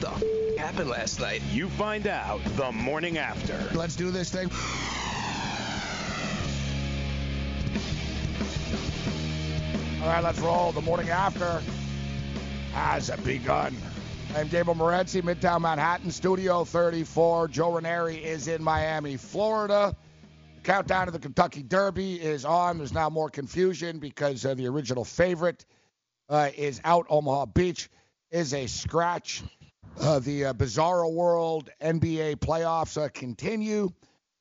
the f- happened last night? You find out the morning after. Let's do this thing. All right, let's roll. The morning after has begun. I'm Gabriel Morency, Midtown Manhattan, Studio 34. Joe Ranieri is in Miami, Florida. The countdown to the Kentucky Derby is on. There's now more confusion because uh, the original favorite uh, is out. Omaha Beach is a scratch. Uh, the uh, Bizarro World NBA playoffs uh, continue,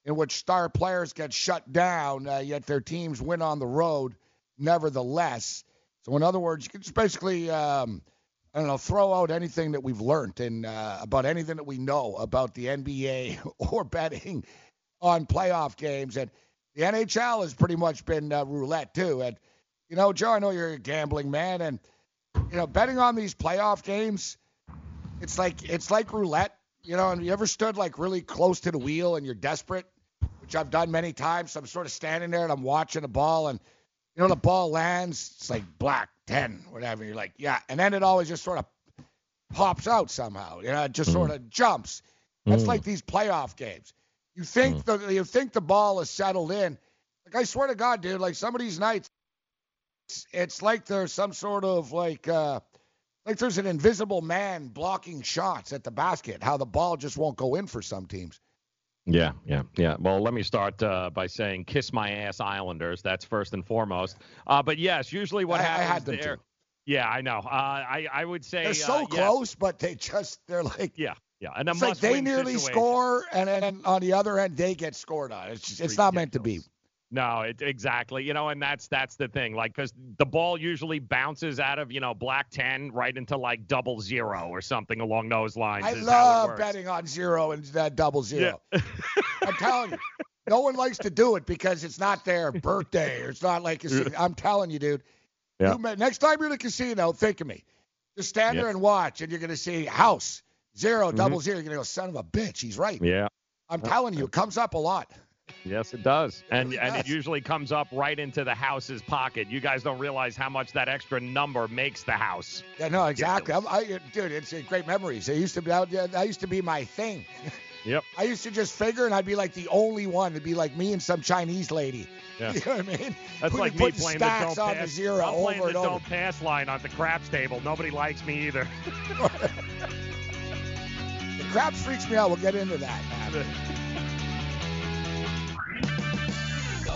in which star players get shut down, uh, yet their teams win on the road nevertheless. So, in other words, you can just basically, um, I don't know, throw out anything that we've learned and uh, about anything that we know about the NBA or betting on playoff games. And the NHL has pretty much been uh, roulette too. And you know, Joe, I know you're a gambling man, and you know, betting on these playoff games, it's like it's like roulette. You know, and you ever stood like really close to the wheel and you're desperate, which I've done many times. So I'm sort of standing there and I'm watching the ball and you know, the ball lands, it's like black, 10, whatever. You're like, yeah. And then it always just sort of pops out somehow. You know, it just mm. sort of jumps. That's mm. like these playoff games. You think mm. the you think the ball is settled in. Like I swear to God, dude, like some of these nights, it's, it's like there's some sort of like uh like there's an invisible man blocking shots at the basket. How the ball just won't go in for some teams. Yeah, yeah, yeah. Well, let me start uh, by saying "kiss my ass, Islanders." That's first and foremost. Uh, but yes, usually what I, happens I there. too. Yeah, I know. Uh, I I would say they're so uh, close, yes. but they just they're like yeah, yeah, and it's like they nearly situation. score, and then on the other end they get scored on. It's just, it's not meant to be. No, it, exactly. You know, and that's that's the thing. Like, because the ball usually bounces out of you know black ten right into like double zero or something along those lines. I love betting on zero and that double zero. Yeah. I'm telling you, no one likes to do it because it's not their birthday or it's not like I'm telling you, dude. Yeah. You, next time you're in a casino, think of me. Just stand Yeah. there and watch, and you're gonna see house zero, Mhm. double zero. You're gonna go, son of a bitch, he's right. Yeah. I'm telling you, it comes up a lot. Yes, it does. And really and it usually comes up right into the house's pocket. You guys don't realize how much that extra number makes the house. Yeah, no, exactly. I'm, I, dude, it's great memories. It used to be, that that used to be my thing. Yep. I used to just figure, and I'd be like the only one. It'd be like me and some Chinese lady. Yeah. You know what I mean? That's Who'd like me putting playing the don't on pass. the zero I'm playing over the don't pass line on the craps table. Nobody likes me either. The craps freaks me out. We'll get into that.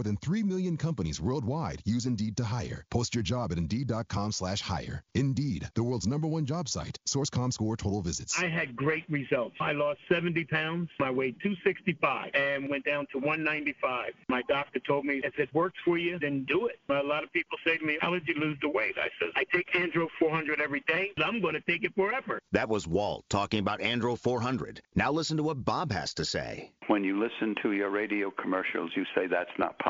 More than 3 million companies worldwide use Indeed to hire. Post your job at Indeed.com slash hire. Indeed, the world's number one job site. Source.comScore total visits. I had great results. I lost 70 pounds. I weighed 265 and went down to 195. My doctor told me, if it works for you, then do it. A lot of people say to me, how did you lose the weight? I said, I take Andro 400 every day. I'm going to take it forever. That was Walt talking about Andro 400. Now listen to what Bob has to say. When you listen to your radio commercials, you say that's not possible,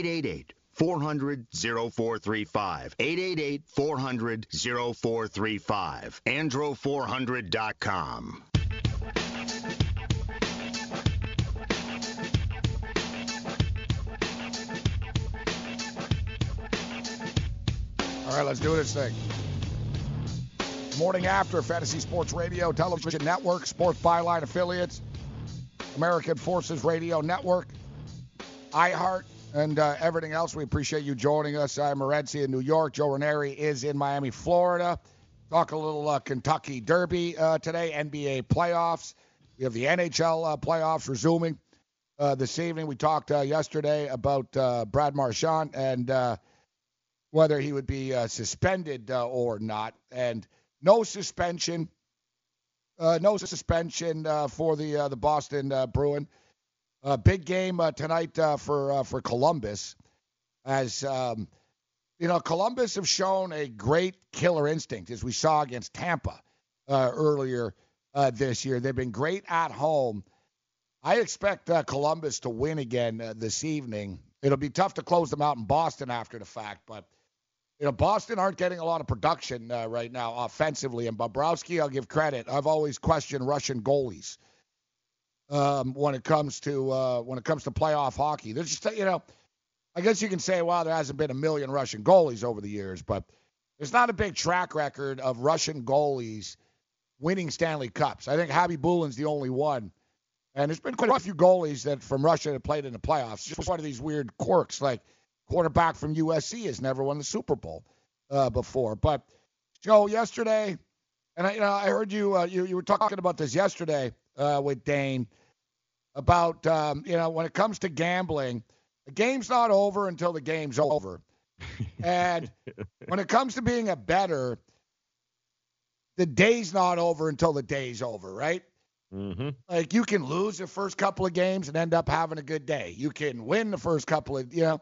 888 400 0435. 888 400 0435. Andro400.com. All right, let's do this thing. Morning after Fantasy Sports Radio, Television Network, Sports Byline affiliates, American Forces Radio Network, iHeart, and uh, everything else. We appreciate you joining us. I'm Morency in New York. Joe Ranieri is in Miami, Florida. Talk a little uh, Kentucky Derby uh, today, NBA playoffs. We have the NHL uh, playoffs resuming uh, this evening. We talked uh, yesterday about Brad Marchand and whether he would be suspended or not. And no suspension. no suspension for the the Boston Bruin. Uh, big game uh, tonight uh, for uh, for Columbus, as um, you know, Columbus have shown a great killer instinct, as we saw against Tampa uh, earlier uh, this year. They've been great at home. I expect Columbus to win again this evening. It'll be tough to close them out in Boston after the fact, but you know, Boston aren't getting a lot of production right now offensively. And Bobrovsky, I'll give credit. I've always questioned Russian goalies um, when it comes to uh, when it comes to playoff hockey. There's just you know, I guess you can say, well, there hasn't been a million Russian goalies over the years, but there's not a big track record of Russian goalies winning Stanley Cups. I think Khabibulin's the only one. And there's been quite a few goalies that from Russia that played in the playoffs. Just one of these weird quirks, like quarterback from USC has never won the Super Bowl uh, before. But Joe, yesterday, and I, you know, I heard you, uh, you you were talking about this yesterday uh, with Dane about um, you know when it comes to gambling, the game's not over until the game's over, and when it comes to being a bettor, the day's not over until the day's over, right? Mm-hmm. Like you can lose the first couple of games and end up having a good day. You can win the first couple of you know,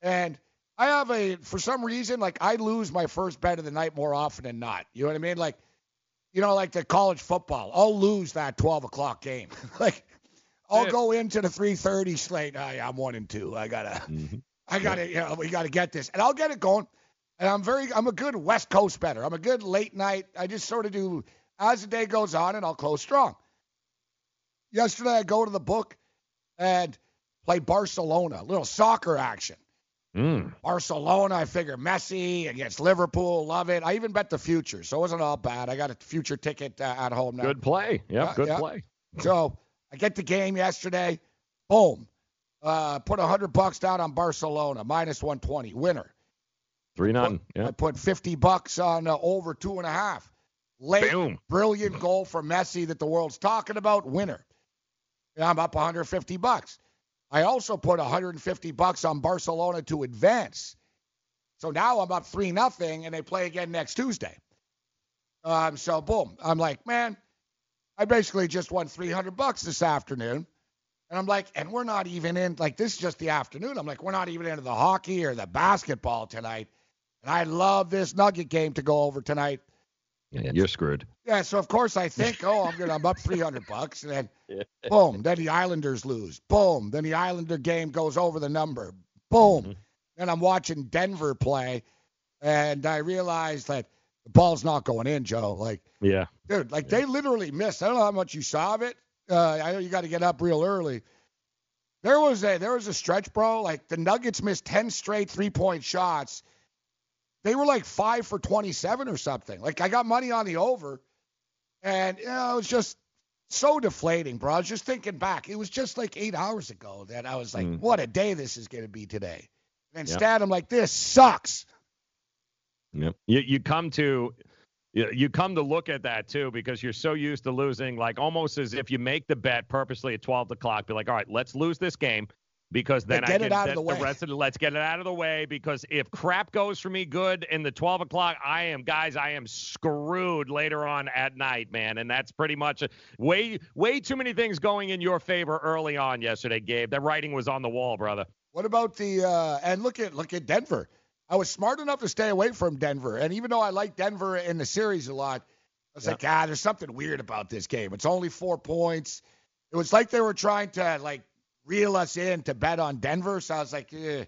and I have a for some reason like I lose my first bet of the night more often than not. You know what I mean? Like, you know, like the college football, I'll lose that 12 o'clock game. like I'll go into the 3:30 slate. I, I'm one and two. I gotta, mm-hmm. I gotta, you know, we gotta get this, and I'll get it going. And I'm very, I'm a good West Coast bettor. I'm a good late night. I just sort of do as the day goes on, and I'll close strong. Yesterday, I go to the book and play Barcelona, a little soccer action. Mm. Barcelona, I figure Messi against Liverpool, love it. I even bet the future, so it wasn't all bad. I got a future ticket uh, at home now. Good play. Yep, Yeah, good yeah. play. So I get the game yesterday. Boom. Uh, put a hundred bucks down on Barcelona, minus 120, winner. Three none. I put 50 bucks on uh, over two and a half. Late, Boom. brilliant goal for Messi that the world's talking about, winner. And I'm up 150 bucks. I also put 150 bucks on Barcelona to advance. So now I'm up three nothing, and they play again next Tuesday. Um, so boom, I'm like, man, I basically just won 300 bucks this afternoon. And I'm like, and we're not even in, like, this is just the afternoon. I'm like, we're not even into the hockey or the basketball tonight. And I love this Nugget game to go over tonight. Yeah, You're screwed. Yeah, so of course I think, oh, I'm gonna, I'm up 300 bucks, and then boom, then the Islanders lose. Boom, then the Islander game goes over the number. Boom, mm-hmm. then I'm watching Denver play, and I realize that the ball's not going in, Joe. Like, Yeah. dude, like they literally missed. I don't know how much you saw of it. Uh, I know you got to get up real early. There was a there was a stretch, bro. Like the Nuggets missed ten straight three point shots. They were like five for twenty seven or something. Like I got money on the over, and you know it was just so deflating, bro. I was just thinking back. It was just like eight hours ago that I was like, Mm. what a day this is going to be today. And Yeah. instead, I'm like, this sucks. Yep. You you come to you you come to look at that too because you're so used to losing, like almost as if you make the bet purposely at 12 o'clock. Be like, all right, let's lose this game because then I can of then the rest of the let's get it out of the way because if crap goes for me good in the 12 o'clock, I am guys, I am screwed later on at night, man, and that's pretty much it. way way too many things going in your favor early on yesterday, Gabe. That writing was on the wall, brother. What about the uh, and look at look at Denver. I was smart enough to stay away from Denver, and even though I like Denver in the series a lot, I was Yeah. like, ah, there's something weird about this game. It's only four points. It was like they were trying to like reel us in to bet on Denver, so I was like, eh,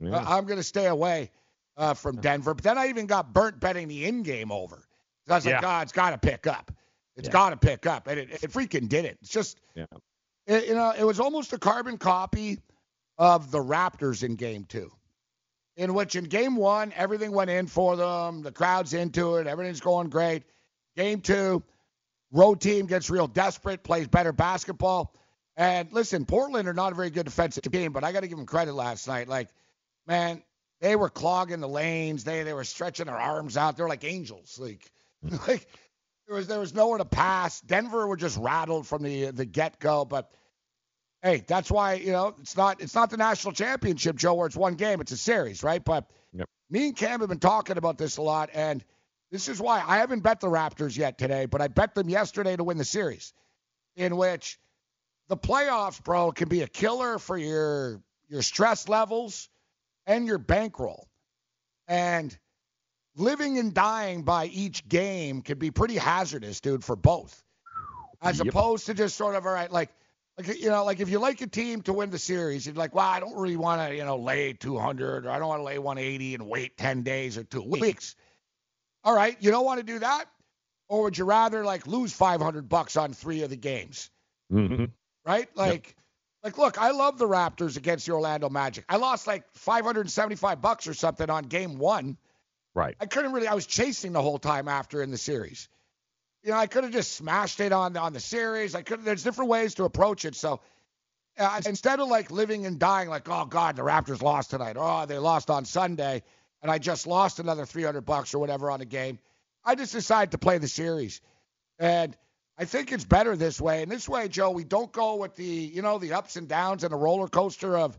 Yeah. I'm gonna stay away uh, from Denver. But then I even got burnt betting the in-game over. So I was like, Yeah. God, it's got to pick up. It's got to pick up, and it, it freaking did it. It's just Yeah. it, you know, it was almost a carbon copy of the Raptors in game two, in which in game one, everything went in for them. The crowd's into it. Everything's going great. Game two, road team gets real desperate, plays better basketball. And listen, Portland are not a very good defensive team, but I got to give them credit last night. Like, man, they were clogging the lanes. They they were stretching their arms out. They're like angels. Like, like there was there was nowhere to pass. Denver were just rattled from the the get go. But hey, that's why you know it's not it's not the national championship, Joe, where it's one game. It's a series, right? But Yep. me and Cam have been talking about this a lot, and this is why I haven't bet the Raptors yet today, but I bet them yesterday to win the series, in which the playoffs, bro, can be a killer for your your stress levels and your bankroll. And living and dying by each game can be pretty hazardous, dude, for both. As Yep. opposed to just sort of all right, like like you know, like if you like a team to win the series, you're like, well, I don't really want to, you know, lay 200 or I don't want to lay 180 and wait 10 days or two weeks. All right, you don't want to do that, or would you rather like lose 500 bucks on three of the games? Mm-hmm. right? Like, like, look, I love the Raptors against the Orlando Magic. I lost like 575 bucks or something on game one. Right. I couldn't really. I was chasing the whole time after in the series. You know, I could have just smashed it on on the series. I could. There's different ways to approach it. So uh, instead of like living and dying, like, oh God, the Raptors lost tonight. Oh, they lost on Sunday, and I just lost another 300 bucks or whatever on the game. I just decided to play the series, and I think it's better this way. And this way, Joe, we don't go with the you know the ups and downs and the roller coaster of,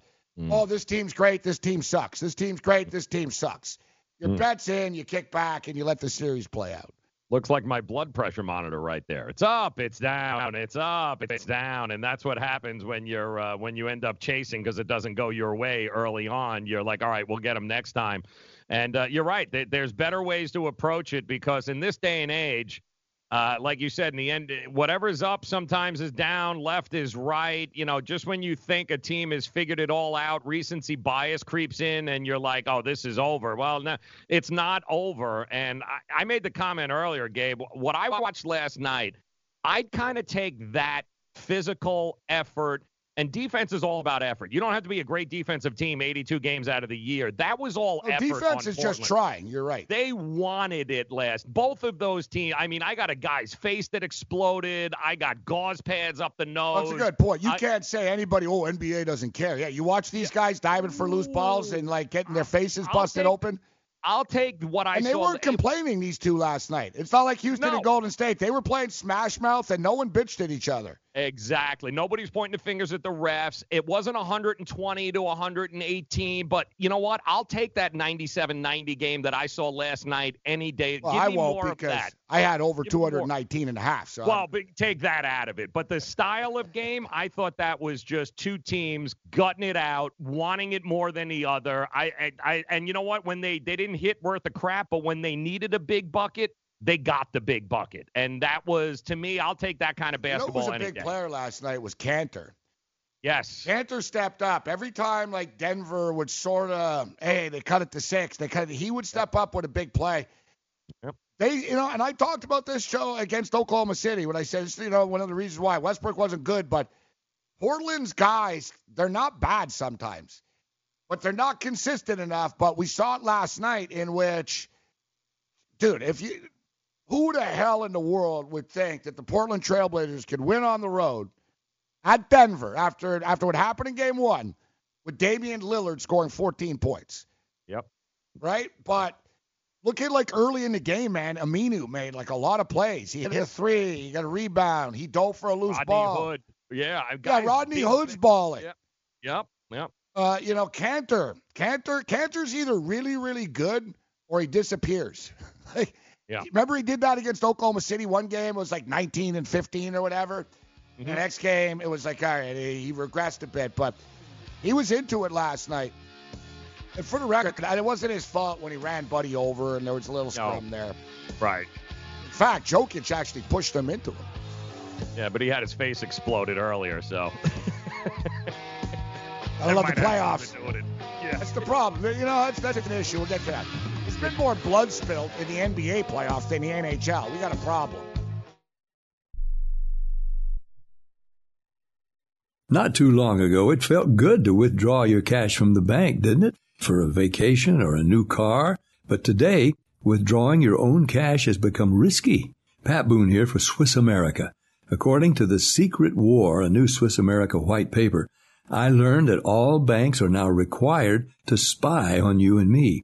oh, this team's great, this team sucks. This team's great, this team sucks. Your Mm. bet's in, you kick back, and you let the series play out. Looks like my blood pressure monitor right there. It's up, it's down, it's up, it's down, and that's what happens when you're uh, when you end up chasing because it doesn't go your way early on. You're like, all right, we'll get them next time. And uh, you're right. There- There's better ways to approach it because in this day and age, uh, like you said, in the end, whatever's up sometimes is down, left is right. You know, just when you think a team has figured it all out, recency bias creeps in, and you're like, oh, this is over. Well, no, it's not over. And I, I made the comment earlier, Gabe. What I watched last night, I'd kind of take that physical effort. And defense is all about effort. You don't have to be a great defensive team 82 games out of the year. That was all Well, effort. defense is just trying. You're right. They wanted it last. Both of those teams. I mean, I got a guy's face that exploded. I got gauze pads up the nose. That's a good point. You I- can't say anybody, oh, NBA doesn't care. Yeah, you watch these guys diving for loose balls and like getting their faces I'll busted take- open. I'll take what I saw. and they weren't complaining these two last night. It's not like Houston No. and Golden State. They were playing smash mouth and no one bitched at each other. Exactly. Nobody's pointing the fingers at the refs. It wasn't 120 to 118, but you know what? I'll take that 97-90 game that I saw last night any day. Well, Give I won't more of because that. I had over Give 219 and a half. So Well, take that out of it. But the style of game, I thought that was just two teams gutting it out, wanting it more than the other. I, I, I and you know what? When they they didn't hit worth a crap, but when they needed a big bucket, they got the big bucket, and that was to me. I'll take that kind of basketball. you know who was a big day. player last night was Kanter. Yes. Kanter stepped up every time. Like Denver would sort of, hey, they cut it to six. They cut it. He would step up with a big play. Yep. They, you know, and I talked about this show against Oklahoma City when I said, you know, one of the reasons why Westbrook wasn't good, but Portland's guys, they're not bad sometimes, but they're not consistent enough. But we saw it last night in which, dude, if you, who the hell in the world would think that the Portland Trailblazers could win on the road at Denver after after what happened in Game One, with Damian Lillard scoring 14 points? Yep. Right, but. Look at like early in the game, man. Aminu made like a lot of plays. He hit a three, he got a rebound, he dove for a loose Rodney ball. Hood. Yeah, I've got Yeah, Rodney Hood's balling. Yep. Yep. Yep. Uh, you know, Kanter, Kanter, Kanter's either really, really good or he disappears. like, Yeah. remember he did that against Oklahoma City. One game it was like 19 and 15 or whatever. Mm-hmm. The next game it was like, all right, he regressed a bit, but he was into it last night. And for the record, it wasn't his fault when he ran Buddy over and there was a little scrum there. Right. In fact, Jokic actually pushed him into him. Yeah, but he had his face exploded earlier, so. I love the playoffs. something to do with it. Yeah. That's the problem. You know, that's that's an issue. We'll get to that. There's been more blood spilled in the NBA playoffs than the NHL. We got a problem. Not too long ago, it felt good to withdraw your cash from the bank, didn't it? For a vacation or a new car. But today, withdrawing your own cash has become risky. Pat Boone here for Swiss America. According to The Secret War, a new Swiss America white paper, I learned that all banks are now required to spy on you and me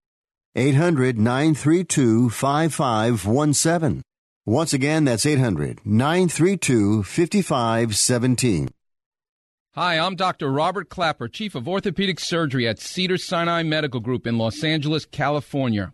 800 932 5517. Once again, that's 800 932 5517. Hi, I'm Dr. Robert Klapper, Chief of Orthopedic Surgery at Cedars-Sinai Medical Group in Los Angeles, California.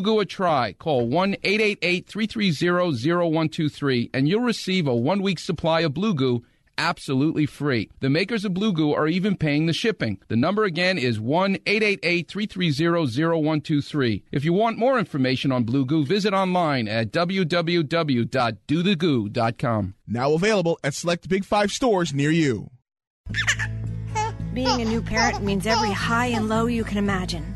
Goo a try. Call 1 888 330 0123 and you'll receive a one week supply of Blue Goo absolutely free. The makers of Blue Goo are even paying the shipping. The number again is 1 888 330 0123. If you want more information on Blue Goo, visit online at www.dothegoo.com. Now available at select Big Five stores near you. Being a new parent means every high and low you can imagine.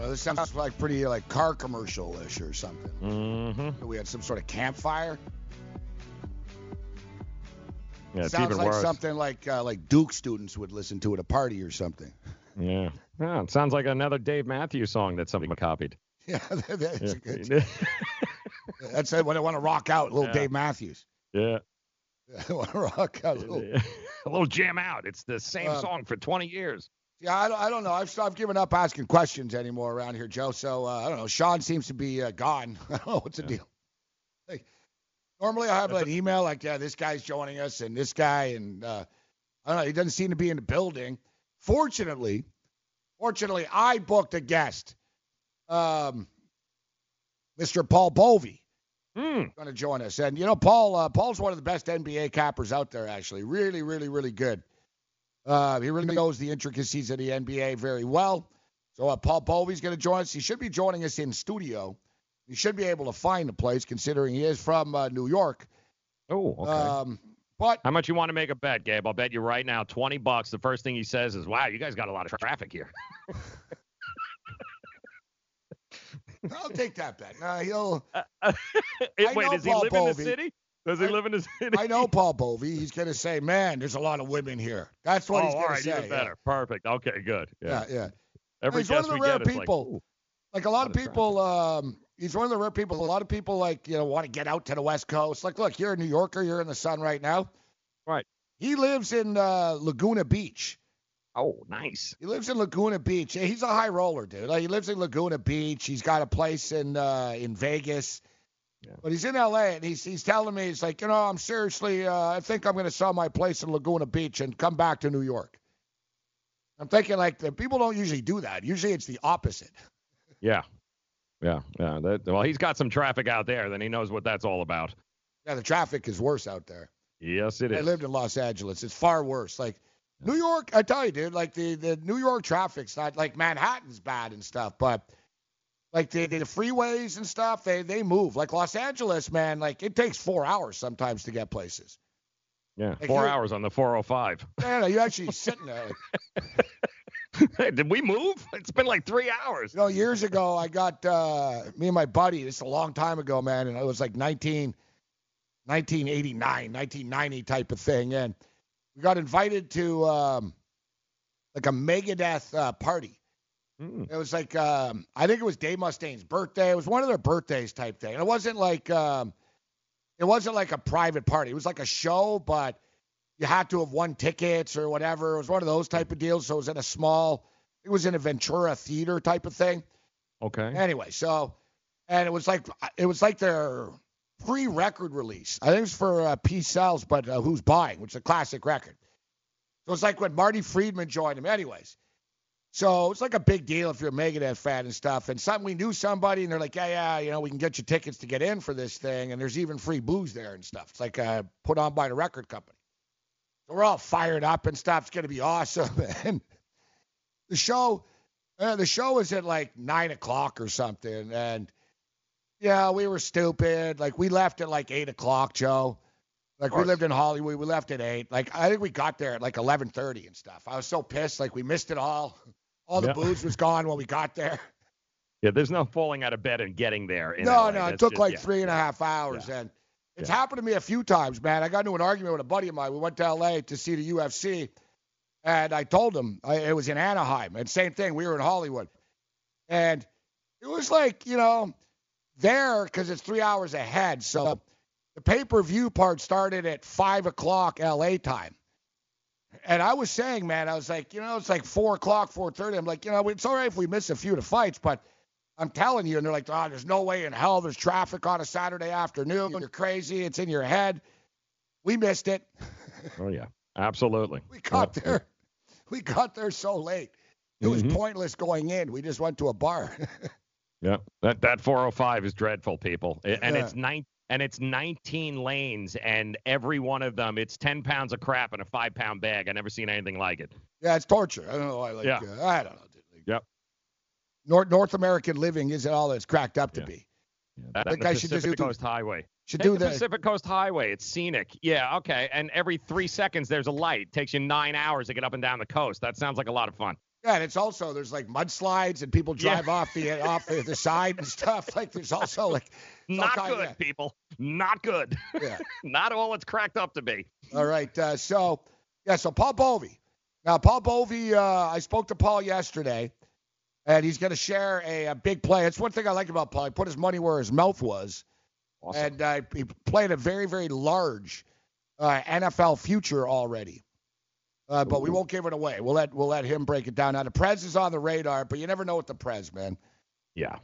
uh, this sounds like pretty like car commercial-ish or something. Mm-hmm. We had some sort of campfire. Yeah, it's sounds even like worse. something like uh, like Duke students would listen to at a party or something. Yeah. yeah. It sounds like another Dave Matthews song that somebody copied. Yeah, that's, Yeah. good. that's it when I want to rock out, a little Yeah. Dave Matthews. Yeah. I want to rock out. A little, a little jam out. It's the same Uh, song for 20 years. Yeah, I don't, I don't know. I've, I've given up asking questions anymore around here, Joe. So uh, I don't know. Sean seems to be uh, gone. I don't know what's the deal. Like, normally I have an email like, yeah, this guy's joining us and this guy, and uh, I don't know. He doesn't seem to be in the building. Fortunately, fortunately, I booked a guest, um, Mr. Paul Bovi. Mm. Going to join us, and you know, Paul. Uh, Paul's one of the best NBA cappers out there. Actually, really, really, really good. Uh, he really knows the intricacies of the NBA very well. So uh, Paul Bovi's going to join us. He should be joining us in studio. He should be able to find the place, considering he is from uh, New York. Oh, okay. Um, but How much you want to make a bet, Gabe? I'll bet you right now 20 bucks. The first thing he says is, "Wow, you guys got a lot of traffic here." I'll take that bet. No, he'll. Eh, I Wait, does he Paul live in the city? Does he I- live in the city? I know Paul Bovi. He's going to say, "Man, there's a lot of women here." That's what oh, he's going right, to say. even better. Perfect. Okay, good. Yeah, Yeah. yeah. yeah. Every he's one of the rare is like, people. Like a lot of people, um, he's one of the rare people. A lot of people like you know want to get out to the West Coast. Like, look, you're a New Yorker. You're in the sun right now. Right. He lives in uh, Laguna Beach. Oh, nice. He lives in Laguna Beach. He's a high roller, dude. Like, he lives in Laguna Beach. He's got a place in uh, in Vegas. But he's in LA and he's he's telling me he's like, you know, I'm seriously uh, I think I'm going to sell my place in Laguna Beach and come back to New York. I'm thinking like the people don't usually do that. Usually it's the opposite. Yeah. Yeah. Yeah. That, well, he's got some traffic out there. Then he knows what that's all about. Yeah, the traffic is worse out there. Yes, it I is. lived in Los Angeles. It's far worse. Like New York, I tell you, dude, like the, the New York traffic's not like Manhattan's bad and stuff, but like the, the freeways and stuff, they they move. Like Los Angeles, man, like it takes four hours sometimes to get places. Yeah. Like Four hours on the 405. Man, are you actually sitting there. Hey, Did we move? It's been like three hours. You know, years ago, I got uh, me and my buddy. This is a long time ago, man, and it was like 19, 1989, 1990 type of thing, and we got invited to um, like a Megadeth uh, party. Mm. It was like um, I think it was Dave Mustaine's birthday. It was one of their birthdays type thing. And it wasn't like um, it wasn't like a private party. It was like a show, but you had to have won tickets or whatever. It was one of those type of deals. So it was in a small. It was in a Ventura theater type of thing. Okay. Anyway, so and it was like it was like their pre-record release. I think it's for uh, Peace Sells, but uh, Who's Buying, which is a classic record. So it's like when Marty Friedman joined him. Anyways, so it's like a big deal if you're a Megadeth fan and stuff. And some we knew somebody, and they're like, yeah, yeah, you know, we can get you tickets to get in for this thing, and there's even free booze there and stuff. It's like uh, put on by the record company. So we're all fired up and stuff. It's gonna be awesome. And the show, uh, the show was at like nine o'clock or something, and yeah, we were stupid. Like we left at like eight o'clock, Joe. Like we lived in Hollywood, we left at eight. Like I think we got there at like eleven thirty and stuff. I was so pissed, like we missed it all. All the Yeah. booze was gone when we got there. Yeah, there's no falling out of bed and getting there. In no, LA. no, it That's took just- like yeah. three and a half hours, and it's happened to me a few times, man. I got into an argument with a buddy of mine. We went to LA to see the UFC, and I told him I, it was in Anaheim, and same thing. We were in Hollywood, and it was like you know there because it's three hours ahead. So the pay per view part started at five o'clock LA time. And I was saying, man, I was like, you know, it's like four o'clock, four thirty. I'm like, you know, it's all right if we miss a few of the fights, but I'm telling you, and they're like, oh, there's no way in hell there's traffic on a Saturday afternoon. You're crazy. It's in your head. We missed it. Oh yeah, absolutely. We got there. We got there so late. It was Mhm. pointless going in. We just went to a bar. Yeah, that that 405 is dreadful, people, and Yeah. it's nine and it's 19 lanes, and every one of them, it's 10 pounds of crap in a five pound bag. I never seen anything like it. yeah, it's torture. I don't know. I like. Yeah. Uh, I don't know. Yep. North North American living isn't all it's cracked up to be. That, I think the I should just Pacific do- Coast Highway. should Take do the the- Pacific Coast Highway. It's scenic. Yeah, okay. And every three seconds there's a light. takes you nine hours to get up and down the coast. That sounds like a lot of fun. Yeah, and it's also there's like mudslides and people Yeah. drive off the off the, the side and stuff. Like there's also like Not good, people. Not good. Yeah. Not all it's cracked up to be. All right. Uh, so, yeah, so Paul Bovi. Now, Paul Bovi, uh, I spoke to Paul yesterday, and he's going to share a, a big play. It's one thing I like about Paul. He put his money where his mouth was, and uh, he played a very, very large uh, NFL future already. Uh, but we won't give it away. We'll let we'll let him break it down. Now the Prez is on the radar, but you never know with the Prez, man. Yeah.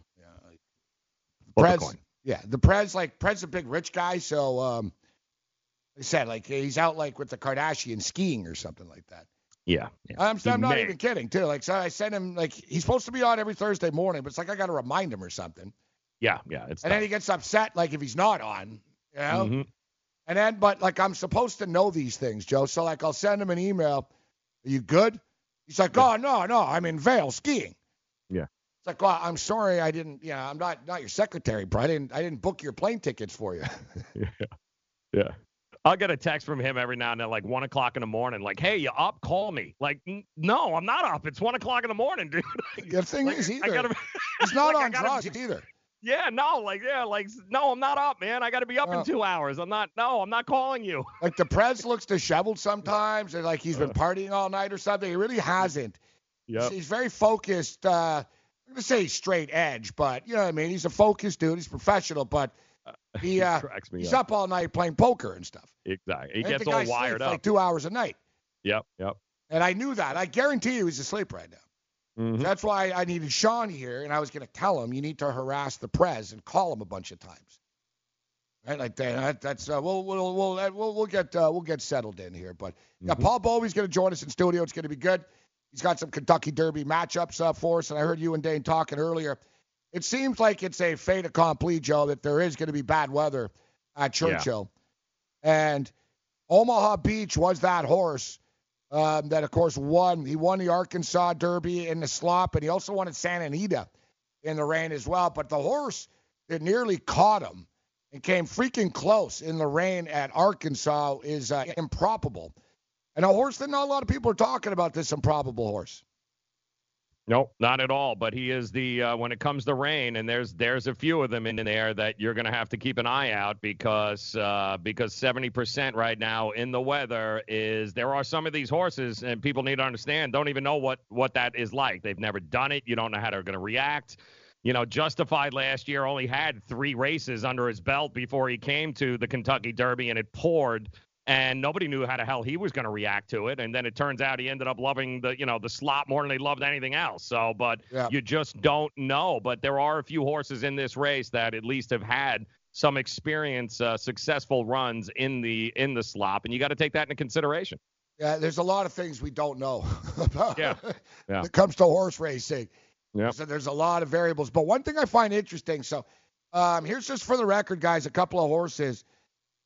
Prez, yeah, the Prez like Prez a big rich guy, so um, like I said, like he's out like with the Kardashians skiing or something like that. Yeah. yeah. I'm, I'm not may- even kidding too. Like so, I sent him like he's supposed to be on every Thursday morning, but it's like I got to remind him or something. Yeah, yeah. It's and then he gets upset like if he's not on, you know. Mhm. And then, but like I'm supposed to know these things, Joe. So like I'll send him an email. Are you good? He's like, oh no, no, I'm in Vail skiing. Yeah. It's like, well, I'm sorry, I didn't. You know, I'm not not your secretary, bro. I didn't I didn't book your plane tickets for you. Yeah. Yeah. I'll get a text from him every now and then, like one o'clock in the morning, like, "Hey, you up? Call me." Like, "N- no, I'm not up. It's one o'clock in the morning, dude. the thing is, I either gotta, he's not like, on gotta- drugs either. Yeah, no, like, yeah, like, no, I'm not up, man. I got to be up Oh. in two hours. I'm not. No, I'm not calling you. Like the Prez looks disheveled sometimes, and like he's been partying all night or something. He really hasn't. Yeah, He's very focused. Uh, I'm gonna say straight edge, but you know what I mean. He's a focused dude. He's professional, but he uh, me he's up. up all night playing poker and stuff. Exactly. He gets all wired up. like two hours a night, Yep. Yep. and I knew that. I guarantee you he's asleep right now. Mhm. That's why I needed Sean here, and I was gonna tell him you need to harass the Prez and call him a bunch of times. Right, like that. that- That's uh, we'll we'll we'll we'll we'll get uh, we'll get settled in here. But yeah, Paul Bovi's going to join us in studio. It's going to be good. He's got some Kentucky Derby matchups uh, for us, and I heard you and Dane talking earlier. It seems like it's a fait accompli, Joe, that there is going to be bad weather at Yeah. Churchill, and Omaha Beach was that horse um, that, of course, won. He won the Arkansas Derby in the slop, and he also won at Santa Anita in the rain as well. But the horse that nearly caught him and came freaking close in the rain at Arkansas is uh, improbable. And a horse that not a lot of people are talking about this improbable horse. Nope, not at all. But he is the uh, when it comes to rain, and there's there's a few of them in there that you're going to have to keep an eye out because uh, because 70% right now in the weather is there are some of these horses, and people need to understand don't even know what what that is like. They've never done it. You don't know how they're going to react. You know, Justified last year only had three races under his belt before he came to the Kentucky Derby, and it poured and nobody knew how the hell he was going to react to it. And then it turns out he ended up loving the, you know, the slot more than he loved anything else. So, but Yeah. you just don't know. But there are a few horses in this race that at least have had some experience, uh, successful runs in the in the slop, and you got to take that into consideration. Yeah, there's a lot of things we don't know about Yeah. when Yeah. it comes to horse racing. Yeah. So there's a lot of variables. But one thing I find interesting, so um, here's just for the record, guys, a couple of horses.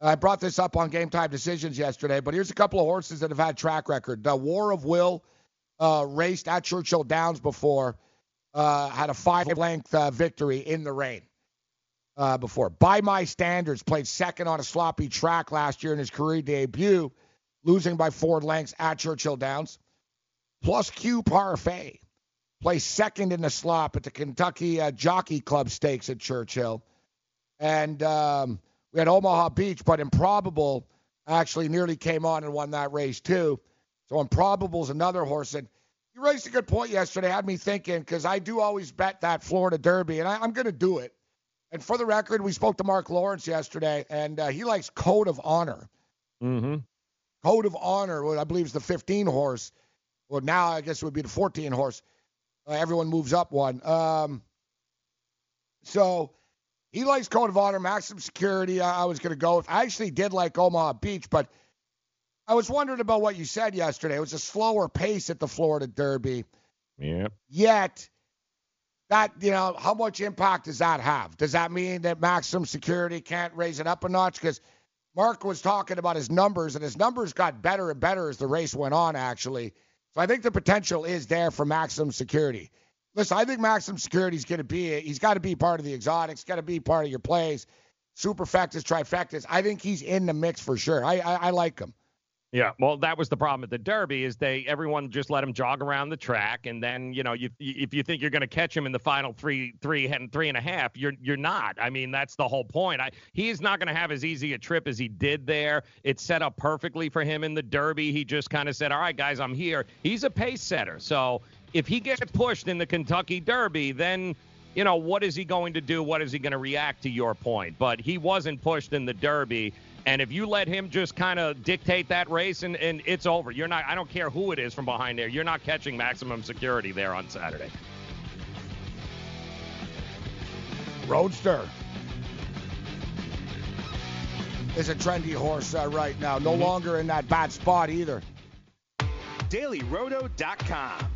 I brought this up on Game Time Decisions yesterday, but here's a couple of horses that have had track record. The War of Will uh, raced at Churchill Downs before, uh, had a five-length uh, victory in the rain uh, before. By my standards, played second on a sloppy track last year in his career debut, losing by four lengths at Churchill Downs. Plus Que Parfait placed second in the slop at the Kentucky uh, Jockey Club Stakes at Churchill. And um, we had Omaha Beach, but Improbable actually nearly came on and won that race too. So Improbable is another horse. And you raised a good point yesterday, had me thinking, because I do always bet that Florida Derby, and I, I'm going to do it. And for the record, we spoke to Mark Lawrence yesterday, and uh, he likes Code of Honor. Mm-hmm. Code of Honor, what I believe is the 15 horse. Well, now I guess it would be the 14 horse. Uh, everyone moves up one. Um, so he likes Code of Honor, Maximum Security. I, I was going to go with. I actually did like Omaha Beach, but I was wondering about what you said yesterday. It was a slower pace at the Florida Derby. Yep. Yet, that you know, how much impact does that have? Does that mean that maximum security can't raise it up a notch? Because Mark was talking about his numbers, and his numbers got better and better as the race went on. Actually, so I think the potential is there for maximum security. Listen, I think maximum security is going to be. He's got to be part of the exotics. Got to be part of your plays, superfectas, trifectas. I think he's in the mix for sure. I I, I like him. Yeah, well, that was the problem at the Derby is they everyone just let him jog around the track, and then you know you if you think you're going to catch him in the final three three and three and a half, you're you're not. I mean that's the whole point. I, he is not going to have as easy a trip as he did there. It's set up perfectly for him in the Derby. He just kind of said, "All right, guys, I'm here." He's a pace setter, so if he gets pushed in the Kentucky Derby, then you know, what is he going to do? What is he going to react to your point? But he wasn't pushed in the Derby. And if you let him just kind of dictate that race and, and it's over, you're not, I don't care who it is from behind there, you're not catching maximum security there on Saturday. Roadster is a trendy horse uh, right now. No mm-hmm. longer in that bad spot either. DailyRoto.com.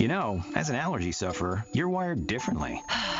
You know, as an allergy sufferer, you're wired differently.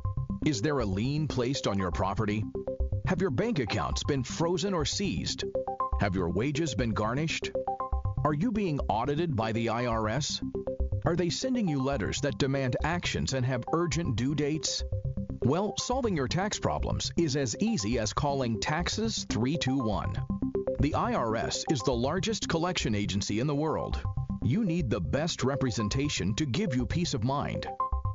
Is there a lien placed on your property? Have your bank accounts been frozen or seized? Have your wages been garnished? Are you being audited by the IRS? Are they sending you letters that demand actions and have urgent due dates? Well, solving your tax problems is as easy as calling Taxes 321. The IRS is the largest collection agency in the world. You need the best representation to give you peace of mind.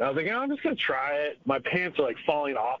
I was like, oh, I'm just to try it. My pants are like falling off.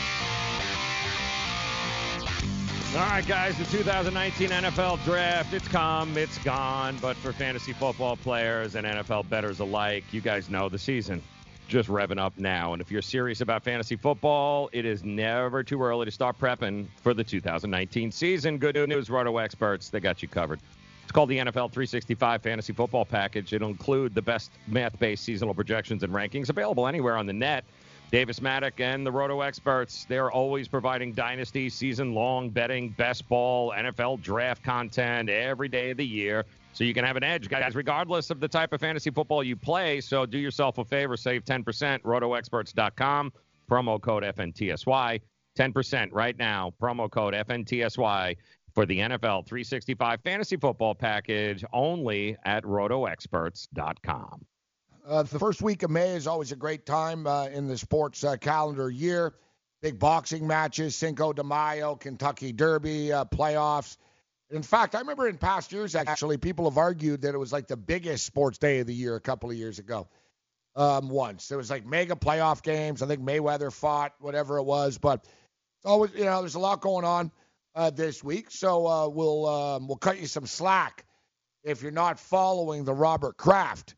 All right, guys, the 2019 NFL Draft, it's come, it's gone. But for fantasy football players and NFL bettors alike, you guys know the season just revving up now. And if you're serious about fantasy football, it is never too early to start prepping for the 2019 season. Good news, Roto experts, they got you covered. It's called the NFL 365 Fantasy Football Package. It'll include the best math based seasonal projections and rankings available anywhere on the net Davis Mattek and the Roto experts, they're always providing dynasty season long betting, best ball, NFL draft content every day of the year. So you can have an edge, guys, regardless of the type of fantasy football you play. So do yourself a favor, save 10%, rotoexperts.com, promo code FNTSY. 10% right now, promo code FNTSY for the NFL 365 fantasy football package only at rotoexperts.com. Uh, the first week of May is always a great time uh, in the sports uh, calendar year. Big boxing matches, Cinco de Mayo, Kentucky Derby, uh, playoffs. In fact, I remember in past years, actually, people have argued that it was like the biggest sports day of the year a couple of years ago. Um, once there was like mega playoff games. I think Mayweather fought, whatever it was, but it's always, you know, there's a lot going on uh, this week. So uh, we'll um, we'll cut you some slack if you're not following the Robert Kraft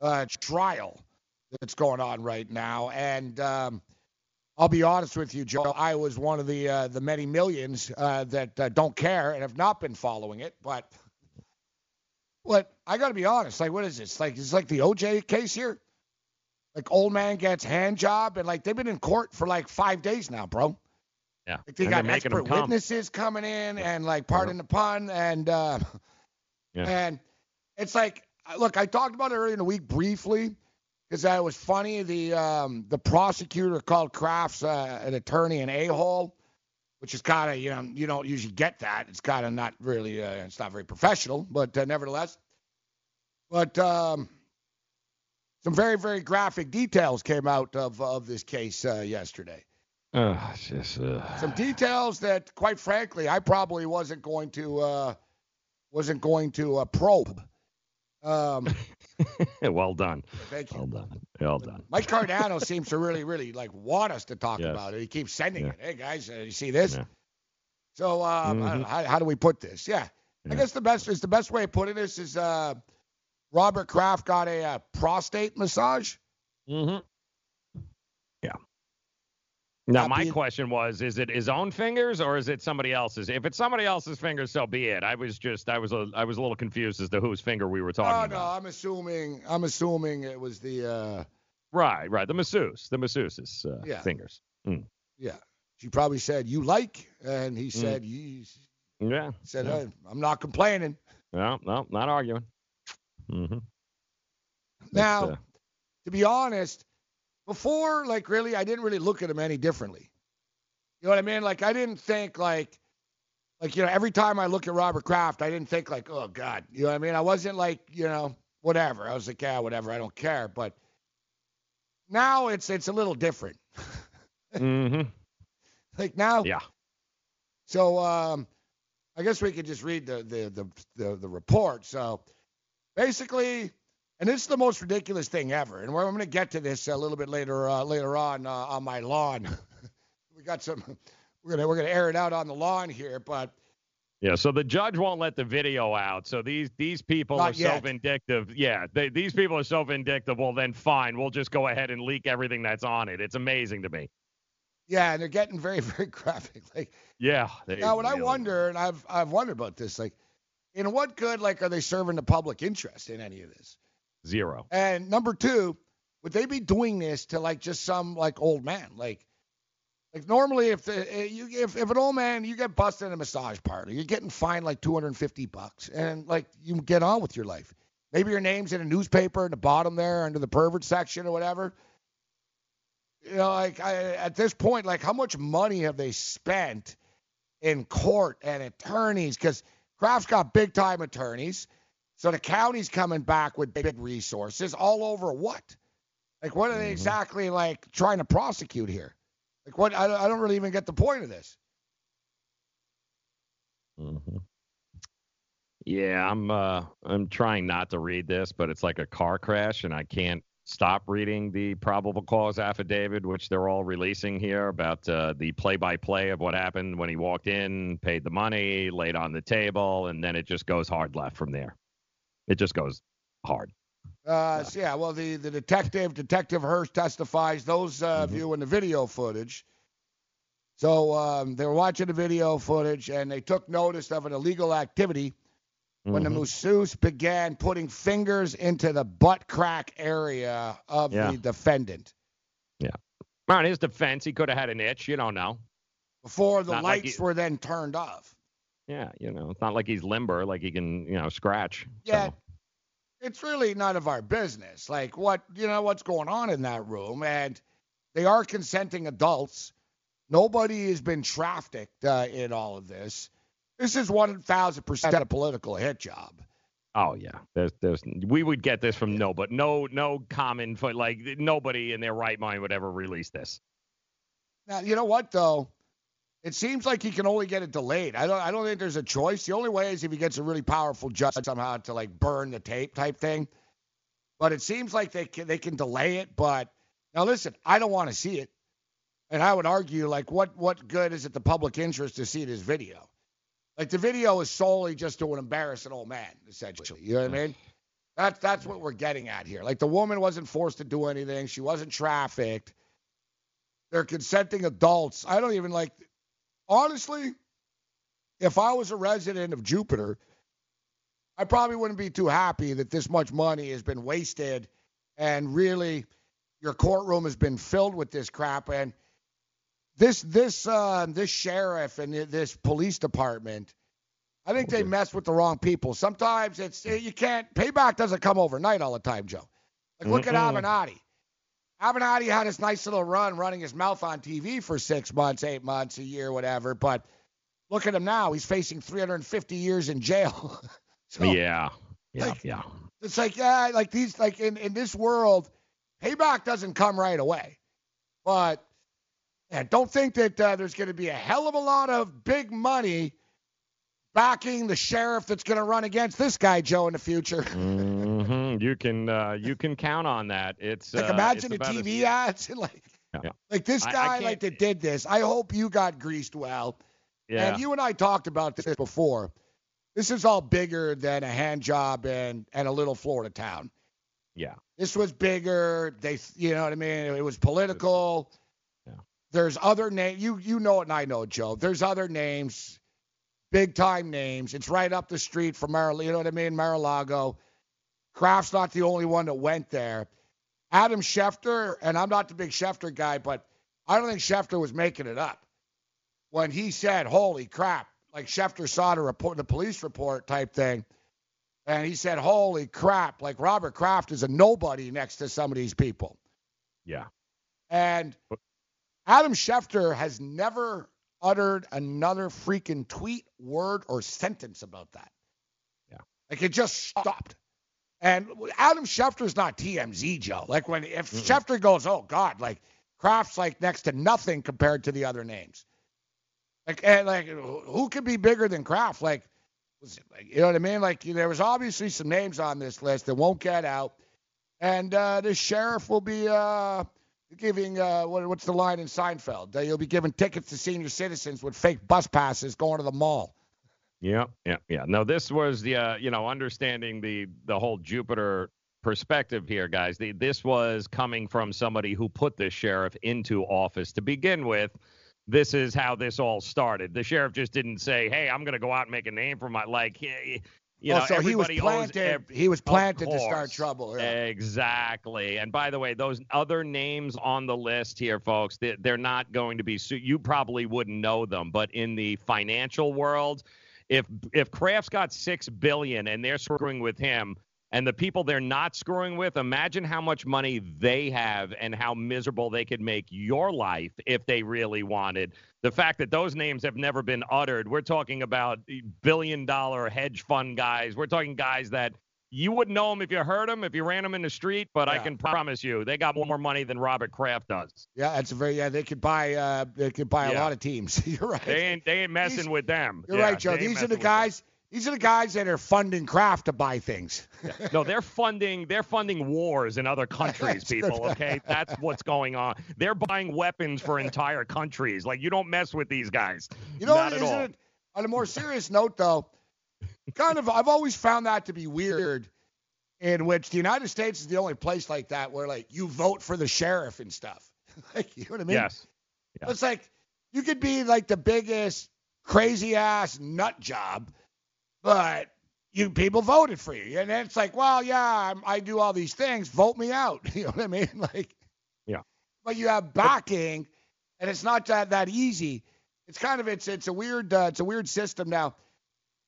uh, trial that's going on right now. And um, I'll be honest with you, Joe. I was one of the uh, the many millions uh, that uh, don't care and have not been following it. But what I got to be honest, like, what is this? Like, it's like the OJ case here. Like, old man gets hand job, and like they've been in court for like five days now, bro. Yeah, Like, they and got expert come. witnesses coming in, and like, pardon the pun, and uh, Yeah. and it's like, look, I talked about it earlier in the week briefly because that was funny. The um, the prosecutor called Kraft's uh, an attorney an a hole, which is kind of you know you don't usually get that. It's kind of not really uh, it's not very professional, but uh, nevertheless. But um, some very very graphic details came out of of this case uh, yesterday. Uh, it's just, uh, Some details that, quite frankly, I probably wasn't going to uh, wasn't going to uh, probe. Um, well done. Thank you. Well done. Well done. Mike Cardano seems to really, really like want us to talk Yes. about it. He keeps sending Yeah. it. Hey guys, uh, you see this? Yeah. So um, Mhm. how, how do we put this? Yeah. I guess the best is the best way of putting this is uh, Robert Kraft got a uh, prostate massage. Mm-hmm. Yeah. Now, my being- question was: Is it his own fingers or is it somebody else's? If it's somebody else's fingers, so be it. I was just, I was, a, I was a little confused as to whose finger we were talking about. Oh about. no, I'm assuming I'm assuming it was the uh, Right, right. The masseuse, the masseuse's uh, Yeah. fingers. Mm. yeah. She probably said you like, and he said you Yeah. said yeah. "Uh, I'm not complaining. No, no, not arguing. Mm-hmm. Now, uh, to be honest, before, like, really, I didn't really look at him any differently. You know what I mean? Like, I didn't think, like, like, you know, every time I look at Robert Kraft, I didn't think, like, oh, God. You know what I mean? I wasn't like, you know, whatever. I was like, yeah, whatever. I don't care. But now it's it's a little different. mm-hmm. Like now, Yeah. So um, I guess we could just read the the the the, the report. So basically, and this is the most ridiculous thing ever. And we're, I'm going to get to this a little bit later uh, later on uh, on my lawn. we got some. We're gonna we're gonna air it out on the lawn here, but Yeah, so the judge won't let the video out. So these these people Not are so vindictive. Yeah, they, these people are so vindictive. Well, then fine, we'll just go ahead and leak everything that's on it. It's amazing to me. yeah, and they're getting very very graphic. Like Yeah. They now, what I wonder, and I've I've wondered about this, like, in what good like are they serving the public interest in any of this? Zero. And number two, would they be doing this to like just some like old man? Like, like normally if the eh, you if, if an old man you get busted in a massage parlor, you're getting fined like 250 bucks, and like you get on with your life. Maybe your name's in a newspaper in the bottom there under the pervert section or whatever. You know, like I, at this point, like how much money have they spent in court and attorneys? Because Kraft's got big time attorneys. So the county's coming back with big resources all over what? Like what are they exactly like trying to prosecute here? Like what? I, I don't really even get the point of this. hmm Yeah, I'm uh I'm trying not to read this, but it's like a car crash and I can't stop reading the probable cause affidavit which they're all releasing here about uh, the play-by-play of what happened when he walked in, paid the money, laid on the table and then it just goes hard left from there. It just goes hard. Uh, so yeah, well, the, the detective, Detective Hurst testifies, those uh, viewing the video footage. So um, they were watching the video footage and they took notice of an illegal activity when the Mhm. masseuse began putting fingers into the butt crack area of Yeah. the defendant. Yeah. On his defense, he could have had an itch. You don't know. Before the Not like lights he- were then turned off. Yeah, you know, it's not like he's limber, like he can, you know, scratch. Yeah, it's really none of our business. Like what you know what's going on in that room, and they are consenting adults. Nobody has been trafficked uh, in all of this. This is one thousand percent a political hit job. Oh yeah, there's, there's, we would get this from no, but no, no common, for like nobody in their right mind would ever release this. Now you know what though, it seems like he can only get it delayed. I don't. I don't think there's a choice. The only way is if he gets a really powerful judge somehow to like burn the tape type thing. But it seems like they can they can delay it. But now listen, I don't want to see it, and I would argue like what what good is it the public interest to see this video? Like the video is solely just to embarrass an old man, essentially. You know what I mean? That's that's what we're getting at here. Like the woman wasn't forced to do anything. She wasn't trafficked. They're consenting adults. I don't even like honestly, if I was a resident of Jupiter, I probably wouldn't be too happy that this much money has been wasted and really your courtroom has been filled with this crap and this this uh, this sheriff and this police department I think they mess with the wrong people. Sometimes it's you can't payback doesn't come overnight all the time, Joe. Like look Mm-mm. at Avenatti. Avenatti had his nice little run running his mouth on TV for six months, eight months, a year, whatever. But look at him now. He's facing 350 years in jail. so yeah, yeah, like- yeah. it's like, yeah, like these, like in, in this world, payback doesn't come right away. But yeah, don't think that uh, there's going to be a hell of a lot of big money backing the sheriff that's going to run against this guy, Joe, in the future. hmm You can, uh, you can count on that. It's Like uh, imagine the it's as- TV ads and like Yeah. like this I- I guy like that did this. I hope you got greased well. Yeah. And you and I talked about this before. This is all bigger than a hand job and and a little Florida town. Yeah. This was bigger. They, you know what I mean. It was political. Yeah. There's other name. You you know it and I know it, Joe. There's other names, big time names. It's right up the street from Mar. You know what I mean, Mar-a-Lago. Kraft's not the only one that went there. Adam Schefter, and I'm not the big Schefter guy, but I don't think Schefter was making it up when he said, "Holy crap!" Like Schefter saw the report, the police report type thing, and he said, "Holy crap!" Like Robert Kraft is a nobody next to some of these people. Yeah. And Adam Schefter has never uttered another freaking tweet, word, or sentence about that. Yeah. Like it just stopped. And Adam Schefter's not TMZ, Joe. Like when if Schefter goes, oh God, like Kraft's like next to nothing compared to the other names. Like and like who could be bigger than Kraft? Like, like you know what I mean? Like there was obviously some names on this list that won't get out. And uh, the sheriff will be uh, giving uh, what, what's the line in Seinfeld? Uh, you'll be giving tickets to senior citizens with fake bus passes going to the mall. Yeah, yeah, yeah. No, this was the uh, you know understanding the the whole Jupiter perspective here, guys. The, this was coming from somebody who put this sheriff into office to begin with. This is how this all started. The sheriff just didn't say, "Hey, I'm going to go out and make a name for my like." You know, oh, so he was planted. he was planted to start trouble. yeah. Exactly. And by the way, those other names on the list here, folks, they- they're not going to be. Su- you probably wouldn't know them, but in the financial world, if if Kraft's got six billion and they're screwing with him, and the people they're not screwing with, imagine how much money they have and how miserable they could make your life if they really wanted. The fact that those names have never been uttered, we're talking about billion dollar hedge fund guys. We're talking guys that you wouldn't know them if you heard them, if you ran them in the street, but I can promise you they got more money than Robert Kraft does. Yeah, that's a very yeah. They could buy uh they could buy a lot of teams. You're right. They ain't they ain't messing These- with them. You're Yeah, right, Joe. These are the messing with them. guys. These are the guys that are funding Kraft to buy things. no, they're funding they're funding wars in other countries, people. Okay, that's what's going on. They're buying weapons for entire countries. Like you don't mess with these guys. You know, not at all. it? On a more serious note, though, kind of, I've always found that to be weird. In which the United States is the only place like that where like you vote for the sheriff and stuff. like you know what I mean? Yes. Yeah. It's like you could be like the biggest crazy ass nut job, but you people voted for you, and then it's like, well, yeah, I'm, I do all these things. Vote me out. You know what I mean? Like, Yeah. but you have backing, and it's not that that easy. It's kind of it's it's a weird uh, it's a weird system now.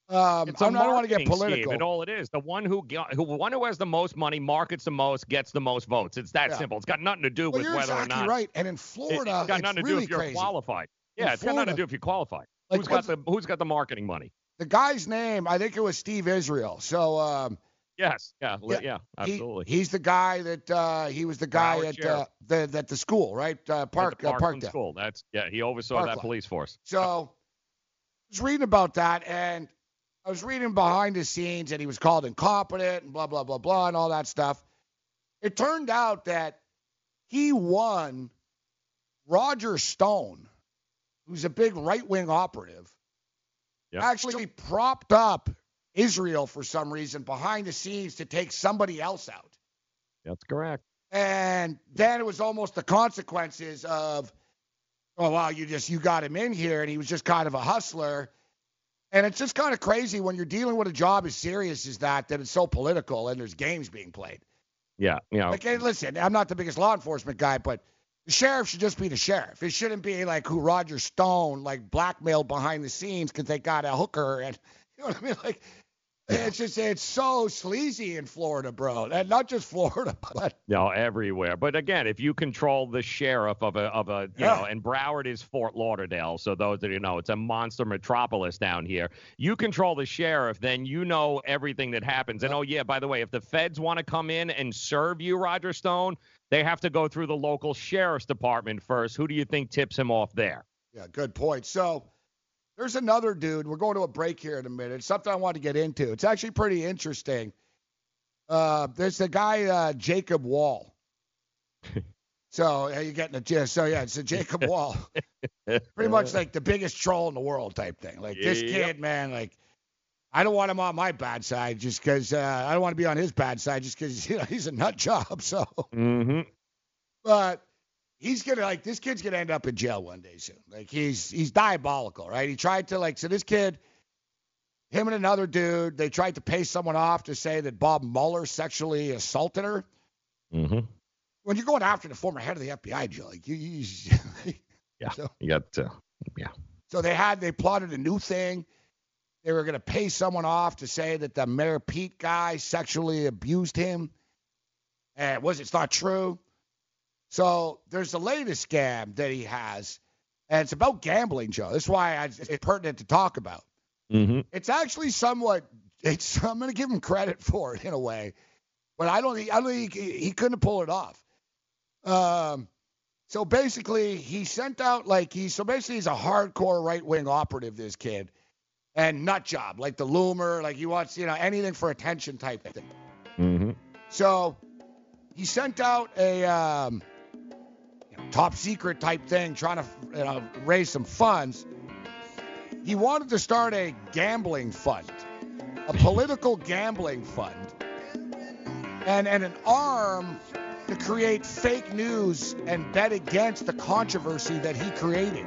Um, It's a I don't want to get political. Scheme, and all it is, the one who, got- who one who has the most money markets the most gets the most votes. It's that Yeah. simple. It's got nothing to do well, with whether exactly or not. You're right. And in It- Florida, it's got it's nothing to really do if you're crazy. qualified. In Yeah, it's got nothing to do if you're qualified. Like, who's got the Who's got the marketing money? The guy's name, I think it was Steve Israel. So um, Yes, yeah, Yeah, yeah, he- absolutely. he's the guy that uh, he was the guy Broward at uh, the that the school, right? Uh, At Park uh, Parkland Parkdale. School. That's yeah. He oversaw that police force. So I was reading about that, and I was reading behind the scenes, and he was called incompetent and blah blah blah blah and all that stuff. It turned out that he won Roger Stone, who's a big right wing operative, Yep. actually propped up Israel for some reason behind the scenes to take somebody else out. That's correct. And then it was almost the consequences of, oh wow, you just you got him in here, and he was just kind of a hustler. And it's just kind of crazy when you're dealing with a job as serious as that, that it's so political and there's games being played. Yeah, you know. Like, hey, listen, I'm not the biggest law enforcement guy, but the sheriff should just be the sheriff. It shouldn't be like who Roger Stone like blackmailed behind the scenes because they got a hooker and you know what I mean? Like, it's just it's so sleazy in Florida, bro. And not just Florida, but know, everywhere. But again, if you control the sheriff of a of a you Yeah. know, and Broward is Fort Lauderdale, so those that you know, it's a monster metropolis down here. You control the sheriff, then you know everything that happens. And oh yeah, by the way, if the feds want to come in and serve you, Roger Stone, they have to go through the local sheriff's department first. Who do you think tips him off there? Yeah, good point. So there's another dude. We're going to a break here in a minute. It's something I want to get into. It's actually pretty interesting. Uh, there's the guy uh, Jacob Wohl. so uh, you're getting the gist. So yeah, it's a Jacob Wohl. pretty much like the biggest troll in the world type thing. Like this kid, man. Like I don't want him on my bad side just because uh, I don't want to be on his bad side just because you know he's a nut job. So Mm-hmm. but he's gonna like this kid's gonna end up in jail one day soon. Like he's he's diabolical, right? He tried to like so this kid, him and another dude, they tried to pay someone off to say that Bob Mueller sexually assaulted her. Mm-hmm. When you're going after the former head of the FBI, Joe, like you, you Yeah. So- you got uh, yeah. so they had they plotted a new thing. They were gonna pay someone off to say that the Mayor Pete guy sexually abused him. And it was it's not true. So there's the latest scam that he has, and it's about gambling, Joe. That's why I, it's pertinent to talk about. Mm-hmm. It's actually somewhat. It's I'm going to give him credit for it in a way, but I don't. I don't think he, he couldn't pull it off. Um. So basically, he sent out like he. So basically, he's a hardcore right wing operative. This kid, and nut job like the Loomer. Like he wants you know anything for attention type thing. Mm-hmm. So he sent out a um, top secret type thing, trying to you know, raise some funds. He wanted to start a gambling fund, a political gambling fund, and and an arm to create fake news and bet against the controversy that he created.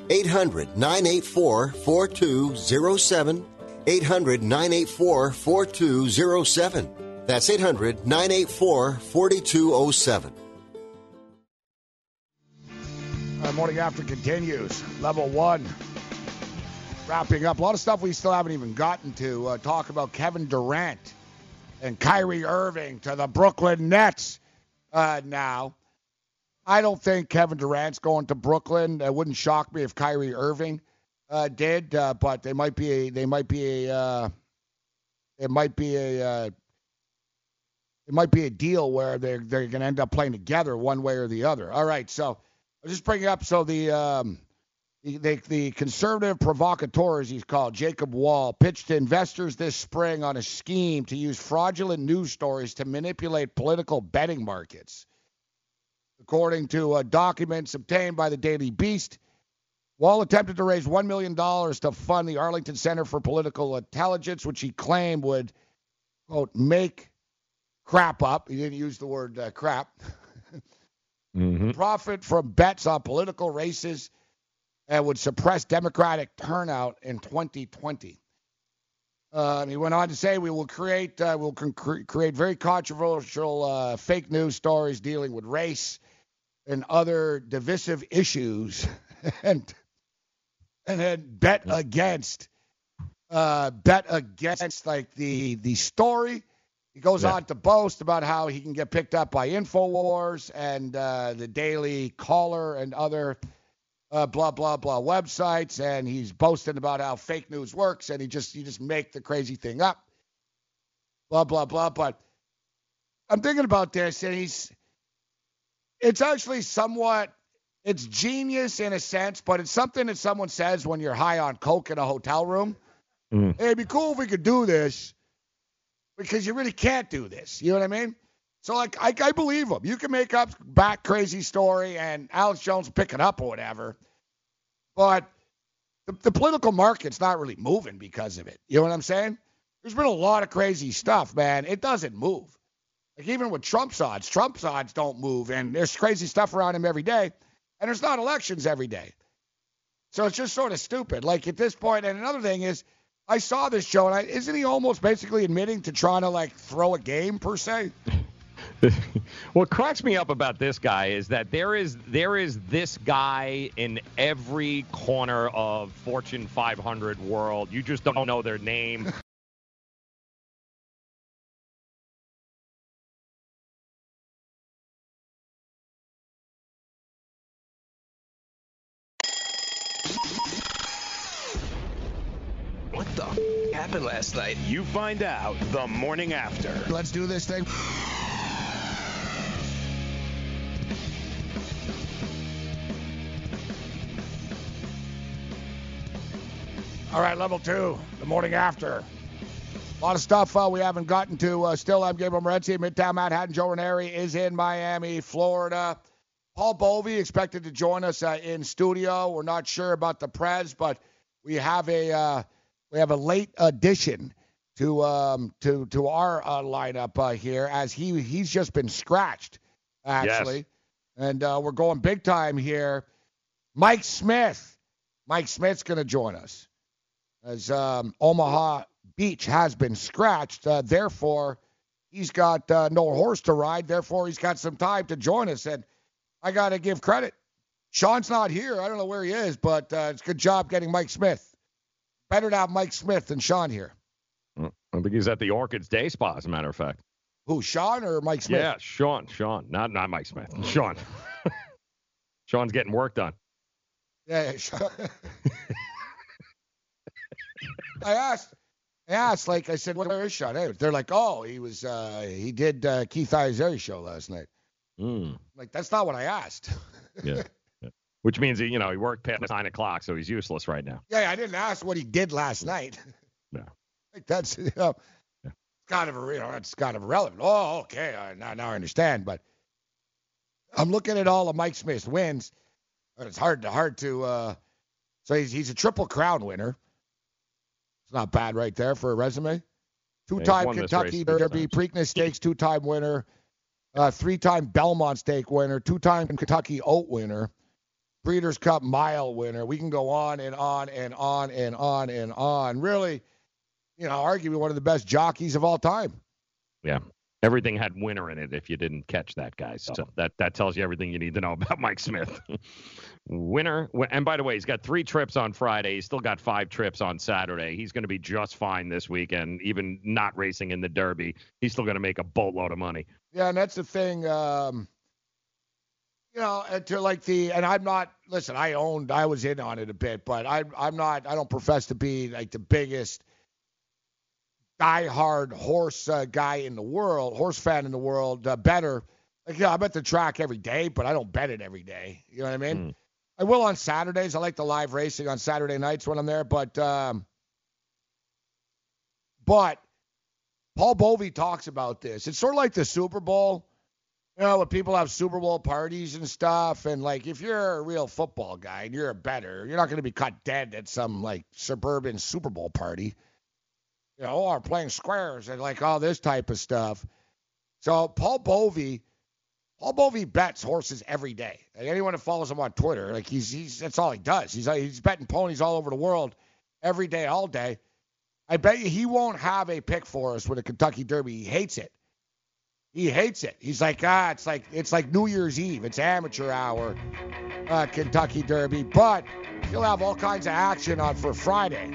800 984 4207. 800 984 4207. That's 800 984 4207. Uh, morning after continues. Level one. Wrapping up. A lot of stuff we still haven't even gotten to. Uh, talk about Kevin Durant and Kyrie Irving to the Brooklyn Nets uh, now. I don't think Kevin Durant's going to Brooklyn. It wouldn't shock me if Kyrie Irving uh, did, uh, but they might be a they might be a uh, it might be a uh, it might be a deal where they're they're going to end up playing together one way or the other. All right, so I'll just bring up so the um, the, the, the conservative provocateur, as he's called, Jacob Wohl, pitched to investors this spring on a scheme to use fraudulent news stories to manipulate political betting markets. According to uh, documents obtained by the Daily Beast, Wohl attempted to raise $1 million to fund the Arlington Center for Political Intelligence, which he claimed would, quote, make crap up. He didn't use the word uh, crap. Mm-hmm. Profit from bets on political races and would suppress Democratic turnout in 2020. Uh, he went on to say, "We will create, uh, we'll con- create very controversial uh, fake news stories dealing with race and other divisive issues, and and then bet against, uh, bet against like the the story." He goes Yeah. on to boast about how he can get picked up by Infowars and uh, the Daily Caller and other uh, blah blah blah websites, and he's boasting about how fake news works, and he just you just make the crazy thing up, blah blah blah. But I'm thinking about this, and he's it's actually somewhat it's genius in a sense, but it's something that someone says when you're high on coke in a hotel room. Mm. Hey, it'd be cool if we could do this because you really can't do this. You know what I mean? So like I, I believe him. You can make up back crazy story and Alex Jones will pick it up or whatever. But the, the political market's not really moving because of it. You know what I'm saying? There's been a lot of crazy stuff, man. It doesn't move. Even with Trump's odds, Trump's odds don't move, and there's crazy stuff around him every day, and there's not elections every day. So it's just sort of stupid. Like at this point, and another thing is, I saw this show, and I, isn't he almost basically admitting to trying to like throw a game per se? what cracks me up about this guy is that there is there is this guy in every corner of Fortune 500 world. You just don't know their name. last night? You find out the morning after. Let's do this thing. All right, level two, the morning after. A lot of stuff uh, we haven't gotten to. Uh, still, I'm Gabriel Morency, Midtown Manhattan. Joe Ranieri is in Miami, Florida. Paul Bovi expected to join us uh, in studio. We're not sure about the Preds, but we have a uh, we have a late addition to um, to to our uh, lineup uh, here, as he he's just been scratched actually, Yes. and uh, we're going big time here. Mike Smith, Mike Smith's going to join us as um, Omaha Beach has been scratched. Uh, therefore, he's got uh, no horse to ride. Therefore, he's got some time to join us. And I got to give credit. Sean's not here. I don't know where he is, but uh, it's a good job getting Mike Smith. Better to have Mike Smith than Sean here. I think he's at the Orchids Day Spa, as a matter of fact. Who, Sean or Mike Smith? Yeah, Sean. Sean. Not not Mike Smith. Sean. Sean's getting work done. Yeah, yeah, Sean. I asked. I asked, like I said, where is Sean? Hey, They're like, oh, he was, uh, he did uh, Keith Iazeri's show last night. Mm, Like, that's not what I asked. yeah. yeah. Which means he, you know he worked past nine o'clock, so he's useless right now. Yeah, I didn't ask what he did last night. No. Like that's you know, it's kind of a you know, it's kind of irrelevant. Oh, okay, uh, now now I understand. But I'm looking at all of Mike Smith's wins, and it's hard to hard to. Uh, so he's he's a triple crown winner. It's not bad right there for a resume. Two-time this Kentucky Derby, Preakness Stakes two-time winner, uh, three-time Belmont Stake winner, two-time Kentucky Oaks winner. Breeders' Cup Mile winner. We can go on and on and on and on and on. Really, you know, arguably one of the best jockeys of all time. Yeah. Everything had winner in it if you didn't catch that, guys. So that, that tells you everything you need to know about Mike Smith. winner. And by the way, he's got three trips on Friday. He's still got five trips on Saturday. He's going to be just fine this weekend, even not racing in the Derby. He's still going to make a boatload of money. Yeah, and that's the thing. Um, you know, and to like the and I'm not. Listen, I owned. I was in on it a bit, but I'm I'm not. I don't profess to be like the biggest diehard horse uh, guy in the world, horse fan in the world. Uh, bettor. Like, yeah, I'm at the track every day, but I don't bet it every day. You know what I mean? I will on Saturdays. I like the live racing on Saturday nights when I'm there, but um, but Paul Bovi talks about this. It's sort of like the Super Bowl. You know, when people have Super Bowl parties and stuff, and like if you're a real football guy and you're a bettor, you're not going to be cut dead at some like suburban Super Bowl party. You know, or playing squares and like all this type of stuff. So Paul Bovi, Paul Bovi bets horses every day. Like anyone that follows him on Twitter, like he's he's that's all he does. He's like, he's betting ponies all over the world every day, all day. I bet you he won't have a pick for us with a Kentucky Derby. He hates it. He hates it. He's like, ah, it's like it's like New Year's Eve. It's amateur hour, uh, Kentucky Derby. But you'll have all kinds of action on for Friday,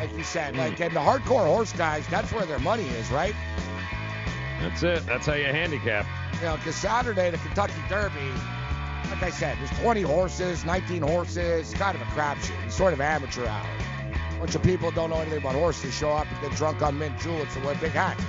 like you said. Like, and the hardcore horse guys, that's where their money is, right? That's it. That's how you handicap. You know, because Saturday the Kentucky Derby, like I said, there's 20 horses, 19 horses, it's kind of a crapshoot. It's sort of amateur hour. A bunch of people don't know anything about horses show up and get drunk on mint juleps and wear big hats.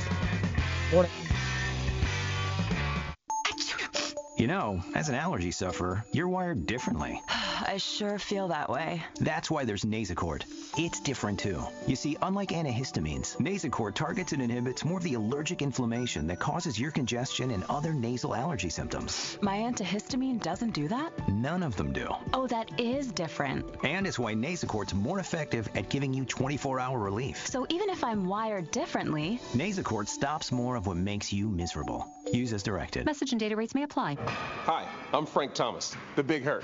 You know, as an allergy sufferer, you're wired differently. I sure feel that way. That's why there's Nasacort. It's different too. You see, unlike antihistamines, Nasacort targets and inhibits more of the allergic inflammation that causes your congestion and other nasal allergy symptoms. My antihistamine doesn't do that? None of them do. Oh, that is different. And it's why Nasacort's more effective at giving you 24-hour relief. So even if I'm wired differently, Nasacort stops more of what makes you miserable. Use as directed. message and data rates may apply. Hi, I'm Frank Thomas, the Big Hurt.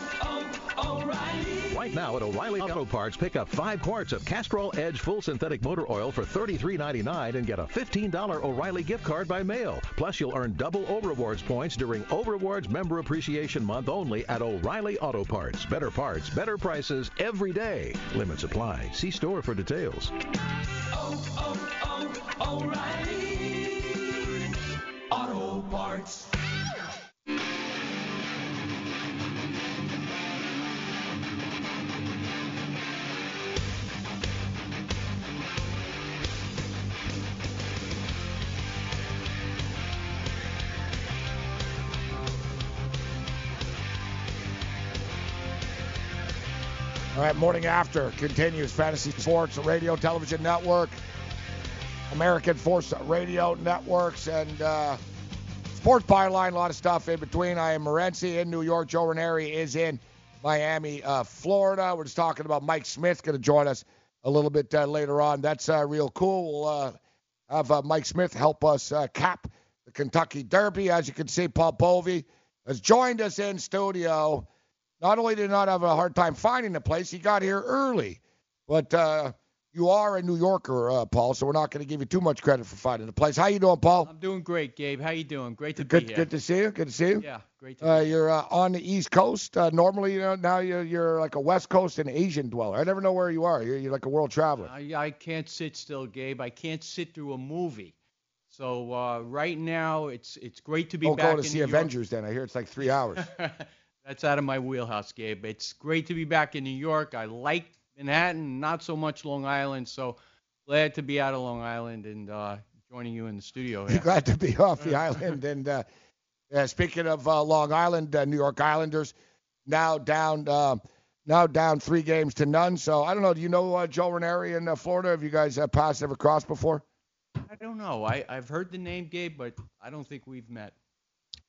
O'Reilly. Right now at O'Reilly Auto Parts, pick up five quarts of Castrol Edge full synthetic motor oil for $33.99 and get a $15 O'Reilly gift card by mail. Plus, you'll earn double O Rewards points during O Rewards Member Appreciation Month only at O'Reilly Auto Parts. Better parts, better prices every day. Limits apply. See store for details. Oh, oh, oh, O'Reilly. Auto Parts. All right, morning after continues Fantasy Sports Radio Television Network, American Force Radio Networks, and uh, Sports Byline. A lot of stuff in between. I am Morency in New York. Joe Ranieri is in Miami, uh, Florida. We're just talking about Mike Smith going to join us a little bit uh, later on. That's uh, real cool. We'll uh, have uh, Mike Smith help us cap the Kentucky Derby. As you can see, Paul Bovi has joined us in studio. Not only did he not have a hard time finding the place, he got here early. But uh, you are a New Yorker, uh, Paul, so we're not going to give you too much credit for finding the place. How you doing, Paul? I'm doing great, Gabe. How you doing? Great to Good, be here. good to see you. Good to see you. Yeah, great to Uh, you're uh, on the East Coast. Uh, normally, you know, now you're, you're like a West Coast and Asian dweller. I never know where you are. You're, you're like a world traveler. I, I can't sit still, Gabe. I can't sit through a movie. So uh, right now, it's it's great to be Don't back go to see New York. Avengers then. I hear it's like three hours. That's out of my wheelhouse, Gabe. It's great to be back in New York. I like Manhattan, not so much Long Island. So glad to be out of Long Island and uh, joining you in the studio here. Glad to be off the island. And uh, uh, speaking of uh, Long Island, uh, New York Islanders now down uh, now down three games to none. So I don't know. Do you know uh, Joe Ranieri in uh, Florida? Have you guys uh, passed ever crossed before? I don't know. I, I've heard the name, Gabe, but I don't think we've met.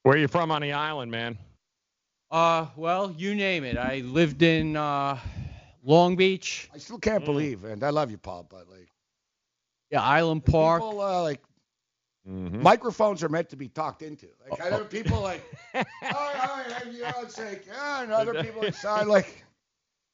Where are you from on the island, man? Uh, well, you name it. I lived in uh, Long Beach. I still can't believe, and I love you, Paul, but like Yeah, Island Park. people uh, like Mm-hmm. microphones are meant to be talked into. Like I know people like, all right, all right, and, you know, it's like, yeah, and other people inside like.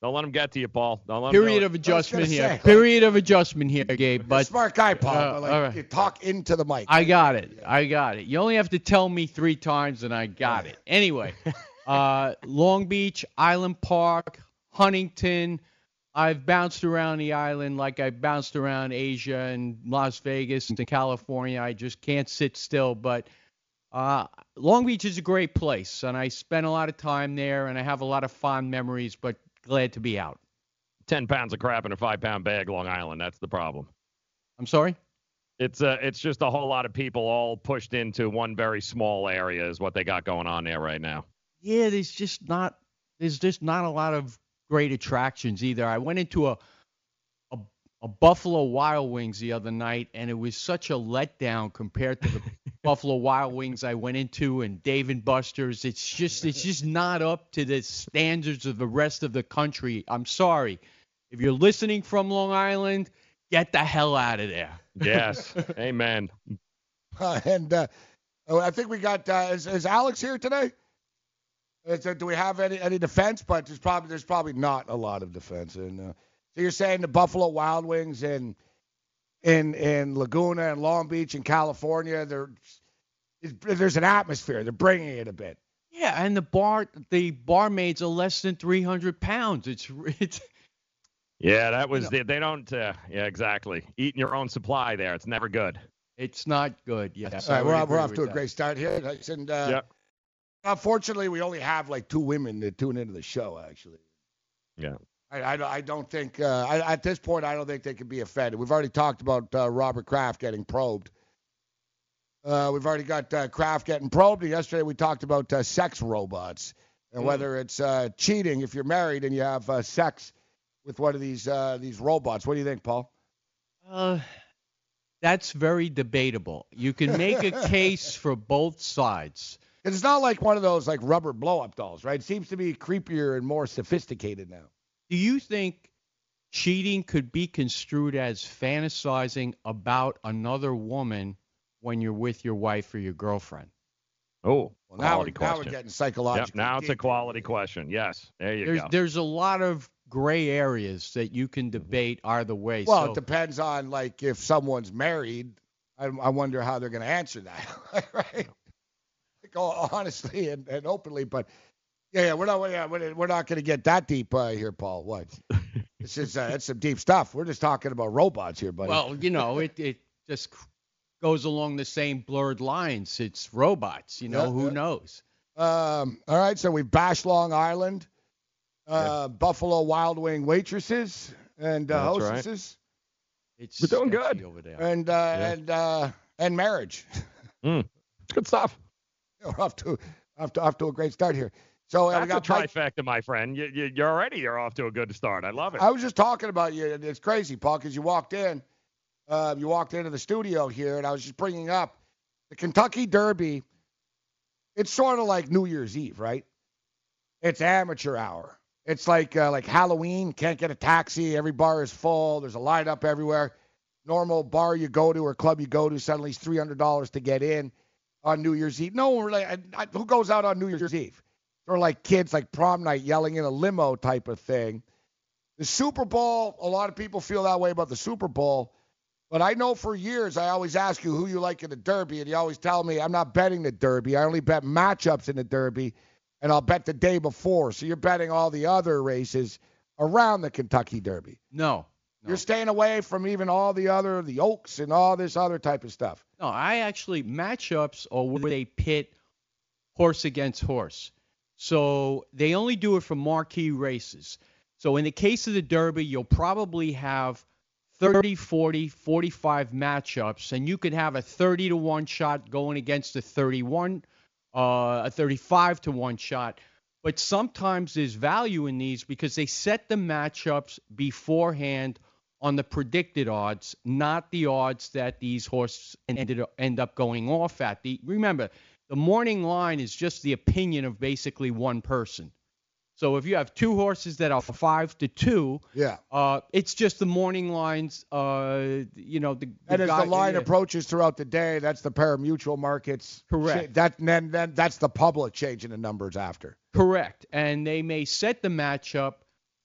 Don't let him get to you, Paul. Don't let Period do of adjustment here. say, like- Period of adjustment here, Gabe. But smart guy, Paul, Uh, but like all right. you talk into the mic. I got it. I got it. You only have to tell me three times, and I got it. Anyway, uh, Long Beach, Island Park, Huntington. I've bounced around the island like I bounced around Asia and Las Vegas and California. I just can't sit still. But uh, Long Beach is a great place, and I spent a lot of time there, and I have a lot of fond memories. But glad to be out. Ten pounds of crap in a five-pound bag, Long Island. That's the problem. I'm sorry. It's uh, it's just a whole lot of people all pushed into one very small area is what they got going on there right now. Yeah, there's just not there's just not a lot of great attractions either. I went into a a, a Buffalo Wild Wings the other night, and it was such a letdown compared to the Buffalo Wild Wings I went into and Dave and Buster's. It's just it's just not up to the standards of the rest of the country. I'm sorry. If you're listening from Long Island, get the hell out of there. Yes, amen. Uh, and uh, oh, I think we got uh, is, is Alex here today? Is there, do we have any any defense? But there's probably there's probably not a lot of defense. And uh, so you're saying the Buffalo Wild Wings in in in Laguna and Long Beach in California, there there's an atmosphere. They're bringing it a bit. Yeah, and the bar the barmaids are less than 300 pounds. It's it's Yeah, that was they, they don't. Uh, yeah, exactly. Eating your own supply there, it's never good. It's not good. Yes. All right, we're, off- we're off to a with great start here. And uh, Yep. Unfortunately, we only have like two women that tune into the show. Actually, Yeah. I, I, I don't think uh, I, at this point I don't think they could be offended. We've already talked about uh, Robert Kraft getting probed. Uh, we've already got uh, Kraft getting probed. Yesterday we talked about uh, sex robots and Mm. whether it's uh, cheating if you're married and you have uh, sex with one of these uh, these robots. What do you think, Paul? Uh, that's very debatable. You can make a case for both sides. It's not like one of those like rubber blow up dolls, right? It seems to be creepier and more sophisticated now. Do you think cheating could be construed as fantasizing about another woman when you're with your wife or your girlfriend? Oh, Well, now, we're, now we're getting psychological. Yep, now it's a quality question. Yes, there you There's go. there's a lot of gray areas that you can mm-hmm. debate either way. Well, so, it depends on like if someone's married. I, I wonder how they're going to answer that, right? Go honestly and, and openly, but yeah, yeah, we're not yeah, we're we're not going to get that deep uh, here, Paul. What? this is uh, it's some deep stuff. We're just talking about robots here, buddy. well, you know, it it just goes along the same blurred lines. It's robots. You know, Yeah, who yeah. knows? Um, all right, so we've bashed Long Island, uh, Buffalo Wild Wing waitresses and uh, That's right. hostesses, It's We're doing good. over there. and uh, and uh, and marriage. Mm, it's good stuff. We're off to off to off to a great start here. So uh, we That's a got Mike- trifecta, my friend. You, you, you're already you're off to a good start. I love it. I was just talking about you. and It's crazy, Paul, because you walked in, uh, you walked into the studio here, and I was just bringing up the Kentucky Derby. It's sort of like New Year's Eve, right? It's amateur hour. It's like uh, like Halloween. Can't get a taxi. Every bar is full. There's a lineup everywhere. Normal bar you go to or club you go to, suddenly it's three hundred dollars to get in on New Year's Eve. No one really. I, I, who goes out on New Year's Eve? Or like kids like prom night yelling in a limo type of thing. The Super Bowl, a lot of people feel that way about the Super Bowl. But I know for years I always ask you who you like in the Derby, and you always tell me I'm not betting the Derby. I only bet matchups in the Derby, and I'll bet the day before. So you're betting all the other races around the Kentucky Derby. No, You're staying away from even all the other, the Oaks and all this other type of stuff. No, I actually matchups are where they pit horse against horse. So they only do it for marquee races. So in the case of the Derby, you'll probably have 30, 40, 45 matchups, and you could have a 30 to 1 shot going against a 31, uh, a 35 to 1 shot. But sometimes there's value in these because they set the matchups beforehand on the predicted odds, not the odds that these horses ended end up going off at. The remember, the morning line is just the opinion of basically one person. So if you have two horses that are five to two, Yeah. uh, it's just the morning lines. Uh, you know, the, the And as guy- the line yeah. approaches throughout the day, that's the pari-mutuel markets. Correct. Sh- That then, then that's the public changing the numbers after. Correct, and they may set the matchup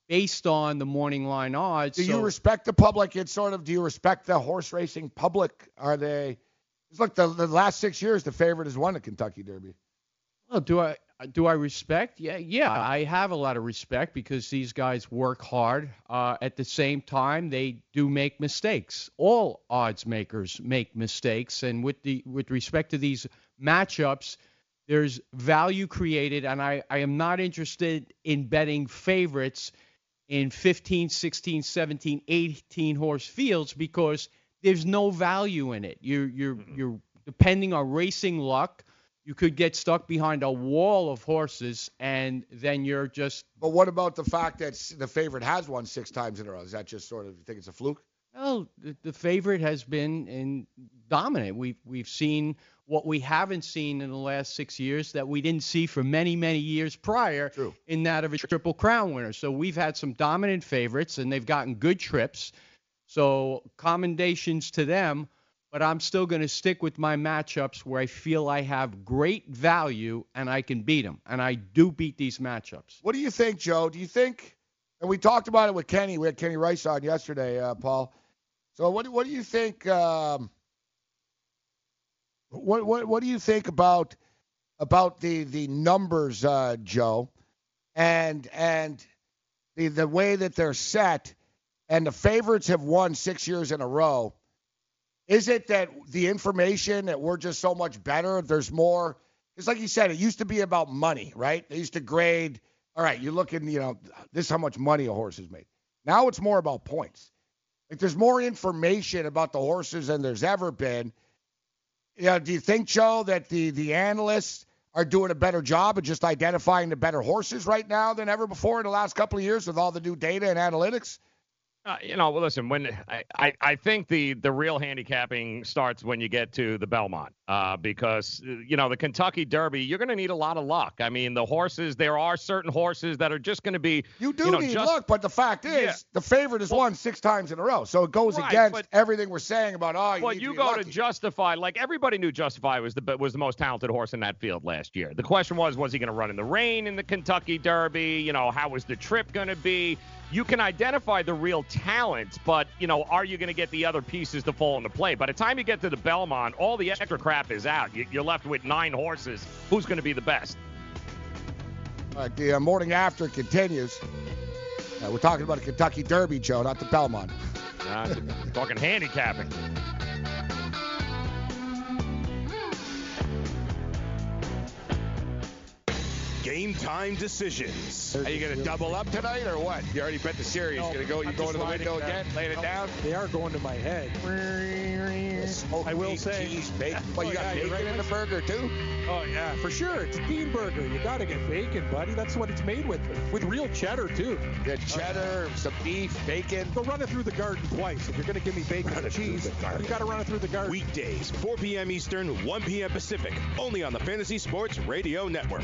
based on the morning line odds. Do so- you respect the public? It's sort of. Do you respect the horse racing public? Are they? It's like the, the last six years, the favorite has won the Kentucky Derby. Well, do I do I respect? Yeah, yeah, I have a lot of respect because these guys work hard. Uh, at the same time, they do make mistakes. All odds makers make mistakes, and with the with respect to these matchups, there's value created, and I, I am not interested in betting favorites in 15, 16, 17, 18 horse fields because there's no value in it. You're you're mm-hmm. you're depending on racing luck. You could get stuck behind a wall of horses, and then you're just But what about the fact that the favorite has won six times in a row? Is that just sort of? You think it's a fluke? well. The, the favorite has been in dominant. We've we've seen what we haven't seen in the last six years that we didn't see for many many years prior. True. In that of a triple crown winner. So we've had some dominant favorites, and they've gotten good trips. So commendations to them. But I'm still going to stick with my matchups where I feel I have great value and I can beat them. And I do beat these matchups. What do you think, Joe? Do you think? And we talked about it with Kenny. We had Kenny Rice on yesterday, uh, Paul. So what do- what do you think? Um, what what what do you think about about the the numbers, uh, Joe, and and the the way that they're set, and the favorites have won six years in a row. Is it that the information that we're just so much better? There's more. It's like you said. It used to be about money, right? They used to grade. All right, you're looking. You know, this is how much money a horse has made. Now it's more about points. Like there's more information about the horses than there's ever been. Yeah, do you think, Joe, that the the analysts are doing a better job of just identifying the better horses right now than ever before in the last couple of years with all the new data and analytics? Uh, you know, listen. When I, I, I think the the real handicapping starts when you get to the Belmont. Uh, because uh, you know the Kentucky Derby, you're going to need a lot of luck. I mean, the horses. There are certain horses that are just going to be. You do know, need just, luck, but the fact is, Yeah. the favorite has won six times in a row, so it goes Right, against but- everything we're saying about oh, you Well, need you to go lucky. to Justify. Like everybody knew, Justify was the was the most talented horse in that field last year. The question was, was he going to run in the rain in the Kentucky Derby? You know, how was the trip going to be? You can identify the real talent, but you know, are you going to get the other pieces to fall into play? By the time you get to the Belmont, all the extra crap is out. You- You're left with nine horses. Who's going to be the best? All right, the uh, morning after continues. Uh, we're talking about a Kentucky Derby, Joe, not the Belmont. Uh, talking handicapping. Game time decisions. Are you going to double up tonight or what? You already bet the series. No, going to go. You I'm to the window that. again, laying it down. They are going to my head. I will meat, say. cheese, bacon. Oh, well, you Oh, got yeah, you're bacon right. in the burger too. Oh yeah, for sure. It's a Dean burger. You gotta get bacon, buddy. That's what it's made with. With real cheddar too. Get cheddar, some beef, bacon. Go run it through the garden twice. If you're gonna give me bacon Run and cheese, you gotta run it through the garden. Weekdays, 4 p.m. Eastern, 1 p.m. Pacific, only on the Fantasy Sports Radio Network.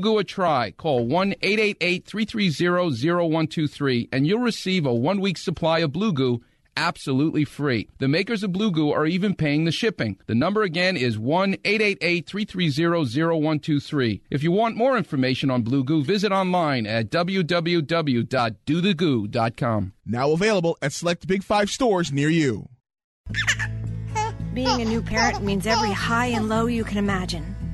Goo a try. Call 1-888-330-0123 and you'll receive a one-week supply of Blue Goo absolutely free. The makers of Blue Goo are even paying the shipping. The number again is 1-888-330-0123. If you want more information on Blue Goo, visit online at www.dothegoo.com. Now available at select Big Five stores near you. Being a new parent means every high and low you can imagine.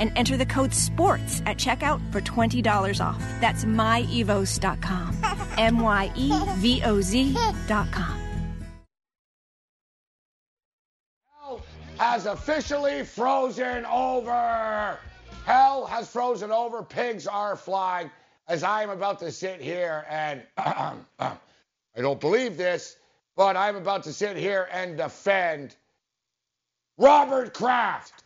and enter the code SPORTS at checkout for $20 off. That's myevoz.com. M Y E V O Z.com. Hell has officially frozen over. Hell has frozen over. Pigs are flying. As I am about to sit here and I don't believe this, but I'm about to sit here and defend Robert Kraft.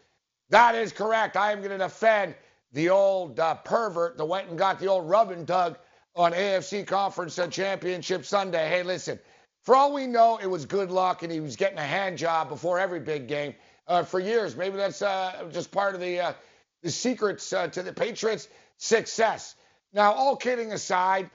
That is correct. I am going to defend the old uh, pervert that went and got the old rub and tug on AFC Conference uh, Championship Sunday. Hey, listen, for all we know, it was good luck and he was getting a hand job before every big game uh, for years. Maybe that's uh, just part of the uh, the secrets uh, to the Patriots' success. Now, all kidding aside,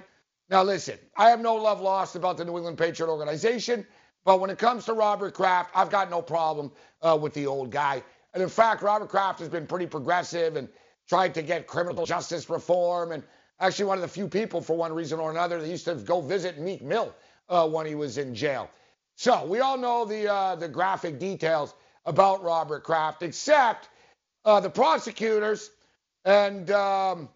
now listen, I have no love lost about the New England Patriot organization, but when it comes to Robert Kraft, I've got no problem with the old guy. And in fact, Robert Kraft has been pretty progressive and tried to get criminal justice reform and actually one of the few people, for one reason or another, that used to go visit Meek Mill uh, when he was in jail. So we all know the uh, the graphic details about Robert Kraft, except uh, the prosecutors and um,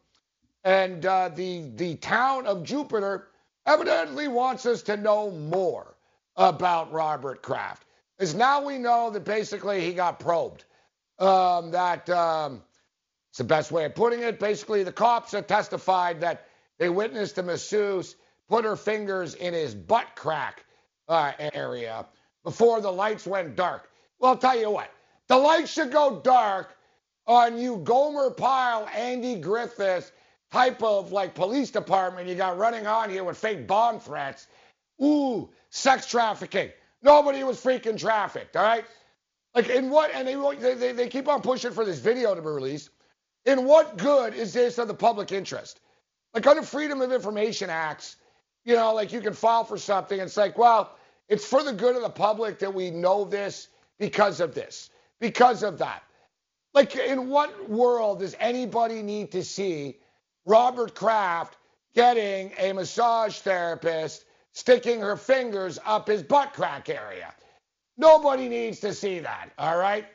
and uh, the the town of Jupiter evidently wants us to know more about Robert Kraft. As now we know that basically he got probed. Um, that um, it's the best way of putting it. Basically, the cops have testified that they witnessed a masseuse put her fingers in his butt crack uh, area before the lights went dark. Well, I'll tell you what, the lights should go dark on you Gomer Pyle, Andy Griffiths type of like police department you got running on here with fake bomb threats. Ooh, sex trafficking. Nobody was freaking trafficked, all right? Like, in what, and they, they, they keep on pushing for this video to be released. In what good is this of the public interest? Like, under Freedom of Information Acts, you know, like you can file for something. It's like, well, it's for the good of the public that we know this because of this, because of that. Like, in what world does anybody need to see Robert Kraft getting a massage therapist sticking her fingers up his butt crack area? Nobody needs to see that, all right?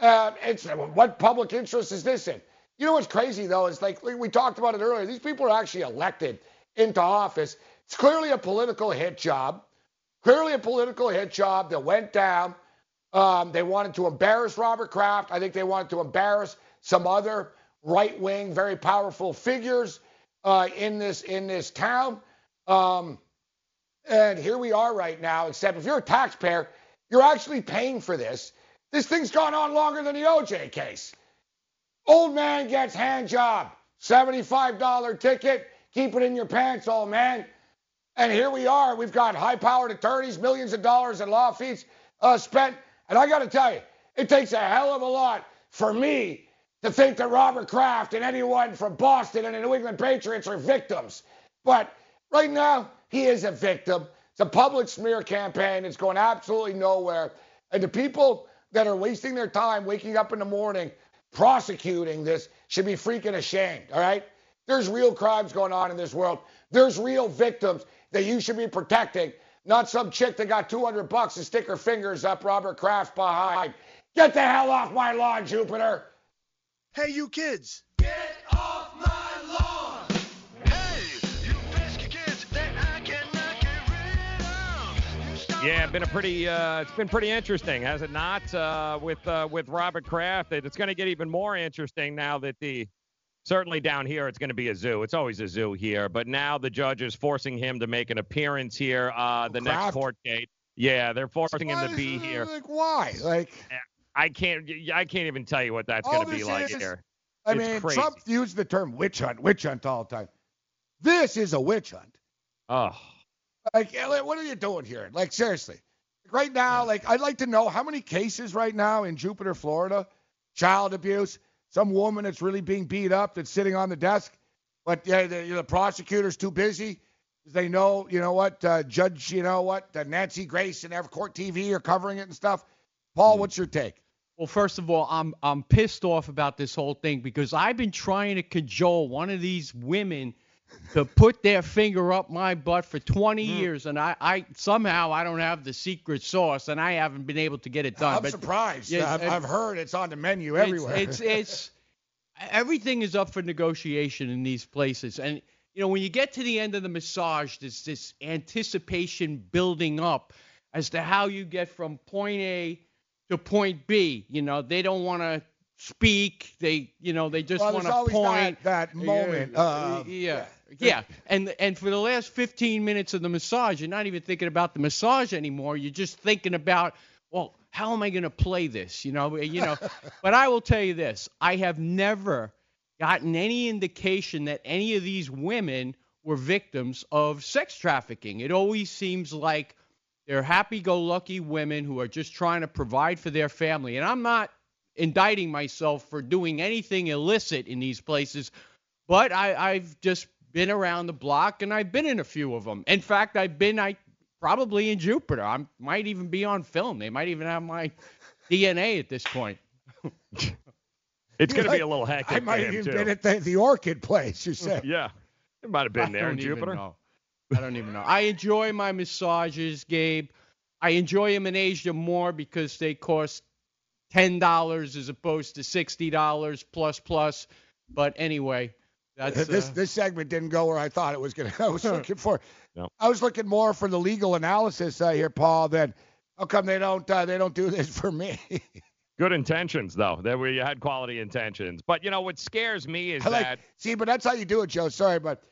Uh, it's what public interest is this in? You know what's crazy though is like we talked about it earlier. These people are actually elected into office. It's clearly a political hit job. Clearly a political hit job that went down. Um, they wanted to embarrass Robert Kraft. I think they wanted to embarrass some other right-wing, very powerful figures uh, in this in this town. Um, and here we are right now. Except if you're a taxpayer, you're actually paying for this. This thing's gone on longer than the OJ case. Old man gets hand job, $75 ticket. Keep it in your pants, old man. And here we are. We've got high-powered attorneys, millions of dollars in law fees uh, spent. And I got to tell you, it takes a hell of a lot for me to think that Robert Kraft and anyone from Boston and the New England Patriots are victims. But right now, he is a victim. It's a public smear campaign. It's going absolutely nowhere. And the people that are wasting their time waking up in the morning prosecuting this should be freaking ashamed, all right? There's real crimes going on in this world. There's real victims that you should be protecting, not some chick that got 200 bucks to stick her fingers up Robert Kraft behind. Get the hell off my lawn, Jupiter. Hey, you kids. Yeah, been a pretty. Uh, it's been pretty interesting, has it not? Uh, with uh, with Robert Kraft, it's going to get even more interesting now that the certainly down here it's going to be a zoo. It's always a zoo here, but now the judge is forcing him to make an appearance here. Uh, the Kraft? next court date. Yeah, they're forcing Why him to be it- here. Like, why? Like, I can't. I can't even tell you what that's going to be like is- here. I It's mean, crazy. Trump used the term witch hunt, witch hunt all the time. This is a witch hunt. Oh, Like, what are you doing here? Like, seriously. Right now, like, I'd like to know how many cases right now in Jupiter, Florida, child abuse, some woman that's really being beat up that's sitting on the desk, but yeah, the, the prosecutor's too busy. They know, you know what, uh, Judge, you know what, uh, Nancy Grace and every Court TV are covering it and stuff. Paul, what's your take? Well, first of all, I'm I'm pissed off about this whole thing because I've been trying to cajole one of these women to put their finger up my butt for 20 Hmm. years, and I, I somehow I don't have the secret sauce, and I haven't been able to get it done. I'm but surprised. Yeah, I've, I've heard it's on the menu it's- everywhere. It's, it's everything is up for negotiation in these places, and you know when you get to the end of the massage, there's this anticipation building up as to how you get from point A to point B. You know they don't want to speak. They you know they just Well, want to point. that, that moment. of- yeah. Yeah, and and for the last 15 minutes of the massage, you're not even thinking about the massage anymore. You're just thinking about, well, how am I going to play this? You know, you know. but I will tell you this: I have never gotten any indication that any of these women were victims of sex trafficking. It always seems like they're happy-go-lucky women who are just trying to provide for their family. And I'm not indicting myself for doing anything illicit in these places, but I, I've just been around the block and I've been in a few of them. In fact, I've been I probably in Jupiter. I might even be on film. They might even have my DNA at this point. It's going to be a little hectic I might for him have too. been at the, the Orchid place. You said. yeah, it might have been I there in Jupiter. know. I don't even know. I enjoy my massages, Gabe. I enjoy them in Asia more because they cost ten dollars as opposed to sixty dollars plus plus. But anyway, that's this uh, this segment didn't go where I thought it was going to. I was looking for. No. I was looking more for the legal analysis uh, here, Paul. Than how come they don't uh, they don't do this for me? Good intentions, though. There we had quality intentions. But you know what scares me is like that see, but that's how you do it, Joe. Sorry, but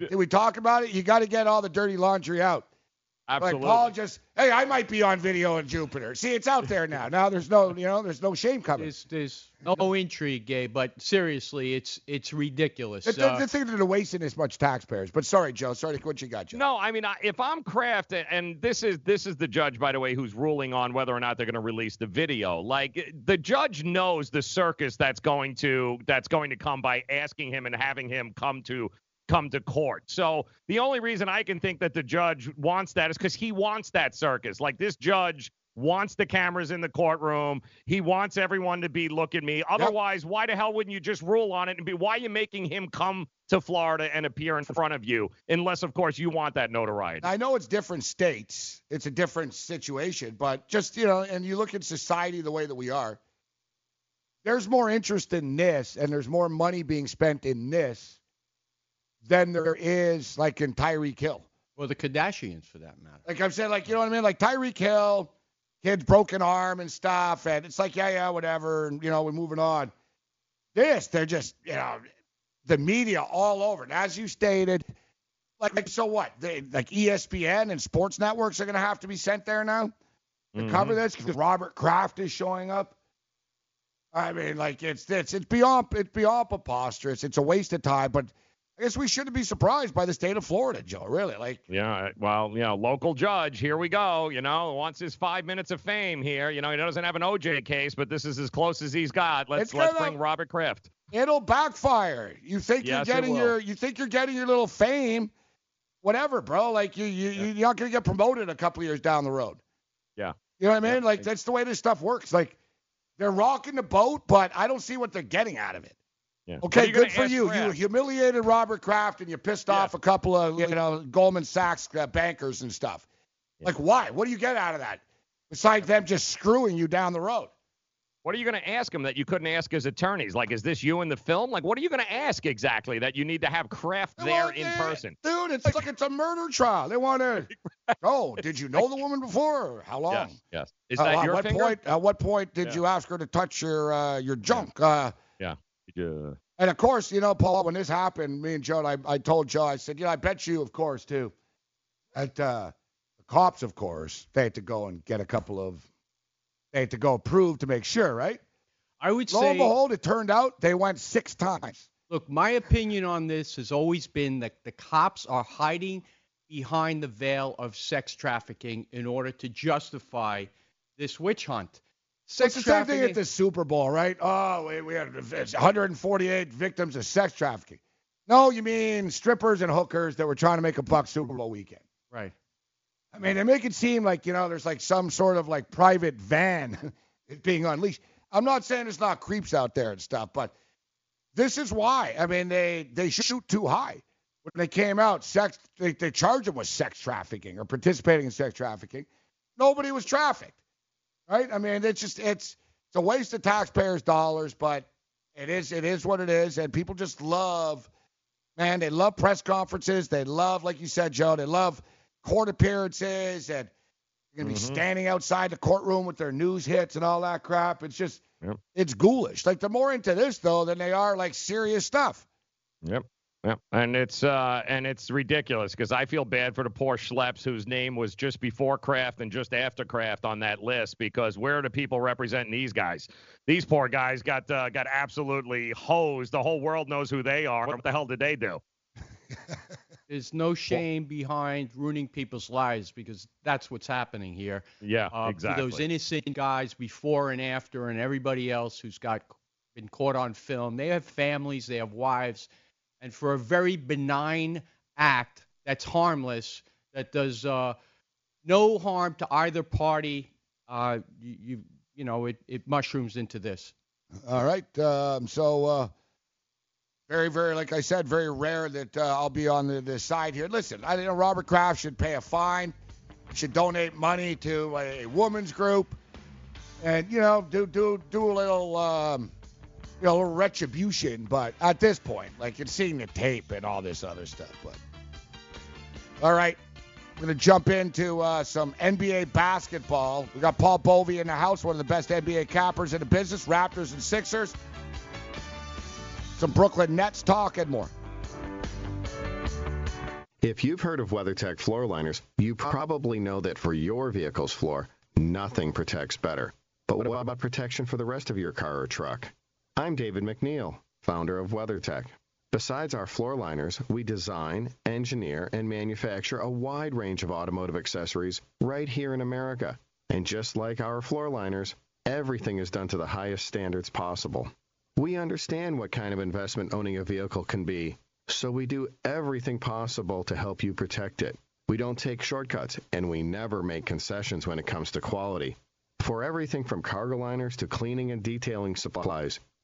did we talk about it? You got to get all the dirty laundry out. Absolutely. Like Paul just, hey, I might be on video in Jupiter. See, it's out there now. Now there's no, you know, there's no shame coming. there's there's no intrigue, Gabe. But seriously, it's it's ridiculous. The, the, Uh, the thing that they're wasting this much taxpayers. But sorry, Joe. Sorry, what you got, Joe? No, I mean, I- if I'm Kraft, and this is this is the judge, by the way, who's ruling on whether or not they're going to release the video. Like the judge knows the circus that's going to that's going to come by asking him and having him come to come to court. So the only reason I can think that the judge wants that is because he wants that circus. Like this judge wants the cameras in the courtroom. He wants everyone to be looking me. Otherwise, why the hell wouldn't you just rule on it and be why are you making him come to Florida and appear in front of you? Unless, of course, you want that notoriety. I know it's different states. It's a different situation, but just, you know, and you look at society the way that we are, there's more interest in this and there's more money being spent in this than there is like in Tyreek Hill. or the Kardashians, for that matter. Like I'm saying, like, you know what I mean? Like Tyreek Hill, kid's broken arm and stuff, and it's like, yeah, yeah, whatever, and you know, we're moving on. This, they're just, you know, the media all over. And as you stated, like, like so what? They, like ESPN and sports networks are going to have to be sent there now to mm-hmm. cover this because Robert Kraft is showing up. I mean, like it's it's it's beyond it's beyond preposterous. It's a waste of time, but I guess we shouldn't be surprised by the state of Florida, Joe. Really, like Yeah, well, you know, local judge, here we go. You know, wants his five minutes of fame here. You know, he doesn't have an OJ case, but this is as close as he's got. Let's let's bring Robert Kraft. it'll backfire. You think Yes, you're getting your you think you're getting your little fame, whatever, bro. Like you you you- you're not gonna get promoted a couple years down the road. Yeah. You know what I mean? Like that's the way this stuff works. Like they're rocking the boat, but I don't see what they're getting out of it. Yeah. Okay, are you gonna good for ask you. You humiliated Robert Kraft and you pissed off a couple of you know Goldman Sachs uh, bankers and stuff. Like why? What do you get out of that? Besides them just screwing you down the road. What are you going to ask him that you couldn't ask his attorneys? Like, is this you in the film? Like, what are you going to ask exactly that you need to have Kraft there in person? Dude, it's like it's a murder trial. They want to. Oh, did you know the woman before? How long? Yes, yes. Is that Uh, that at what finger? point? At what point did Yeah. you ask her to touch your uh, your junk? Uh, Yeah. Yeah. and of course, you know, Paul, when this happened, me and Joe, I, I told Joe, I said, you know, I bet you, of course, too, at uh, the cops, of course, they had to go and get a couple of, they had to go prove to make sure, right? I would Lo say. Lo and behold, it turned out they went six times. Look, my opinion on this has always been that the cops are hiding behind the veil of sex trafficking in order to justify this witch hunt. It's Sex the same thing trafficking. at the Super Bowl, right? Oh, we, we had 148 victims of sex trafficking. No, you mean strippers and hookers that were trying to make a buck Super Bowl weekend. Right. I mean, they make it seem like, you know, there's like some sort of like private van being unleashed. I'm not saying there's not creeps out there and stuff, but this is why. I mean, they they shoot too high. When they came out, sex they, they charged them with sex trafficking or participating in sex trafficking. Nobody was trafficked. Right? I mean, it's just it's it's a waste of taxpayers' dollars, but it is it is what it is, and people just love man, they love press conferences. They love, like you said, Joe, they love court appearances and you're gonna be Mhm. standing outside the courtroom with their news hits and all that crap. It's just Yep. it's ghoulish. Like they're more into this though than they are like serious stuff. Yep. Yep. And it's uh and it's ridiculous because I feel bad for the poor schleps whose name was just before Kraft and just after Kraft on that list because where are the people representing these guys? These poor guys got uh, got absolutely hosed. The whole world knows who they are. What the hell did they do? There's no shame behind ruining people's lives because that's what's happening here. Yeah, uh, exactly. Those innocent guys before and after, and everybody else who's got been caught on film, they have families, they have wives, and for a very benign act that's harmless, that does uh, no harm to either party, uh, you, you you know it, it mushrooms into this. All right. Um, so uh, very, very, like I said, very rare that uh, I'll be on the, the side here. Listen, I think Robert Kraft should pay a fine, should donate money to a women's group, and you know do do do a little um, you know a little retribution. But at this point, like it's seeing the tape and all this other stuff. But all right. We're going to jump into uh, some NBA basketball. We got Paul Bovi in the house, one of the best NBA cappers in the business, Raptors and Sixers. Some Brooklyn Nets talk and more. If you've heard of WeatherTech floor liners, you probably know that for your vehicle's floor, nothing protects better. But what about protection for the rest of your car or truck? I'm David McNeil, founder of WeatherTech. Besides our floor liners, we design, engineer, and manufacture a wide range of automotive accessories right here in America. And just like our floor liners, everything is done to the highest standards possible. We understand what kind of investment owning a vehicle can be, so we do everything possible to help you protect it. We don't take shortcuts, and we never make concessions when it comes to quality. For everything from cargo liners to cleaning and detailing supplies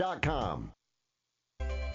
Dot com.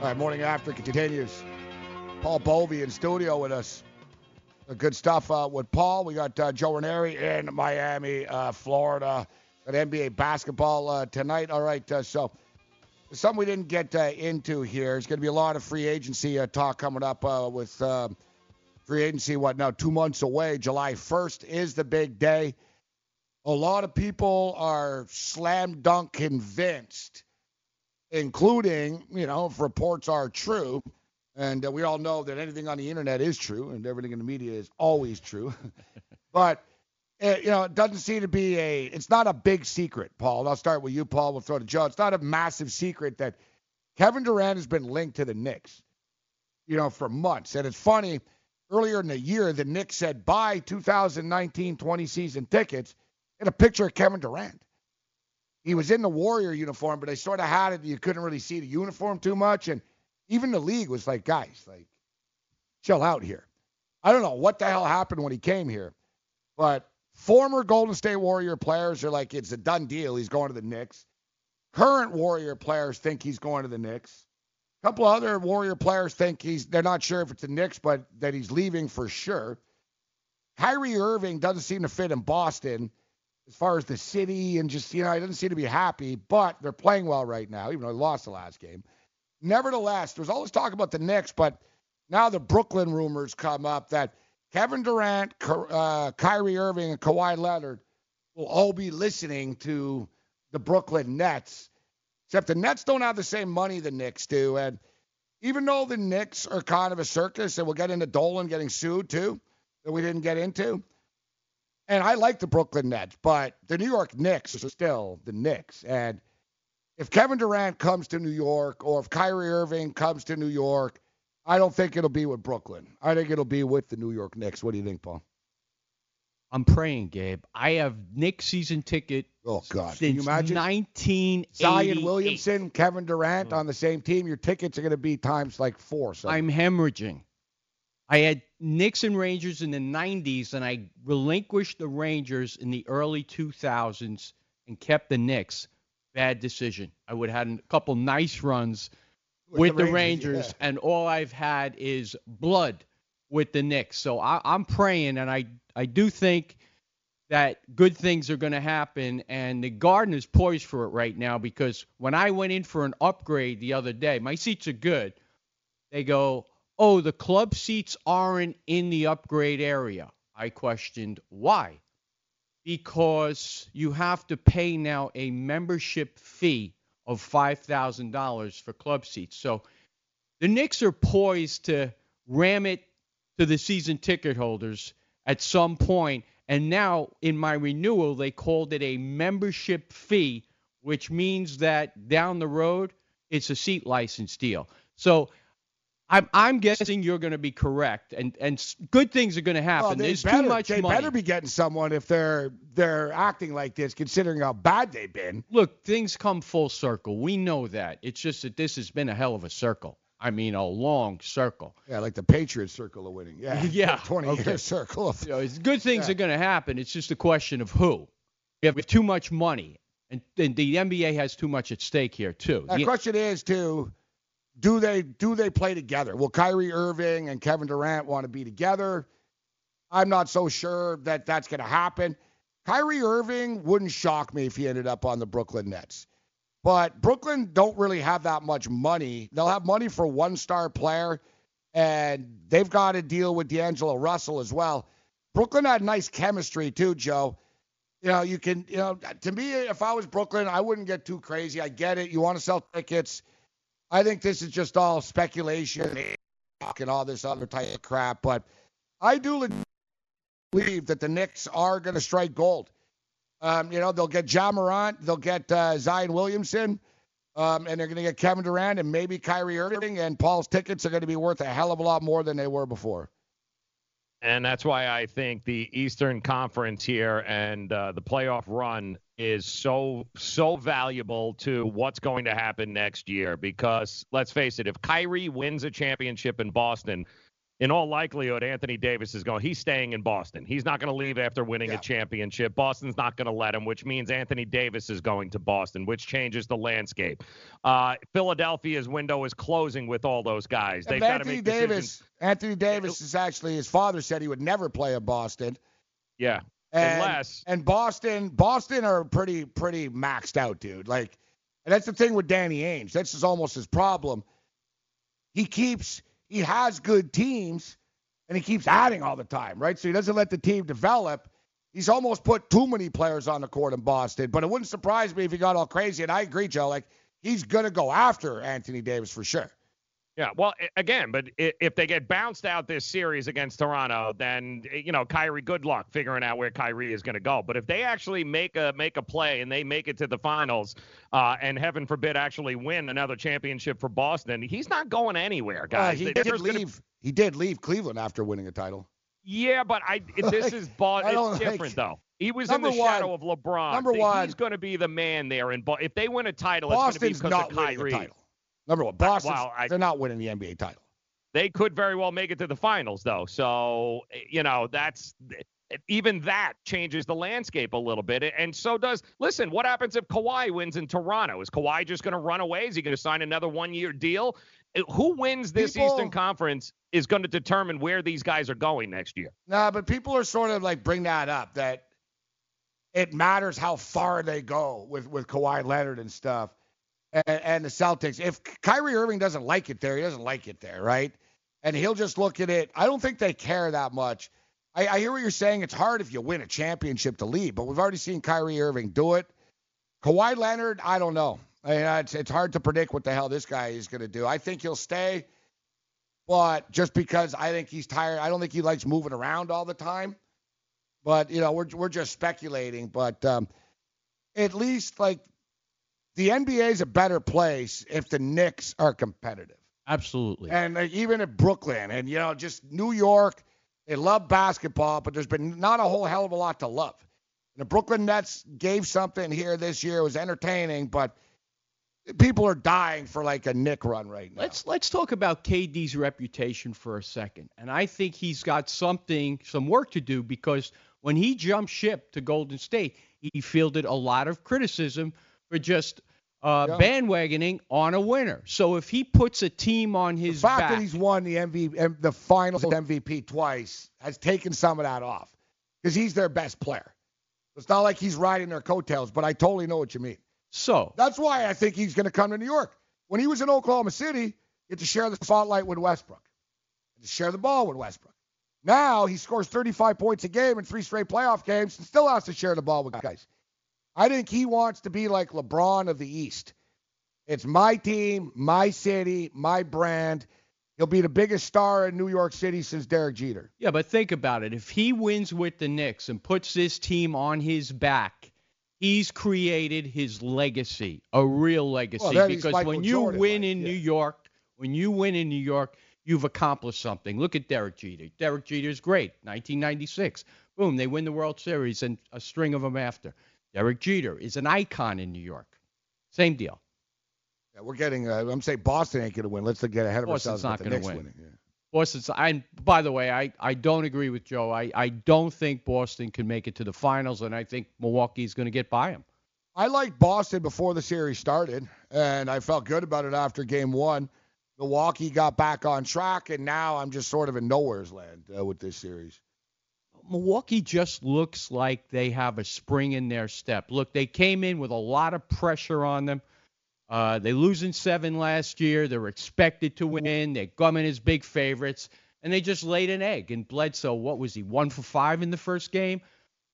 All right, morning after continues. Paul Bovi in studio with us. Uh, Good stuff uh, with Paul. We got uh, Joe Ranieri in Miami, uh, Florida. Got NBA basketball uh, tonight. All right, uh, so something we didn't get into here. There's going to be a lot of free agency talk coming up with free agency. What now? Two months away. July 1st is the big day. A lot of people are slam dunk convinced including, you know, if reports are true, and uh, we all know that anything on the internet is true and everything in the media is always true. but, uh, you know, it doesn't seem to be a, it's not a big secret, Paul. And I'll start with you, Paul. We'll throw to Joe. It's not a massive secret that Kevin Durant has been linked to the Knicks. you know, for months. And it's funny, earlier in the year, the Knicks said buy 2019-20 season tickets and a picture of Kevin Durant. He was in the Warrior uniform, but they sort of had it. You couldn't really see the uniform too much, and even the league was like, guys, like, chill out here. I don't know what the hell happened when he came here, but former Golden State Warrior players are like, it's a done deal. He's going to the Knicks. Current Warrior players think he's going to the Knicks. A couple other Warrior players think he's they're not sure if it's the Knicks, but that he's leaving for sure. Kyrie Irving doesn't seem to fit in Boston as far as the city and just, you know, he doesn't seem to be happy, but they're playing well right now, even though they lost the last game. Nevertheless, there's always talk about the Knicks, but now the Brooklyn rumors come up that Kevin Durant, uh, Kyrie Irving, and Kawhi Leonard will all be listening to the Brooklyn Nets. Except the Nets don't have the same money the Knicks do. And even though the Knicks are kind of a circus, and we'll get into Dolan getting sued too, that we didn't get into. And I like the Brooklyn Nets, but the New York Knicks are still the Knicks. And if Kevin Durant comes to New York or if Kyrie Irving comes to New York, I don't think it'll be with Brooklyn. I think it'll be with the New York Knicks. What do you think, Paul? I'm praying, Gabe. I have Knicks season ticket. Oh God! Since Can you imagine 1988. Zion Williamson, Kevin Durant on the same team. Your tickets are going to be times like four. So I'm hemorrhaging. I had Knicks and Rangers in the 90s, and I relinquished the Rangers in the early 2000s and kept the Knicks. Bad decision. I would have had a couple nice runs with, the, the Rangers, Rangers, yeah. and all I've had is blood with the Knicks. So I, I'm praying, and I I do think that good things are going to happen, and the Garden is poised for it right now because when I went in for an upgrade the other day, my seats are good. They go, oh, the club seats aren't in the upgrade area. I questioned why. Because you have to pay now a membership fee of $5,000 for club seats. So the Knicks are poised to ram it to the season ticket holders at some point. And now in my renewal, they called it a membership fee, which means that down the road, it's a seat license deal. So I'm I'm guessing you're going to be correct, and and good things are going to happen. Well, There's better, too much they money. better be getting someone if they're they're acting like this, considering how bad they've been. Look, things come full circle. We know that. It's just that this has been a hell of a circle. I mean, a long circle. Yeah, like the Patriots circle of winning. Yeah, Yeah, 20 okay. year circle of. You know, good things Yeah. are going to happen. It's just a question of who. We have too much money, and, and the NBA has too much at stake here too. The The- question is too, do they do they play together? Will Kyrie Irving and Kevin Durant want to be together? I'm not so sure that that's going to happen. Kyrie Irving wouldn't shock me if he ended up on the Brooklyn Nets. But Brooklyn don't really have that much money. They'll have money for one star player, and they've got to deal with D'Angelo Russell as well. Brooklyn had nice chemistry too, Joe. You know, you can, you know, to me, if I was Brooklyn, I wouldn't get too crazy. I get it. You want to sell tickets. I think this is just all speculation and all this other type of crap. But I do believe that the Knicks are going to strike gold. Um, you know, they'll get John Morant, they'll get uh, Zion Williamson, um, and they're going to get Kevin Durant and maybe Kyrie Irving. And Paul's tickets are going to be worth a hell of a lot more than they were before. And that's why I think the Eastern Conference here and uh, the playoff run is so so valuable to what's going to happen next year. Because let's face it, if Kyrie wins a championship in Boston, in all likelihood, Anthony Davis is going. He's staying in Boston. He's not going to leave after winning a championship. Boston's not going to let him, which means Anthony Davis is going to Boston, which changes the landscape. Uh, Philadelphia's window is closing with all those guys. They've got to Anthony make Davis, decisions. Anthony Davis is actually his father said he would never play in Boston. Yeah, And, unless and Boston, Boston are pretty pretty maxed out, dude. Like, and that's the thing with Danny Ainge. That's just almost his problem. He keeps he has good teams, and he keeps adding all the time, right? So he doesn't let the team develop. He's almost put too many players on the court in Boston. But it wouldn't surprise me if he got all crazy. And I agree, Joe. Like he's gonna go after Anthony Davis for sure. Yeah, well, again, but if they get bounced out this series against Toronto, then eh, you know Kyrie, good luck figuring out where Kyrie is going to go. But if they actually make a make a play and they make it to the finals, uh, and heaven forbid actually win another championship for Boston, he's not going anywhere, Uh, guys. he There- did there's gonna- leave. He did leave Cleveland after winning a title. yeah, but I this is Boston. It's don't like- different though. He was Number in the one- shadow of LeBron. number one, He's going to be the man there. And if they win a title, it's going to be Boston's because not of Kyrie. title. Number one, Boston. Well, I- they're not winning the NBA title. they could very well make it to the finals though. So you know that's even that changes the landscape a little bit and so does listen what happens if Kawhi wins in Toronto? Is Kawhi just going to run away? Is he going to sign another one year deal? Uh, who wins this People- Eastern Conference is going to determine where these guys are going next year. Nah, but people are sort of like bring that up that it matters how far they go with with Kawhi Leonard and stuff, and, and the Celtics. If Kyrie Irving doesn't like it there, he doesn't like it there, right? And he'll just look at it. I don't think they care that much. I, I hear what you're saying. It's hard if you win a championship to leave, but we've already seen Kyrie Irving do it. Kawhi Leonard, I don't know. I mean, it's, it's hard to predict what the hell this guy is going to do. I think he'll stay, but just because I think he's tired, I don't think he likes moving around all the time. But you know, we're we're just speculating. But um, at least like the NBA is a better place if the Knicks are competitive. Absolutely. And like, even at Brooklyn and you know just New York, they love basketball, but there's been not a whole hell of a lot to love. The Brooklyn Nets gave something here this year. It was entertaining, but people are dying for like a Knick run right now. Let's let's talk about KD's reputation for a second. And I think he's got something, some work to do because when he jumped ship to Golden State, he fielded a lot of criticism for just uh, bandwagoning on a winner. So if he puts a team on his the fact back, that he's won the MVP, the Finals MVP twice has taken some of that off because he's their best player. It's not like he's riding their coattails, but I totally know what you mean. So that's why I think he's going to come to New York. When he was in Oklahoma City, he had to share the spotlight with Westbrook, had to share the ball with Westbrook. Now he scores 35 points a game in three straight playoff games and still has to share the ball with guys. I think he wants to be like LeBron of the East. It's my team, my city, my brand. He'll be the biggest star in New York City since Derek Jeter. Yeah, but think about it. If he wins with the Knicks and puts this team on his back, he's created his legacy, a real legacy. Well, because when you Jordan, win like, in yeah. New York, when you win in New York, you've accomplished something. Look at Derek Jeter. Derek Jeter is great. 1996. Boom, they win the World Series and a string of them after. Derek Jeter is an icon in New York. Same deal. Yeah, we're getting. Uh, I'm saying Boston ain't going to win. Let's get ahead of Boston's ourselves. Boston's not gonna win. winning. Yeah. Boston's. I by the way, I, I don't agree with Joe. I, I don't think Boston can make it to the finals, and I think Milwaukee's going to get by them. I liked Boston before the series started, and I felt good about it after game one. Milwaukee got back on track, and now I'm just sort of in nowhere's land uh, with this series. Milwaukee just looks like they have a spring in their step. Look, they came in with a lot of pressure on them. Uh, they lose in seven last year. They're expected to win. They come in as big favorites, and they just laid an egg. And Bledsoe, what was he, one for five in the first game?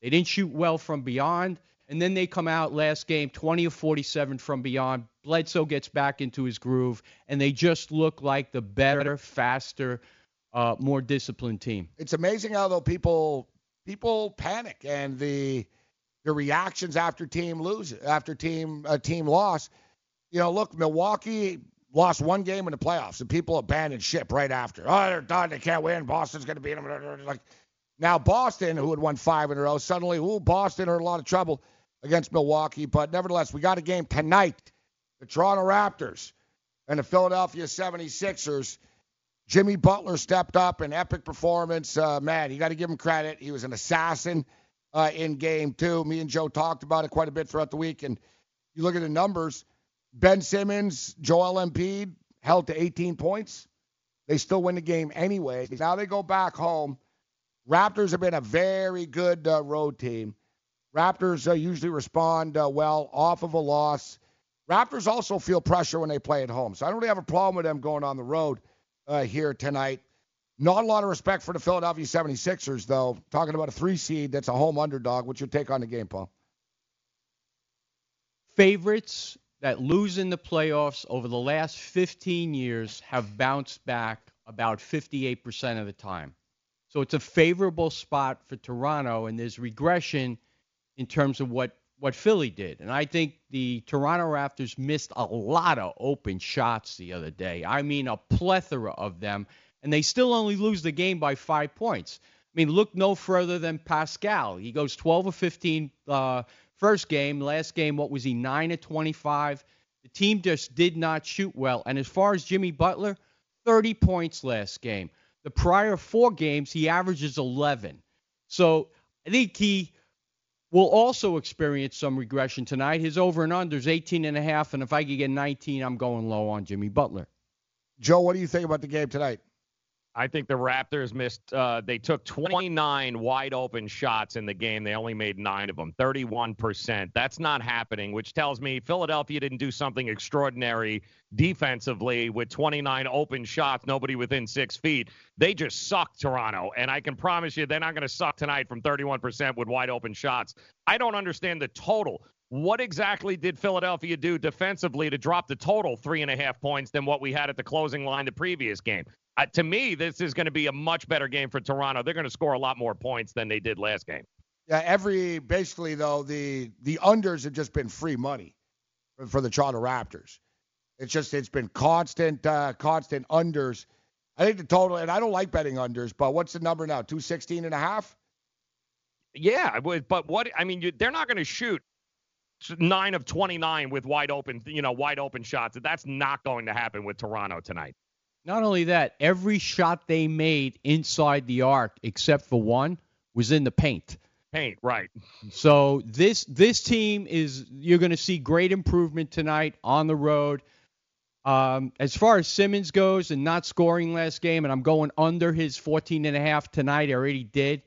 They didn't shoot well from beyond. And then they come out last game, 20 of 47 from beyond. Bledsoe gets back into his groove, and they just look like the better, faster, uh, more disciplined team. It's amazing how though people people panic and the the reactions after team lose after team a team loss. You know, look, Milwaukee lost one game in the playoffs, and people abandoned ship right after. Oh, they're done. They can't win. Boston's going to beat them. Like now, Boston, who had won five in a row, suddenly, ooh, Boston are in a lot of trouble against Milwaukee. But nevertheless, we got a game tonight. The Toronto Raptors and the Philadelphia 76ers. Jimmy Butler stepped up, an epic performance. Uh, man, you got to give him credit. He was an assassin uh, in game two. Me and Joe talked about it quite a bit throughout the week. And you look at the numbers Ben Simmons, Joel Embiid held to 18 points. They still win the game anyway. Now they go back home. Raptors have been a very good uh, road team. Raptors uh, usually respond uh, well off of a loss. Raptors also feel pressure when they play at home. So I don't really have a problem with them going on the road uh, here tonight. Not a lot of respect for the Philadelphia 76ers, though. Talking about a three seed that's a home underdog. What's your take on the game, Paul? favorites that lose in the playoffs over the last 15 years have bounced back about 58% of the time. So it's a favorable spot for Toronto, and there's regression in terms of what, what Philly did. And I think the Toronto Raptors missed a lot of open shots the other day. I mean, a plethora of them, and they still only lose the game by five points. I mean, look no further than Pascal. He goes 12 or 15 uh, first game. Last game, what was he, 9 of 25? The team just did not shoot well. And as far as Jimmy Butler, 30 points last game. The prior four games, he averages 11. So I think he will also experience some regression tonight. His over and under is 18 and a half, and if I could get 19, I'm going low on Jimmy Butler. Joe, what do you think about the game tonight? I think the Raptors missed. Uh, they took 29 wide open shots in the game. They only made nine of them, 31%. That's not happening, which tells me Philadelphia didn't do something extraordinary defensively with 29 open shots, nobody within six feet. They just sucked Toronto, and I can promise you they're not going to suck tonight from 31% with wide open shots. I don't understand the total. What exactly did Philadelphia do defensively to drop the total three and a half points than what we had at the closing line the previous game? Uh, to me, this is going to be a much better game for Toronto. They're going to score a lot more points than they did last game. Yeah, every basically though the the unders have just been free money for the Toronto Raptors. It's just it's been constant uh, constant unders. I think the total, and I don't like betting unders, but what's the number now? Two sixteen and a half. Yeah, but what I mean, you, they're not going to shoot nine of 29 with wide open, you know, wide open shots. That's not going to happen with Toronto tonight. Not only that, every shot they made inside the arc, except for one, was in the paint. Paint, right. So this this team is you're going to see great improvement tonight on the road. Um, as far as Simmons goes and not scoring last game, and I'm going under his 14 and a half tonight. I already did.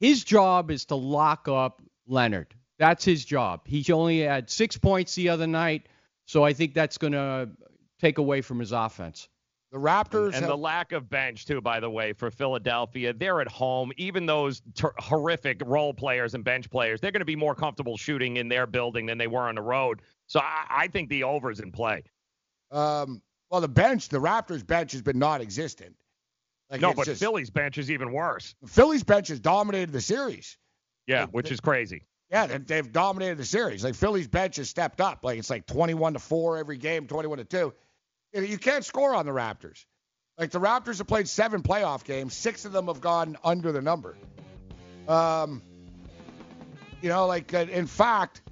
His job is to lock up Leonard. That's his job. He only had six points the other night, so I think that's going to take away from his offense. The Raptors and, and have... the lack of bench too, by the way, for Philadelphia. They're at home. Even those ter- horrific role players and bench players, they're going to be more comfortable shooting in their building than they were on the road. So I, I think the over is in play. Um, well, the bench, the Raptors bench has been non-existent. Like no, but just, Philly's bench is even worse. Philly's bench has dominated the series. Yeah, like, which they, is crazy. Yeah, they've dominated the series. Like Philly's bench has stepped up. Like it's like 21 to four every game, 21 to two. You can't score on the Raptors. Like the Raptors have played seven playoff games, six of them have gone under the number. Um, you know, like uh, in fact,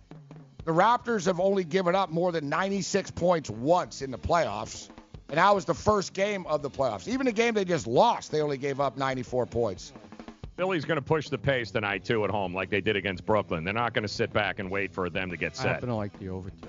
the Raptors have only given up more than 96 points once in the playoffs, and that was the first game of the playoffs. Even the game they just lost, they only gave up 94 points. Philly's going to push the pace tonight too at home, like they did against Brooklyn. They're not going to sit back and wait for them to get set. I happen to like the over too.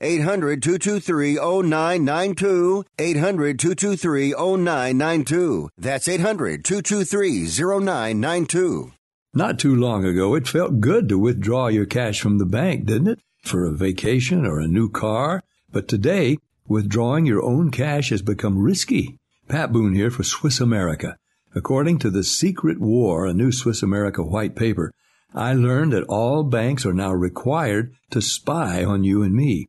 800 223 0992. 800 223 0992. That's 800 223 0992. Not too long ago, it felt good to withdraw your cash from the bank, didn't it? For a vacation or a new car. But today, withdrawing your own cash has become risky. Pat Boone here for Swiss America. According to the Secret War, a new Swiss America white paper, I learned that all banks are now required to spy on you and me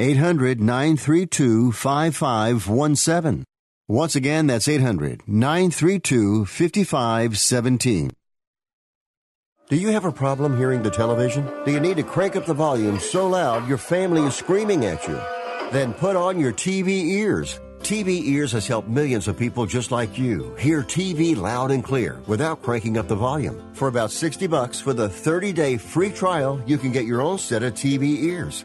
800 932 5517. Once again, that's 800 932 5517. Do you have a problem hearing the television? Do you need to crank up the volume so loud your family is screaming at you? Then put on your TV ears. TV Ears has helped millions of people just like you hear TV loud and clear without cranking up the volume. For about 60 bucks for the 30-day free trial, you can get your own set of TV ears.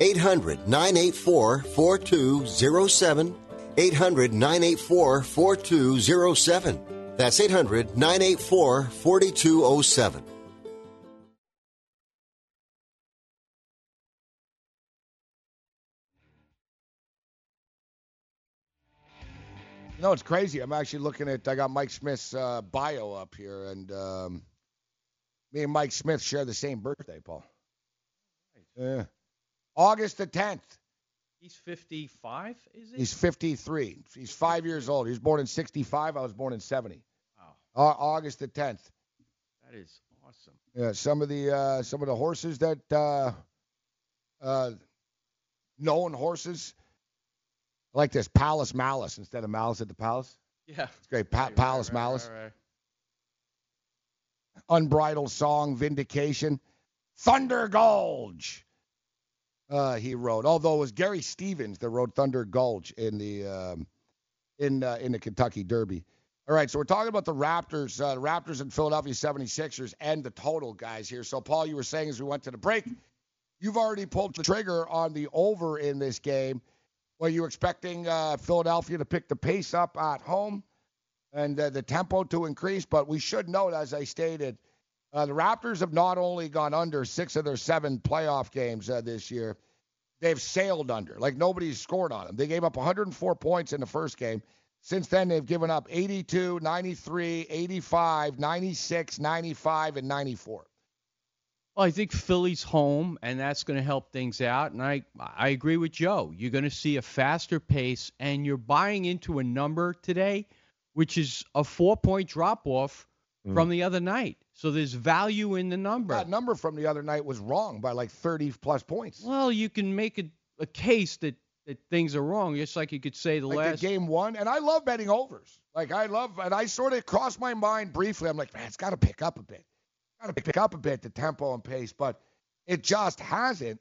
800 984 4207. 800 984 4207. That's 800 984 4207. No, it's crazy. I'm actually looking at. I got Mike Smith's uh, bio up here, and um, me and Mike Smith share the same birthday, Paul. Yeah, August the 10th. He's 55, is he? He's 53. He's five years old. He was born in 65. I was born in 70. Wow. Uh, August the 10th. That is awesome. Yeah, some of the uh, some of the horses that uh, uh, known horses I like this Palace Malice instead of Malice at the Palace. Yeah. It's great. Pa- Right, Palace right, Malice. right, right. Unbridled Song, Vindication, Thunder Gulch. Uh, he wrote, although it was Gary Stevens that wrote Thunder Gulch in the um, in uh, in the Kentucky Derby. All right, so we're talking about the Raptors, uh, the Raptors and Philadelphia 76ers, and the total guys here. So Paul, you were saying as we went to the break, you've already pulled the trigger on the over in this game. Were you expecting uh, Philadelphia to pick the pace up at home and uh, the tempo to increase? But we should note, as I stated, uh, the Raptors have not only gone under six of their seven playoff games uh, this year, they've sailed under. Like nobody's scored on them. They gave up 104 points in the first game. Since then, they've given up 82, 93, 85, 96, 95, and 94. Well, I think Philly's home, and that's going to help things out. And I, I agree with Joe. You're going to see a faster pace, and you're buying into a number today, which is a four-point drop-off from the other night. So there's value in the number. That number from the other night was wrong by like 30 plus points. Well, you can make a, a case that, that things are wrong, just like you could say the like last. the game one, and I love betting overs. Like I love, and I sort of crossed my mind briefly. I'm like, man, it's got to pick up a bit. Got to pick up a bit the tempo and pace, but it just hasn't,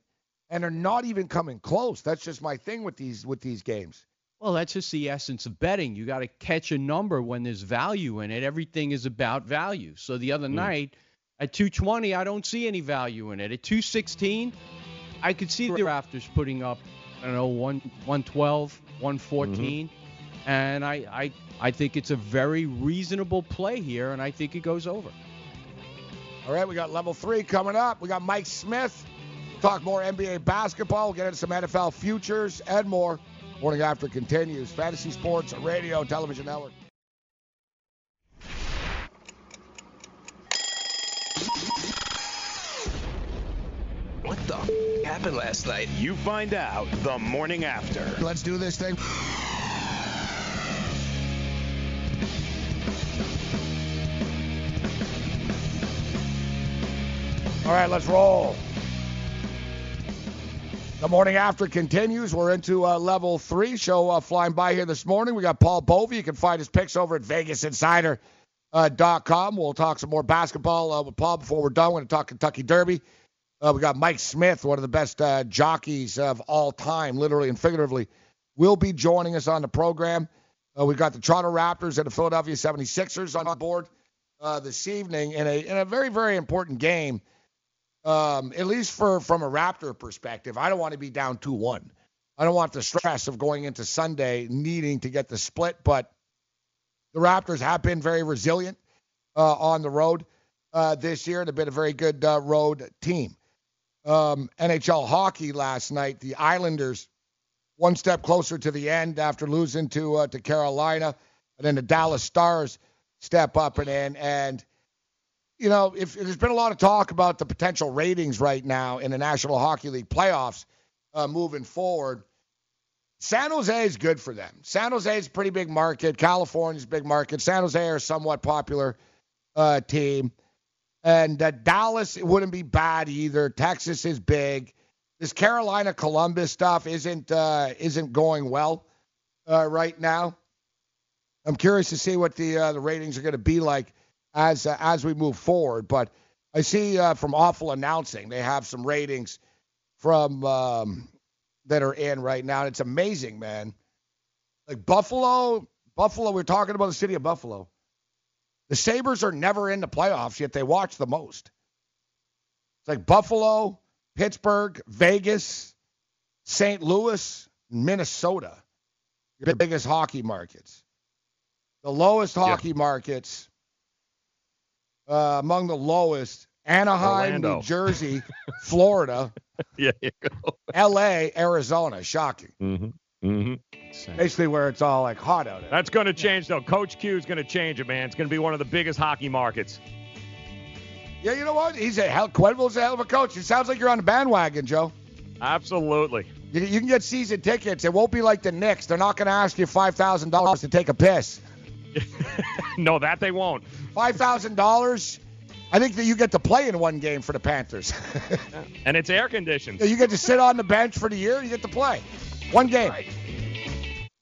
and they're not even coming close. That's just my thing with these with these games. Well, that's just the essence of betting. You got to catch a number when there's value in it. Everything is about value. So the other hmm. night at 220, I don't see any value in it. At 216, I could see the Raptors putting up, I don't know, one 112, 114, mm-hmm. and I, I I think it's a very reasonable play here, and I think it goes over. All right, we got level three coming up. We got Mike Smith. Talk more NBA basketball. We'll get into some NFL futures and more. Morning after continues. Fantasy Sports Radio Television Network. What the f- happened last night? You find out the morning after. Let's do this thing. All right, let's roll. The morning after continues. We're into uh, level three. Show uh, flying by here this morning. We got Paul Bovi. You can find his picks over at VegasInsider.com. We'll talk some more basketball uh, with Paul before we're done. We're going to talk Kentucky Derby. Uh, we got Mike Smith, one of the best uh, jockeys of all time, literally and figuratively, will be joining us on the program. Uh, we've got the Toronto Raptors and the Philadelphia 76ers on board uh, this evening in a in a very very important game. Um, at least for from a Raptor perspective, I don't want to be down two one. I don't want the stress of going into Sunday needing to get the split, but the Raptors have been very resilient uh, on the road uh, this year. They've been a very good uh, road team. Um, NHL hockey last night, the Islanders one step closer to the end after losing to uh, to Carolina, and then the Dallas Stars step up and in. And you know, if there's been a lot of talk about the potential ratings right now in the National Hockey League playoffs uh, moving forward. San Jose is good for them. San Jose is a pretty big market. California's a big market. San Jose are a somewhat popular uh, team. And uh, Dallas it wouldn't be bad either. Texas is big. This Carolina Columbus stuff isn't uh, isn't going well uh, right now. I'm curious to see what the uh, the ratings are going to be like as uh, as we move forward. But I see uh, from Awful Announcing they have some ratings from um, that are in right now. And it's amazing, man. Like Buffalo, Buffalo. We're talking about the city of Buffalo. The Sabres are never in the playoffs yet they watch the most. It's like Buffalo, Pittsburgh, Vegas, St. Louis, Minnesota. Your biggest hockey markets. The lowest hockey yeah. markets, uh, among the lowest, Anaheim, Orlando. New Jersey, Florida, yeah, you go. L.A., Arizona. Shocking. Mm-hmm. Mm-hmm. Basically, where it's all like hot out. There. That's going to change, though. Coach Q is going to change it, man. It's going to be one of the biggest hockey markets. Yeah, you know what? He's a hell. Quenneville's a hell of a coach. It sounds like you're on the bandwagon, Joe. Absolutely. You, you can get season tickets. It won't be like the Knicks. They're not going to ask you five thousand dollars to take a piss. no, that they won't. Five thousand dollars. I think that you get to play in one game for the Panthers. and it's air conditioned. you get to sit on the bench for the year. You get to play one game. Right.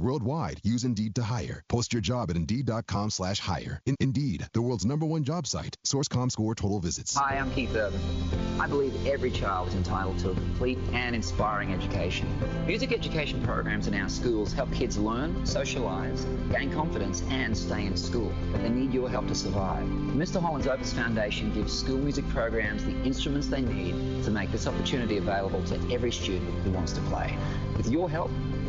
worldwide use Indeed to hire. Post your job at Indeed.com slash hire. In- Indeed, the world's number one job site. Source.comScore total visits. Hi, I'm Keith Urban. I believe every child is entitled to a complete and inspiring education. Music education programs in our schools help kids learn, socialize, gain confidence, and stay in school. But they need your help to survive. Mr. Holland's Opus Foundation gives school music programs the instruments they need to make this opportunity available to every student who wants to play. With your help,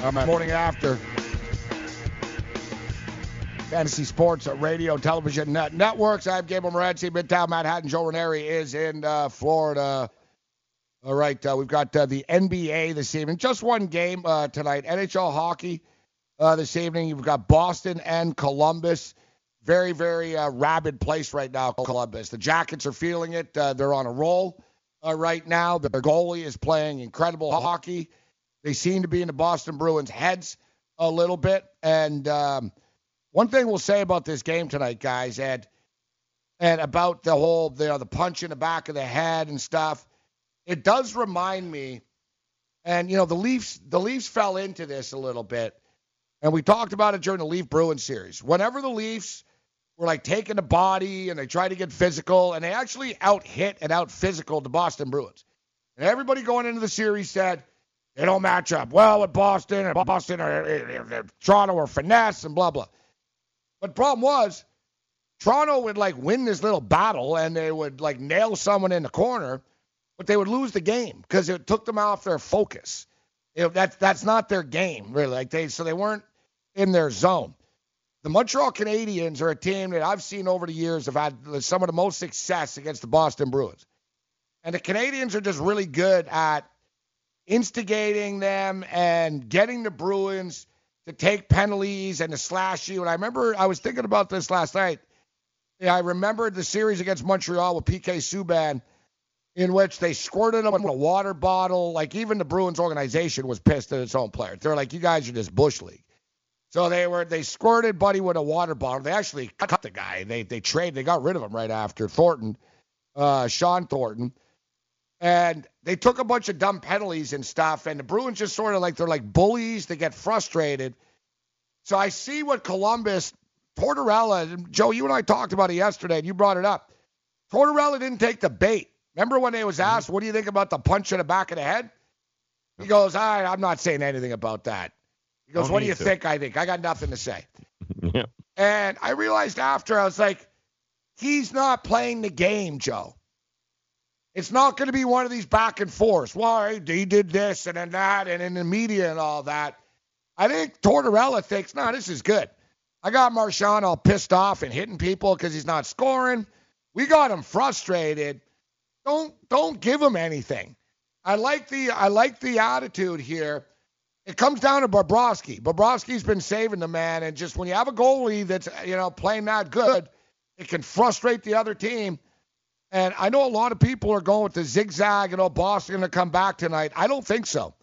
Morning after. Fantasy Sports Radio, Television Net Networks. I'm Gabriel Morency, Midtown Manhattan. Joe Ranieri is in uh, Florida. All right, uh, we've got uh, the NBA this evening. Just one game uh, tonight. NHL hockey uh, this evening. You've got Boston and Columbus. Very, very uh, rabid place right now, Columbus. The Jackets are feeling it. they're on a roll right now. Their goalie is playing incredible hockey. They seem to be in the Boston Bruins' heads a little bit. And um, one thing we'll say about this game tonight, guys, Ed, and about the whole, you know, the punch in the back of the head and stuff, it does remind me. And you know, the Leafs, the Leafs fell into this a little bit, and we talked about it during the Leaf Bruins series. Whenever the Leafs were like taking the body and they tried to get physical, and they actually out hit and out physical the Boston Bruins. And everybody going into the series said, they don't match up well with Boston, and Boston or uh, Toronto or finesse and blah blah. But the problem was, Toronto would like win this little battle and they would like nail someone in the corner, but they would lose the game because it took them off their focus. That's that's not their game really. Like they so they weren't in their zone. The Montreal Canadiens are a team that I've seen over the years have had some of the most success against the Boston Bruins. And the Canadiens are just really good at instigating them and getting the Bruins to take penalties and to slash you. And I remember I was thinking about this last night. I remembered the series against Montreal with PK Subban, in which they squirted him with a water bottle. Like even the Bruins organization was pissed at its own players. They're like, "You guys are just bush league." So they were they squirted Buddy with a water bottle. They actually cut the guy. They they trade. They got rid of him right after Thornton, uh, Shawn Thornton. And they took a bunch of dumb penalties and stuff, and the Bruins just sort of like they're like bullies. They get frustrated. So I see what Columbus, Tortorella, Joe, you and I talked about it yesterday, and you brought it up. Tortorella didn't take the bait. Remember when they was mm-hmm. asked, "What do you think about the punch in the back of the head?" He goes, I, "I'm not saying anything about that." He goes, Don't "What do you to. think? I think I got nothing to say." yeah. And I realized after I was like, he's not playing the game, Joe. It's not going to be one of these back and forths. Why he did this and then that and in the media and all that. I think Tortorella thinks, no, this is good. I got Marchand all pissed off and hitting people because he's not scoring. We got him frustrated. Don't don't give him anything. I like the I like the attitude here. It comes down to Bobrovsky. Bobrovsky's been saving the man, and just when you have a goalie that's you know playing that good, it can frustrate the other team. And I know a lot of people are going with the zigzag and oh, Boston going to come back tonight. I don't think so.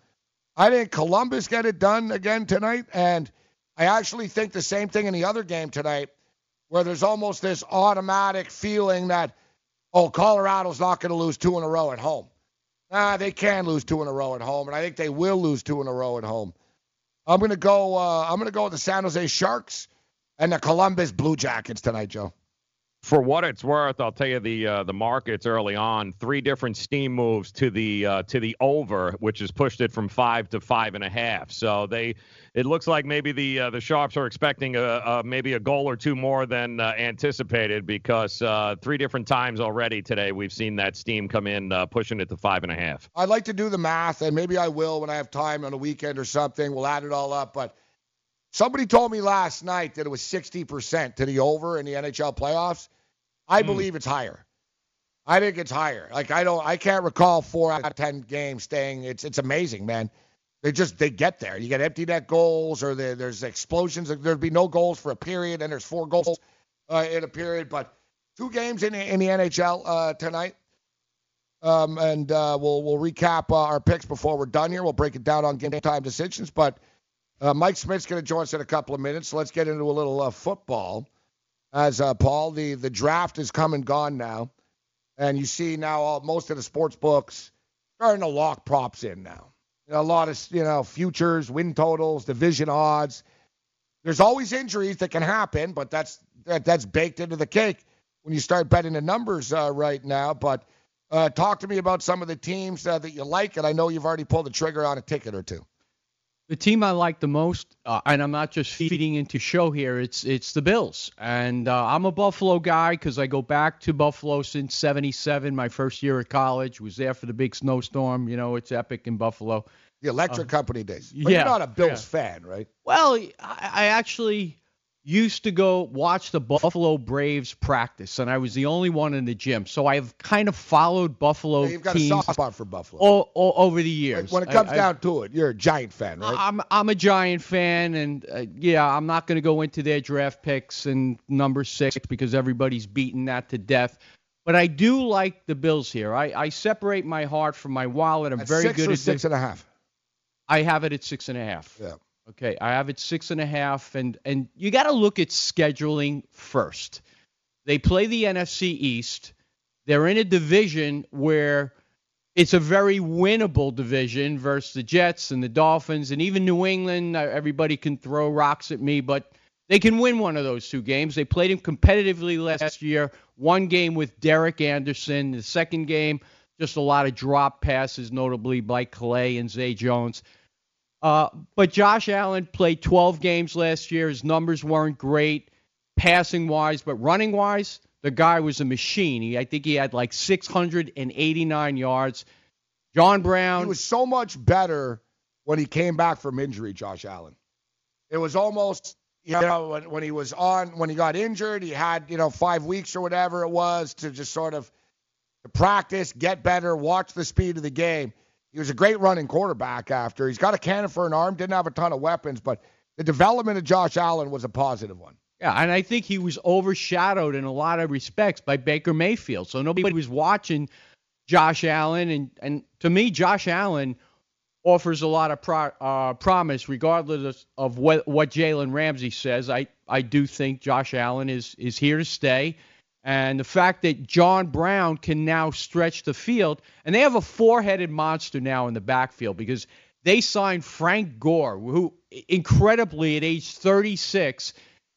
I think Columbus get it done again tonight, and I actually think the same thing in the other game tonight, where there's almost this automatic feeling that oh, Colorado's not going to lose two in a row at home. Ah, they can lose two in a row at home, and I think they will lose two in a row at home. I'm to go. Uh, I'm going to go with the San Jose Sharks and the Columbus Blue Jackets tonight, Joe for what it's worth, I'll tell you the uh, the markets early on. Three different steam moves to the uh, to the over, which has pushed it from five to five and a half. So they, it looks like maybe the uh, the sharps are expecting a, a, maybe a goal or two more than uh, anticipated because uh, three different times already today we've seen that steam come in uh, pushing it to five and a half. I'd like to do the math, and maybe I will when I have time on a weekend or something. We'll add it all up, but. Somebody told me last night that it was 60% to the over in the NHL playoffs. I mm. believe it's higher. I think it's higher. Like I don't, I can't recall four out of ten games staying. It's it's amazing, man. They just they get there. You get empty net goals, or the, there's explosions. There'd be no goals for a period, and there's four goals uh, in a period. But two games in in the NHL uh, tonight. Um, and uh, we'll we'll recap uh, our picks before we're done here. We'll break it down on game time decisions. But uh, Mike Smith's going to join us in a couple of minutes. So let's get into a little uh, football as uh, Paul. The the draft is come and gone now. and you see now all, most of the sports books starting to lock props in now. You know, a lot of you know futures, win totals, division odds. There's always injuries that can happen, but that's that, that's baked into the cake when you start betting the numbers uh, right now. But uh, talk to me about some of the teams uh, that you like, and I know you've already pulled the trigger on a ticket or two. The team I like the most, uh, and I'm not just feeding into show here. It's it's the Bills, and uh, I'm a Buffalo guy because I go back to Buffalo since '77, my first year at college. Was there for the big snowstorm. You know, it's epic in Buffalo. The Electric Uh, Company days. But yeah, you're not a Bills yeah. fan, right? Well, I, I actually used to go watch the Buffalo Braves practice, and I was the only one in the gym. So I've kind of followed Buffalo Yeah, you've got teams a soft spot for Buffalo. all, all, over the years. when it comes I- down to it, you're a Giant fan, right? I'm I'm a Giant fan, and uh, yeah, I'm not going to go into their draft picks and number six because everybody's beaten that to death. But I do like the Bills here. I, I separate my heart from my wallet. I'm At very six good or at six and. I have it at six and a half. Yeah. Okay, I have it six and a half, and and you got to look at scheduling first. They play the NFC East. They're in a division where it's a very winnable division versus the Jets and the Dolphins and even New England. Uh, Everybody can throw rocks at me, but they can win one of those two games. They played him competitively last year. One game with Derek Anderson. The second game, just a lot of drop passes, notably by Clay and Zay Jones. Uh, but Josh Allen played 12 games last year. His numbers weren't great passing wise, but running wise, the guy was a machine. He, I think he had like 689 yards. John Brown. He was so much better when he came back from injury, Josh Allen. It was almost, you know, when, when he was on, when he got injured, he had, you know, five weeks or whatever it was to just sort of practice, get better, watch the speed of the game. He was a great running quarterback after. He's got a cannon for an arm, didn't have a ton of weapons, but the development of Josh Allen was a positive one. Yeah, and I think he was overshadowed in a lot of respects by Baker Mayfield. So nobody was watching Josh Allen, and and to me, Josh Allen offers a lot of pro, uh, promise, regardless of what what Jalen Ramsey says. I I do think Josh Allen is is here to stay, and the fact that John Brown can now stretch the field, and they have a four-headed monster now in the backfield because they signed Frank Gore, who incredibly at age 36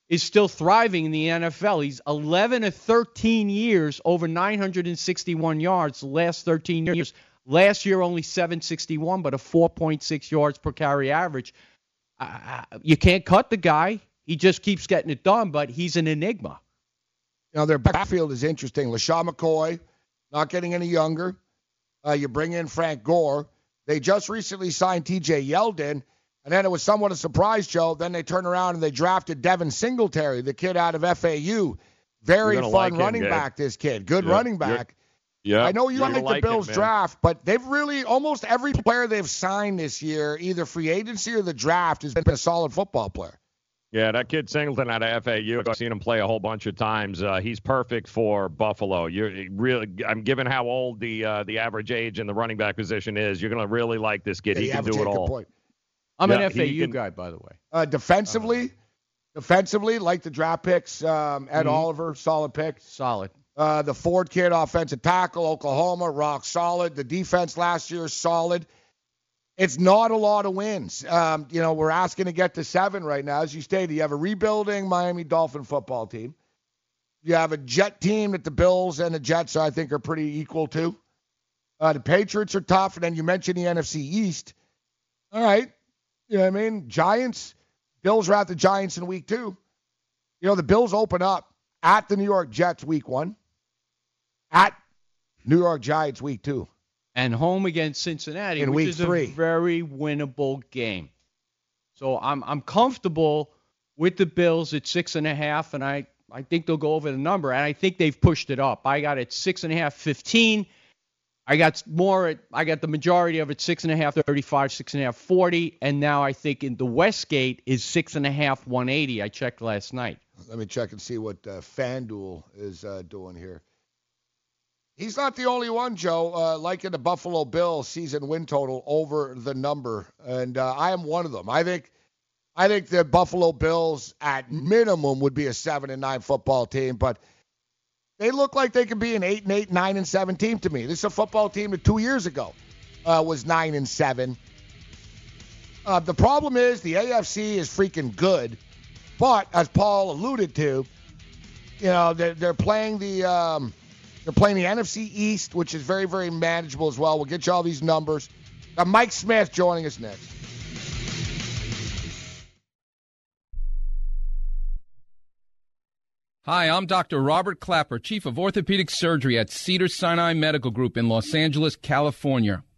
is still thriving in the NFL. He's 11 to 13 years, over 961 yards the last 13 years. Last year, only 761, but a 4.6 yards per carry average. Uh, you can't cut the guy. He just keeps getting it done, but he's an enigma. You know, their backfield is interesting. LeSean McCoy, not getting any younger. Uh, you bring in Frank Gore. They just recently signed TJ Yeldon, and then it was somewhat a surprise, Joe. Then they turned around and they drafted Devin Singletary, the kid out of FAU. Very fun like running Gabe. back, this kid. Good Yeah, running back. Yeah. I know you like the Bills draft, but they've really almost every player they've signed this year, either free agency or the draft, has been a solid football player. Yeah, that kid Singleton out of FAU. I've seen him play a whole bunch of times. Uh, he's perfect for Buffalo. You're really, I'm given how old the uh, the average age in the running back position is. You're gonna really like this kid. Yeah, he can do it all. point. I'm Yeah, an FAU can- guy, by the way. Uh, defensively, defensively, like the draft picks, um, Ed Mhm. Oliver, solid pick. Solid. Uh, the Ford kid, offensive tackle, Oklahoma, rock solid. The defense last year, solid. It's not a lot of wins. Um, you know, we're asking to get to seven right now. As you stated, you have a rebuilding Miami Dolphin football team. You have a Jet team that the Bills and the Jets, I think, are pretty equal to. Uh, the Patriots are tough, and then you mentioned the NFC East. All right, you know what I mean? Giants, Bills are at the Giants in week two. You know, the Bills open up at the New York Jets week one, at New York Giants week two. And home against Cincinnati, In which is three. a very winnable game. So I'm I'm comfortable with the Bills at six and a half, and I I think they'll go over the number, and I think they've pushed it up. I got it six and a half, fifteen. I got more. At, I got the majority of it six and a half, thirty-five, six and a half, forty, and now I think in the Westgate is six and a half, one eighty. I checked last night. Let me check and see what uh, FanDuel is uh, doing here. He's not the only one, Joe, uh, liking the Buffalo Bills season win total over the number, and uh, I am one of them. I think, I think the Buffalo Bills at minimum would be a seven and nine football team, but they look like they could be an eight and eight, nine and seven team to me. This is a football team that two years ago uh, was nine and seven. Uh, the problem is the AFC is freaking good, but as Paul alluded to, you know they're, they're playing the um, they're playing the NFC East, which is very very manageable as well. We'll get you all these numbers. Uh, Mike Smith joining us next. Hi, I'm Dr. Robert Klapper, Chief of Orthopedic Surgery at Cedars-Sinai Medical Group in Los Angeles, California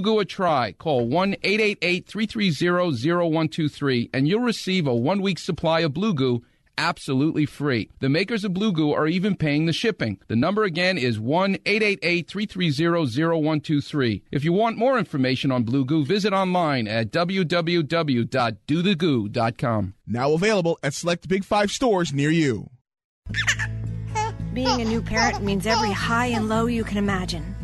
Goo a try. Call 1 888 330 0123 and you'll receive a one week supply of Blue Goo absolutely free. The makers of Blue Goo are even paying the shipping. The number again is 1 888 330 0123. If you want more information on Blue Goo, visit online at www.dothegoo.com. Now available at select Big Five stores near you. Being a new parent means every high and low you can imagine.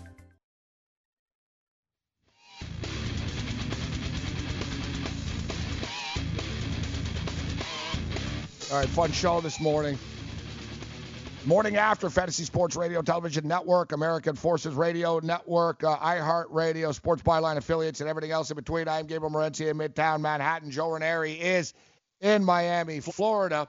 All right, fun show this morning. Morning after Fantasy Sports Radio Television Network, American Forces Radio Network, uh, iHeart Radio, Sports Byline affiliates, and everything else in between. I'm Gabriel Morency in Midtown Manhattan. Joe Ranieri is in Miami, Florida.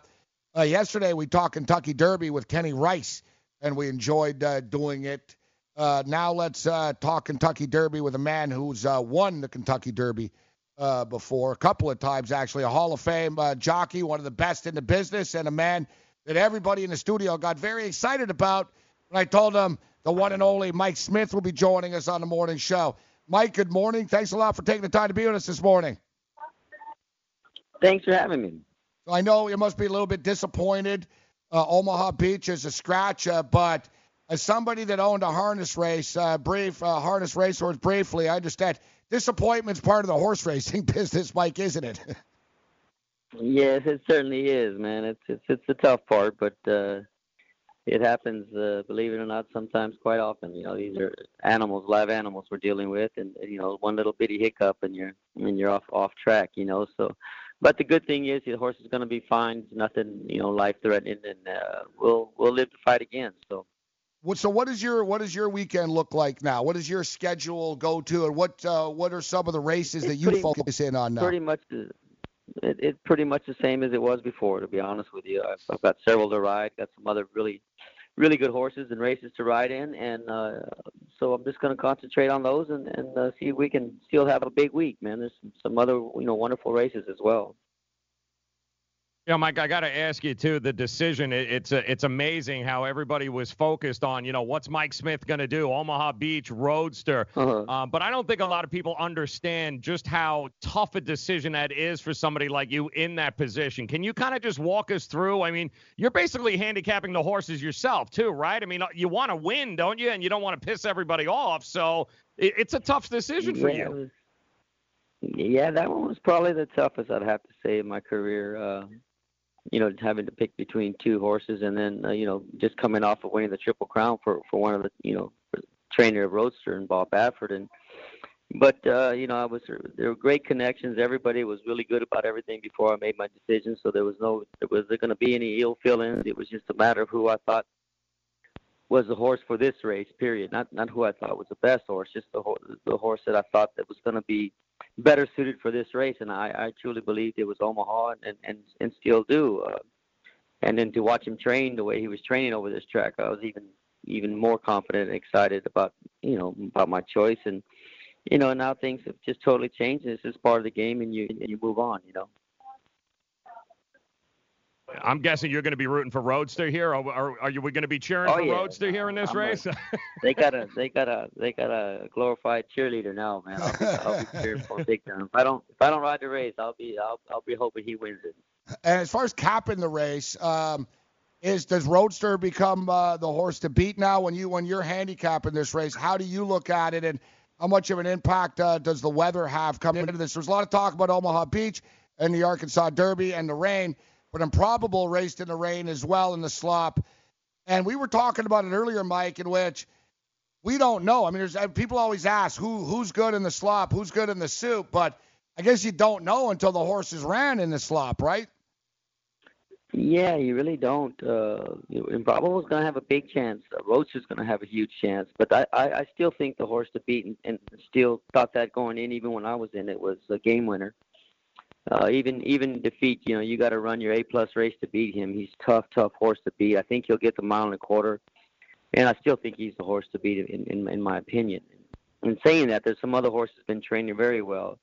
Uh, yesterday we talked Kentucky Derby with Kenny Rice, and we enjoyed uh, doing it. Uh, now let's uh, talk Kentucky Derby with a man who's uh, won the Kentucky Derby uh, before, a couple of times actually, a Hall of Fame uh, jockey, one of the best in the business, and a man that everybody in the studio got very excited about when I told them the one and only Mike Smith will be joining us on the morning show. Mike, good morning. Thanks a lot for taking the time to be with us this morning. Thanks for having me. I know you must be a little bit disappointed. Uh, Omaha Beach is a scratch, uh, but as somebody that owned a harness race, uh, brief uh, harness racehorse briefly, I understand disappointment's part of the horse racing business, Mike, isn't it? yes, it certainly is, man. It's it's it's the tough part, but uh, it happens. Uh, believe it or not, sometimes quite often. You know, these are animals, live animals we're dealing with, and you know, one little bitty hiccup, and you're and you're off off track. You know, so. But the good thing is the horse is going to be fine. It's Nothing, you know, life threatening, and uh, we'll we'll live to fight again. So What, so what does your what does your weekend look like now? What does your schedule go to, and what uh, what are some of the races that you pretty- focus in on now? Pretty much, it, it's pretty much the same as it was before. To be honest with you, I've, I've got several to ride. Got some other really, really good horses and races to ride in, and uh, so I'm just going to concentrate on those and and uh, see if we can still have a big week, man. There's some, some other you know wonderful races as well. Yeah, Mike, I got to ask you too. The decision, it, it's a, it's amazing how everybody was focused on, you know, what's Mike Smith going to do? Omaha Beach Roadster. Uh-huh. Um, but I don't think a lot of people understand just how tough a decision that is for somebody like you in that position. Can you kind of just walk us through? I mean, you're basically handicapping the horses yourself too, right? I mean, you want to win, don't you? And you don't want to piss everybody off. So it, it's a tough decision for yeah, you. yeah, that one was probably the toughest I'd have to say in my career. Uh, you know, having to pick between two horses, and then uh, you know, just coming off of winning the Triple Crown for for one of the you know, trainer of Roadster and Bob Baffert, and but uh, you know, I was there were great connections. Everybody was really good about everything before I made my decision, so there was no there was there going to be any ill feelings. It was just a matter of who I thought was the horse for this race. Period. Not not who I thought was the best horse, just the the horse that I thought that was going to be better suited for this race, and I, I truly believed it was Omaha, and and and still do. Uh, and then to watch him train the way he was training over this track, I was even even more confident and excited about you know about my choice, and you know now things have just totally changed. This is part of the game, and you and you move on. You know. I'm guessing you're going to be rooting for Roadster here, or, or are you we going to be cheering Oh, for yeah. Roadster here in this I'm a- race? they got a they got a they got a glorified cheerleader now, man. I'll be, I'll be cheering for big time. If I don't if I don't ride the race, I'll be I'll I'll be hoping he wins it. And as far as capping the race, um, is does Roadster become uh, the horse to beat now when you when you're handicapping this race? How do you look at it, and how much of an impact uh, does the weather have coming into this? There's a lot of talk about Omaha Beach and the Arkansas Derby and the rain, but improbable raced in the rain as well in the slop. And we were talking about it earlier, Mike, in which we don't know. I mean, there's uh, people always ask who who's good in the slop, who's good in the soup, but I guess you don't know until the horses ran in the slop, right? Yeah, you really don't. Uh, Improbable's going to have a big chance. Roach is going to have a huge chance. But I, I, I still think the horse to beat, and, and still thought that going in, even when I was in it, was a game winner. Uh, even even defeat, you know, you got to run your A plus race to beat him. He's tough, tough horse to beat. I think he'll get the mile and a quarter, and I still think he's the horse to beat in in, in my opinion. In saying that, there's some other horses been training very well.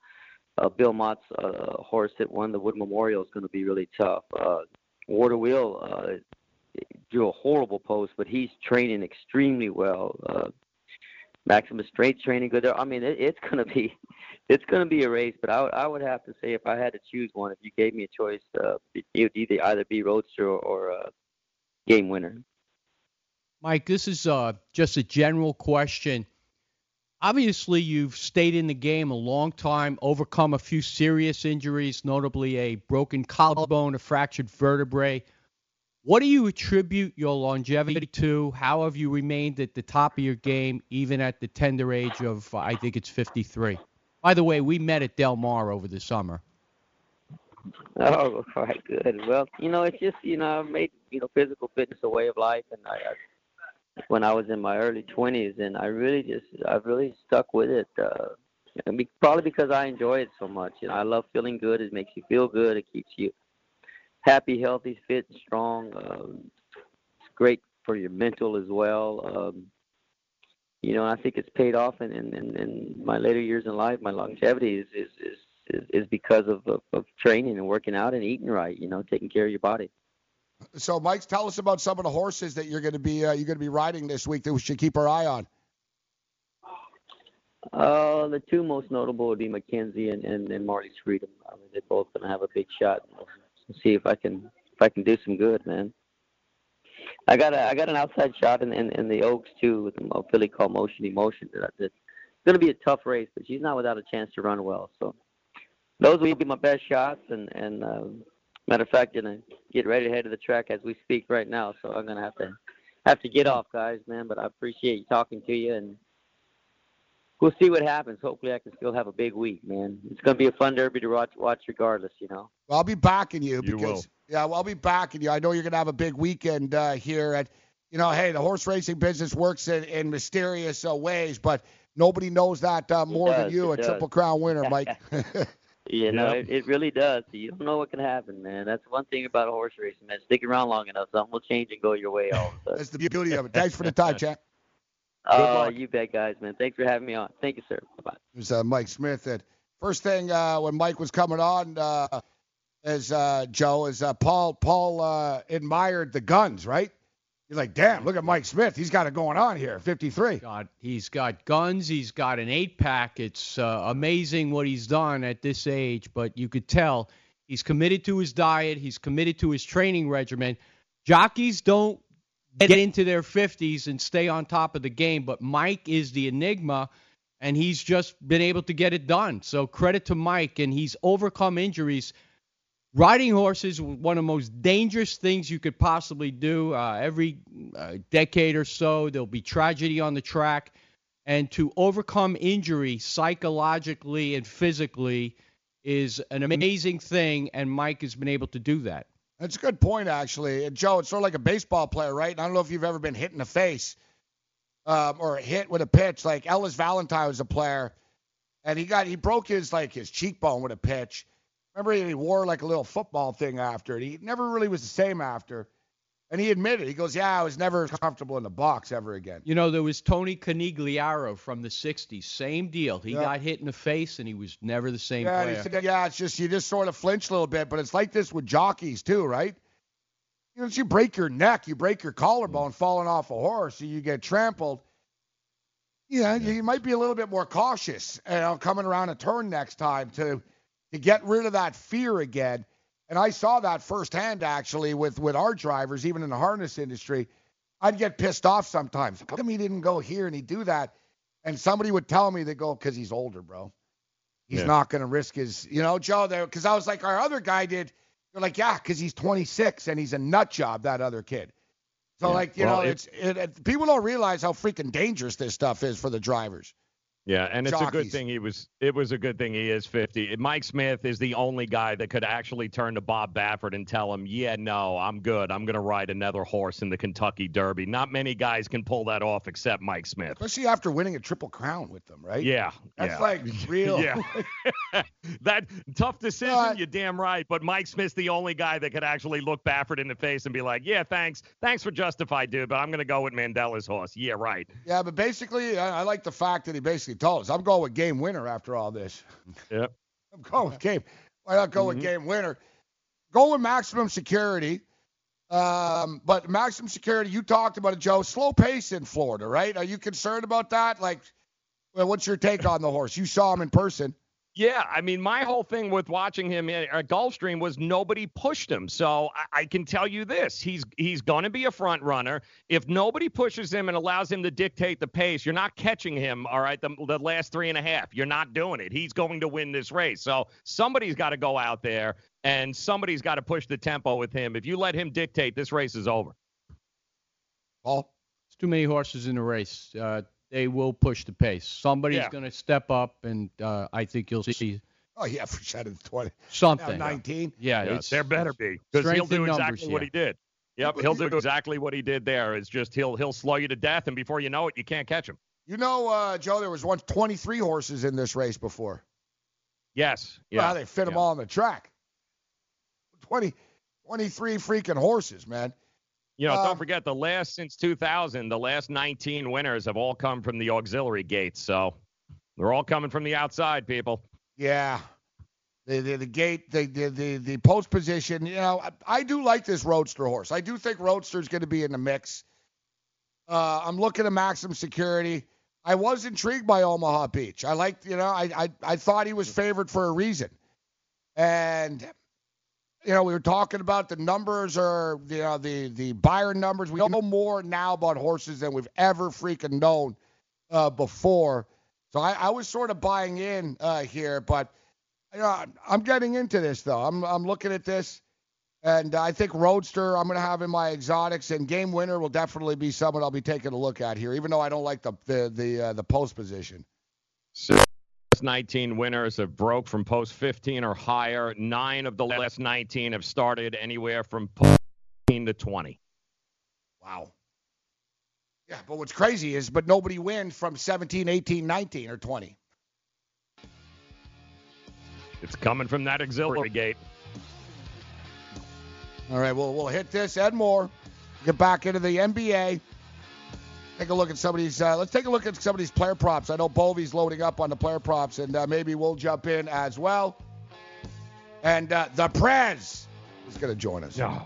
Uh, Bill Mott's uh, horse that won the Wood Memorial is going to be really tough. Uh, War of Will uh, drew a horrible post, but he's training extremely well. Uh, Maximus Straight's training good. I mean, it, it's going to be it's to be a race. But I would I would have to say if I had to choose one, if you gave me a choice, uh, it would either either be Roadster or, or uh, Game Winner. Mike, this is uh, just a general question. Obviously, you've stayed in the game a long time, overcome a few serious injuries, notably a broken collarbone, a fractured vertebrae. What do you attribute your longevity to? How have you remained at the top of your game, even at the tender age of, I think it's 53? By the way, we met at Del Mar over the summer. Oh, all right, good. Well, you know, it's just you know, I made you know physical fitness a way of life, and I, I when I was in my early 20s, and I really just I've really stuck with it. Uh, I mean, probably because I enjoy it so much. You know, I love feeling good. It makes you feel good. It keeps you happy, healthy, fit, and strong. Um, it's great for your mental as well. Um, you know, I think it's paid off in, in, in, in my later years in life. My longevity is is is, is, is because of, of of training and working out and eating right. You know, taking care of your body. So, Mike, tell us about some of the horses that you're going to be uh, you're going to be riding this week that we should keep our eye on. Uh, the two most notable would be McKinzie and, and, and Marley's Freedom. I mean, they're both going to have a big shot. See if I can if I can do some good, man. I got a I got an outside shot in in, in the Oaks too with a filly called Motion Emotion. That that's going to be a tough race, but she's not without a chance to run well. So those will be my best shots. And and uh, matter of fact, gonna get ready to head to the track as we speak right now. So I'm gonna have to have to get off, guys, man. But I appreciate talking to you and we'll see what happens. Hopefully, I can still have a big week, man. It's going to be a fun derby to watch, watch regardless, you know. Well, I'll be backing you You because will. yeah, well, I'll be backing you. I know you're going to have a big weekend uh, here at you know, hey, the horse racing business works in, in mysterious uh, ways, but nobody knows that uh, more than you, a does. Triple Crown winner, Mike. You know, Yeah. it, it really does. You don't know what can happen, man. That's one thing about a horse racing, man. Stick around long enough, something will change and go your way all of a sudden. That's the beauty of it. Thanks for the time, Jack. Oh, you bet, guys, man. Thanks for having me on. Thank you, sir. Bye-bye. It was uh, Mike Smith. And first thing uh, when Mike was coming on, uh, as uh, Joe, is uh, Paul. Paul uh, admired the guns, right? You're like, damn, look at Mike Smith. He's got it going on here. 53. God, he's got guns. He's got an eight pack. It's uh, amazing what he's done at this age, but you could tell he's committed to his diet. He's committed to his training regimen. Jockeys don't get into their 50s and stay on top of the game, but Mike is the enigma, and he's just been able to get it done. So credit to Mike, and he's overcome injuries. Riding horses is one of the most dangerous things you could possibly do. Uh, every uh, decade or so, there'll be tragedy on the track. And to overcome injury psychologically and physically is an amazing thing, and Mike has been able to do that. That's a good point, actually. And Joe, it's sort of like a baseball player, right? And I don't know if you've ever been hit in the face um, or hit with a pitch. Like Ellis Valentine was a player, and he got he broke his like his cheekbone with a pitch. Remember, he wore like a little football thing after it. He never really was the same after. And he admitted, he goes, "Yeah, I was never comfortable in the box ever again." You know, there was Tony Conigliaro from the 60s. Same deal. He Yeah. got hit in the face, and he was never the same Yeah, player. he said, yeah, it's just you just sort of flinch a little bit, but it's like this with jockeys too, right? You know, you break your neck, you break your collarbone falling off a horse, you get trampled. Yeah, you might be a little bit more cautious, you know, coming around a turn next time to to get rid of that fear again. And I saw that firsthand actually with with our drivers, even in the harness industry. I'd get pissed off sometimes. How come he didn't go here and he do that? And somebody would tell me they go because he's older, bro. He's Yeah. not going to risk his, you know, Joe. There, because I was like, our other guy did. You're like, yeah, because he's 26 and he's a nut job. That other kid. So Yeah. like, you Well, know, it- it's it, it, people don't realize how freaking dangerous this stuff is for the drivers. Yeah, and it's a good thing he was. It was a good thing he is 50. Mike Smith is the only guy that could actually turn to Bob Baffert and tell him, "Yeah, no, I'm good. I'm going to ride another horse in the Kentucky Derby." Not many guys can pull that off except Mike Smith. Especially after winning a triple crown with them, right? Yeah, That's yeah. like real. Yeah. that tough decision. you're damn right. But Mike Smith's the only guy that could actually look Baffert in the face and be like, "Yeah, thanks, thanks for justified, dude, but I'm going to go with Mandella's horse." Yeah, right. Yeah, but basically, I, I like the fact that he basically told us, "I'm going with game winner after all this." Yep. I'm going with game. Why not go with Mhm. game winner? Go with maximum security. Um, but maximum security, you talked about it, Joe. Slow pace in Florida, right? Are you concerned about that? Like, well, what's your take on the horse? You saw him in person. Yeah, I mean, my whole thing with watching him at at Gulfstream was nobody pushed him. So I, I can tell you this: he's he's going to be a front runner. If nobody pushes him and allows him to dictate the pace, you're not catching him. All right, the, the last three and a half, you're not doing it. He's going to win this race. So somebody's got to go out there and somebody's got to push the tempo with him. If you let him dictate, this race is over. Paul, It's too many horses in the race. Uh, they will push the pace. Somebody's Yeah. going to step up, and uh, I think you'll see Oh yeah, for sure, 20. something. 19. Yeah, Yeah, it's there better be because he'll strength in do numbers exactly what here. he did. Yep, he'll do exactly what he did there. It's just he'll he'll slow you to death, and before you know it, you can't catch him. You know, uh, Joe, there was once 23 horses in this race before. Yes. Yeah, Yeah. they fit them all on the track. 20, 23 freaking horses, man. You know, Um, don't forget the last since 2000, the last 19 winners have all come from the auxiliary gates. So they're all coming from the outside, people. Yeah. The, the, the gate, the, the, the, the post position, you know, I, I do like this Roadster horse. I do think Roadster's going to be in the mix. Uh, I'm looking at Maximum Security. I was intrigued by Omaha Beach. I liked, you know, I, I, I thought he was favored for a reason. And, you know, we were talking about the numbers or, you know, the, the buyer numbers. We know more now about horses than we've ever freaking known uh, before. So I, I was sort of buying in uh, here, but you know, I'm getting into this though. I'm I'm looking at this, and I think Roadster I'm to have in my exotics, and Game Winner will definitely be someone I'll be taking a look at here, even though I don't like the the the, uh, the post position. Last 19 winners have broke from post 15 or higher. Nine of the last 19 have started anywhere from post 15 to 20. Wow. Yeah, but what's crazy is, but nobody wins from 17, 18, 19, or 20. It's coming from that auxiliary gate. All right, well, we'll hit this and more. Get back into the NBA. Take a look at some of these. Uh, let's take a look at some of these player props. I know Bovi's loading up on the player props, and uh, maybe we'll jump in as well. And uh, the Prez is going to join us. No.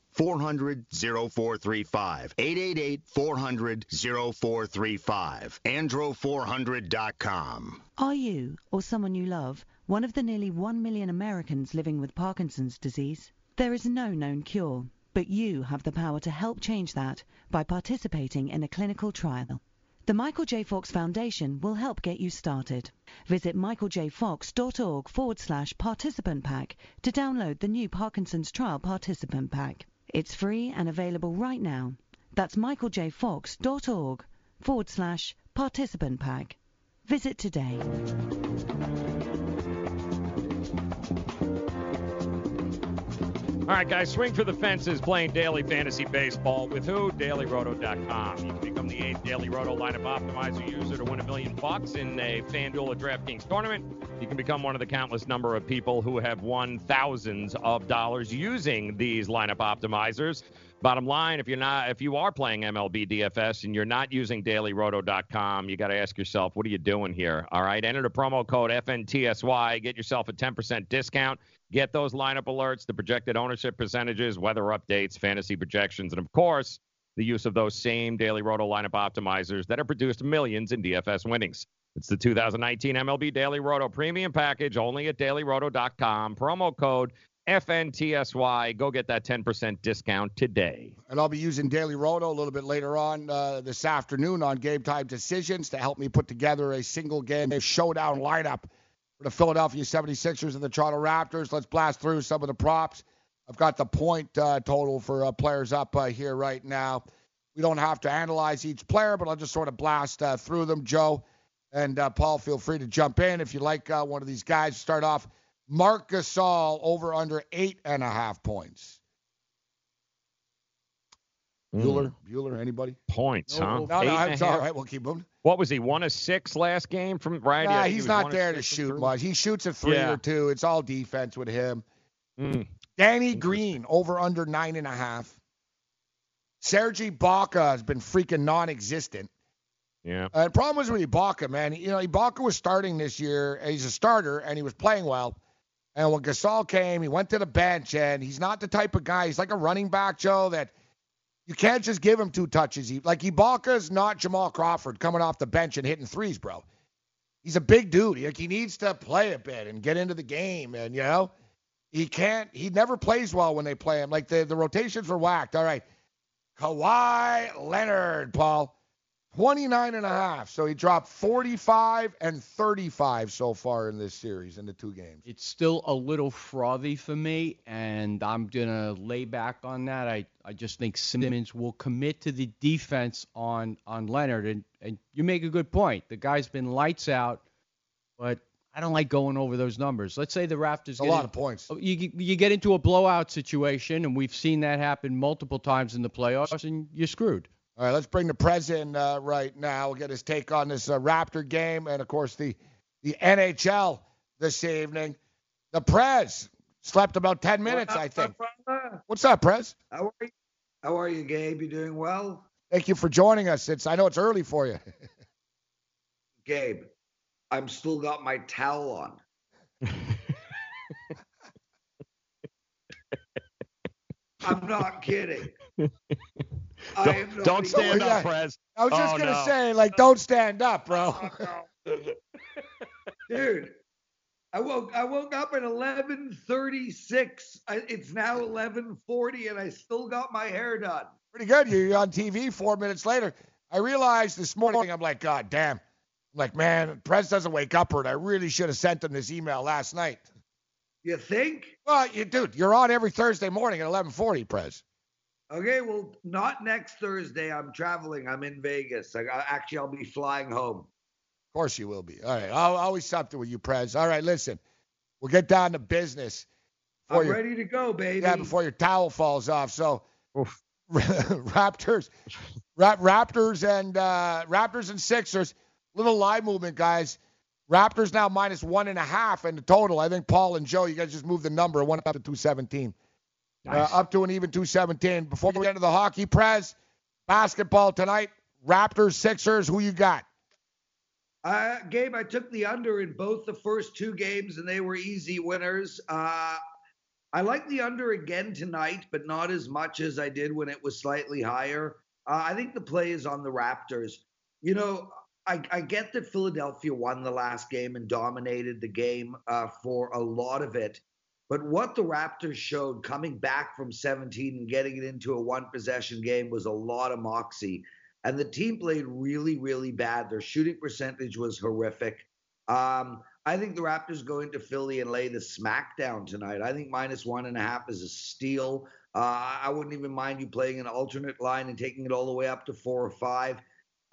400 0435. 888 400 0435. Andro400.com. Are you, or someone you love, one of the nearly 1 million Americans living with Parkinson's disease? There is no known cure, but you have the power to help change that by participating in a clinical trial. The Michael J. Fox Foundation will help get you started. Visit michaeljfox.org forward slash participant pack to download the new Parkinson's Trial Participant Pack. It's free and available right now. That's michaeljfox.org forward slash participant pack. Visit today. All right, guys, swing for the fences playing daily fantasy baseball with who? DailyRoto.com. You can become the eighth Daily Roto lineup optimizer user to win a million bucks in a FanDuel or DraftKings tournament. You can become one of the countless number of people who have won thousands of dollars using these lineup optimizers. Bottom line, if you're not, if you are playing MLB DFS and you're not using DailyRoto.com, you got to ask yourself, what are you doing here? All right, enter the promo code FNTSY, get yourself a 10% discount. Get those lineup alerts, the projected ownership percentages, weather updates, fantasy projections, and of course, the use of those same Daily Roto lineup optimizers that have produced millions in DFS winnings. It's the 2019 MLB Daily Roto Premium Package only at dailyroto.com. Promo code FNTSY. Go get that 10% discount today. And I'll be using Daily Roto a little bit later on uh, this afternoon on Game Time Decisions to help me put together a single game showdown lineup for the Philadelphia 76ers and the Toronto Raptors. Let's blast through some of the props. I've got the point uh, total for uh, players up uh, here right now. We don't have to analyze each player, but I'll just sort of blast uh, through them. Joe and uh, Paul, feel free to jump in if you like uh, one of these guys. Start off Marc Gasol over under eight and a half points. Bueller, Bueller, anybody? Points, huh? No, no, Eight and a it's all half? right. We'll keep moving. What was he? One of six last game from right? Nah, Yeah, he he's not there to shoot three. much. He shoots a three Yeah. or two. It's all defense with him. Mm. Danny Green over under nine and a half. Serge Ibaka has been freaking non-existent. Yeah. Uh, the problem was with Ibaka, man. You know, Ibaka was starting this year. He's a starter, and he was playing well. And when Gasol came, he went to the bench, and he's not the type of guy. He's like a running back, Joe, that you can't just give him two touches. He, like Ibaka's not Jamal Crawford coming off the bench and hitting threes, bro. He's a big dude. Like he needs to play a bit and get into the game, and you know, he can't. He never plays well when they play him. Like the the rotations were whacked. All right, Kawhi Leonard, Paul. 29 and a half. So he dropped 45 and 35 so far in this series in the two games. It's still a little frothy for me, and I'm gonna lay back on that. I, I just think Simmons will commit to the defense on on Leonard, and and you make a good point. The guy's been lights out, but I don't like going over those numbers. Let's say the Raptors a lot in- of points. Oh, you you get into a blowout situation, and we've seen that happen multiple times in the playoffs, and you're screwed. All right, let's bring the Prez in uh, right now. We'll get his take on this uh, Raptor game and, of course, the the NHL this evening. The Prez slept about 10 minutes, I think. What's up, Prez? How are you? How are you, Gabe? You doing well? Thank you for joining us. It's I know it's early for you. Gabe, I'm still got my towel on. I'm not kidding. I am not Don't stand Oh, up, yeah. Prez. I was just Oh, gonna no. say, like, don't stand up, bro. Dude, I woke I woke up at 11:36. It's now 11:40 and I still got my hair done. Pretty good. You're on TV four minutes later. I realized this morning, I'm like, God damn. I'm like, man, Prez doesn't wake up right. I really should have sent him this email last night. You think? Well, you dude, you're on every Thursday morning at 11:40, Prez. Okay, well, not next Thursday. I'm traveling. I'm in Vegas. I, actually, I'll be flying home. Of course you will be. All right. I'll always something with you, Prez. All right, listen. We'll get down to business. I'm your- ready to go, baby. Yeah, before your towel falls off. So Raptors, Rap, Raptors and uh, Raptors and Sixers. Little line movement, guys. Raptors now minus one and a half in the total. I think Paul and Joe, you guys just moved the number. One up to 217. Uh, up to an even 217. Before we get into the hockey, press, basketball tonight. Raptors, Sixers. Who you got? Uh, Gabe, I took the under in both the first two games, and they were easy winners. Uh, I like the under again tonight, but not as much as I did when it was slightly higher. Uh, I think the play is on the Raptors. You know, I, I get that Philadelphia won the last game and dominated the game uh, for a lot of it. But what the Raptors showed coming back from 17 and getting it into a one possession game was a lot of moxie. And the team played really, really bad. Their shooting percentage was horrific. Um, I think the Raptors go into Philly and lay the smackdown tonight. I think minus one and a half is a steal. Uh, I wouldn't even mind you playing an alternate line and taking it all the way up to four or five.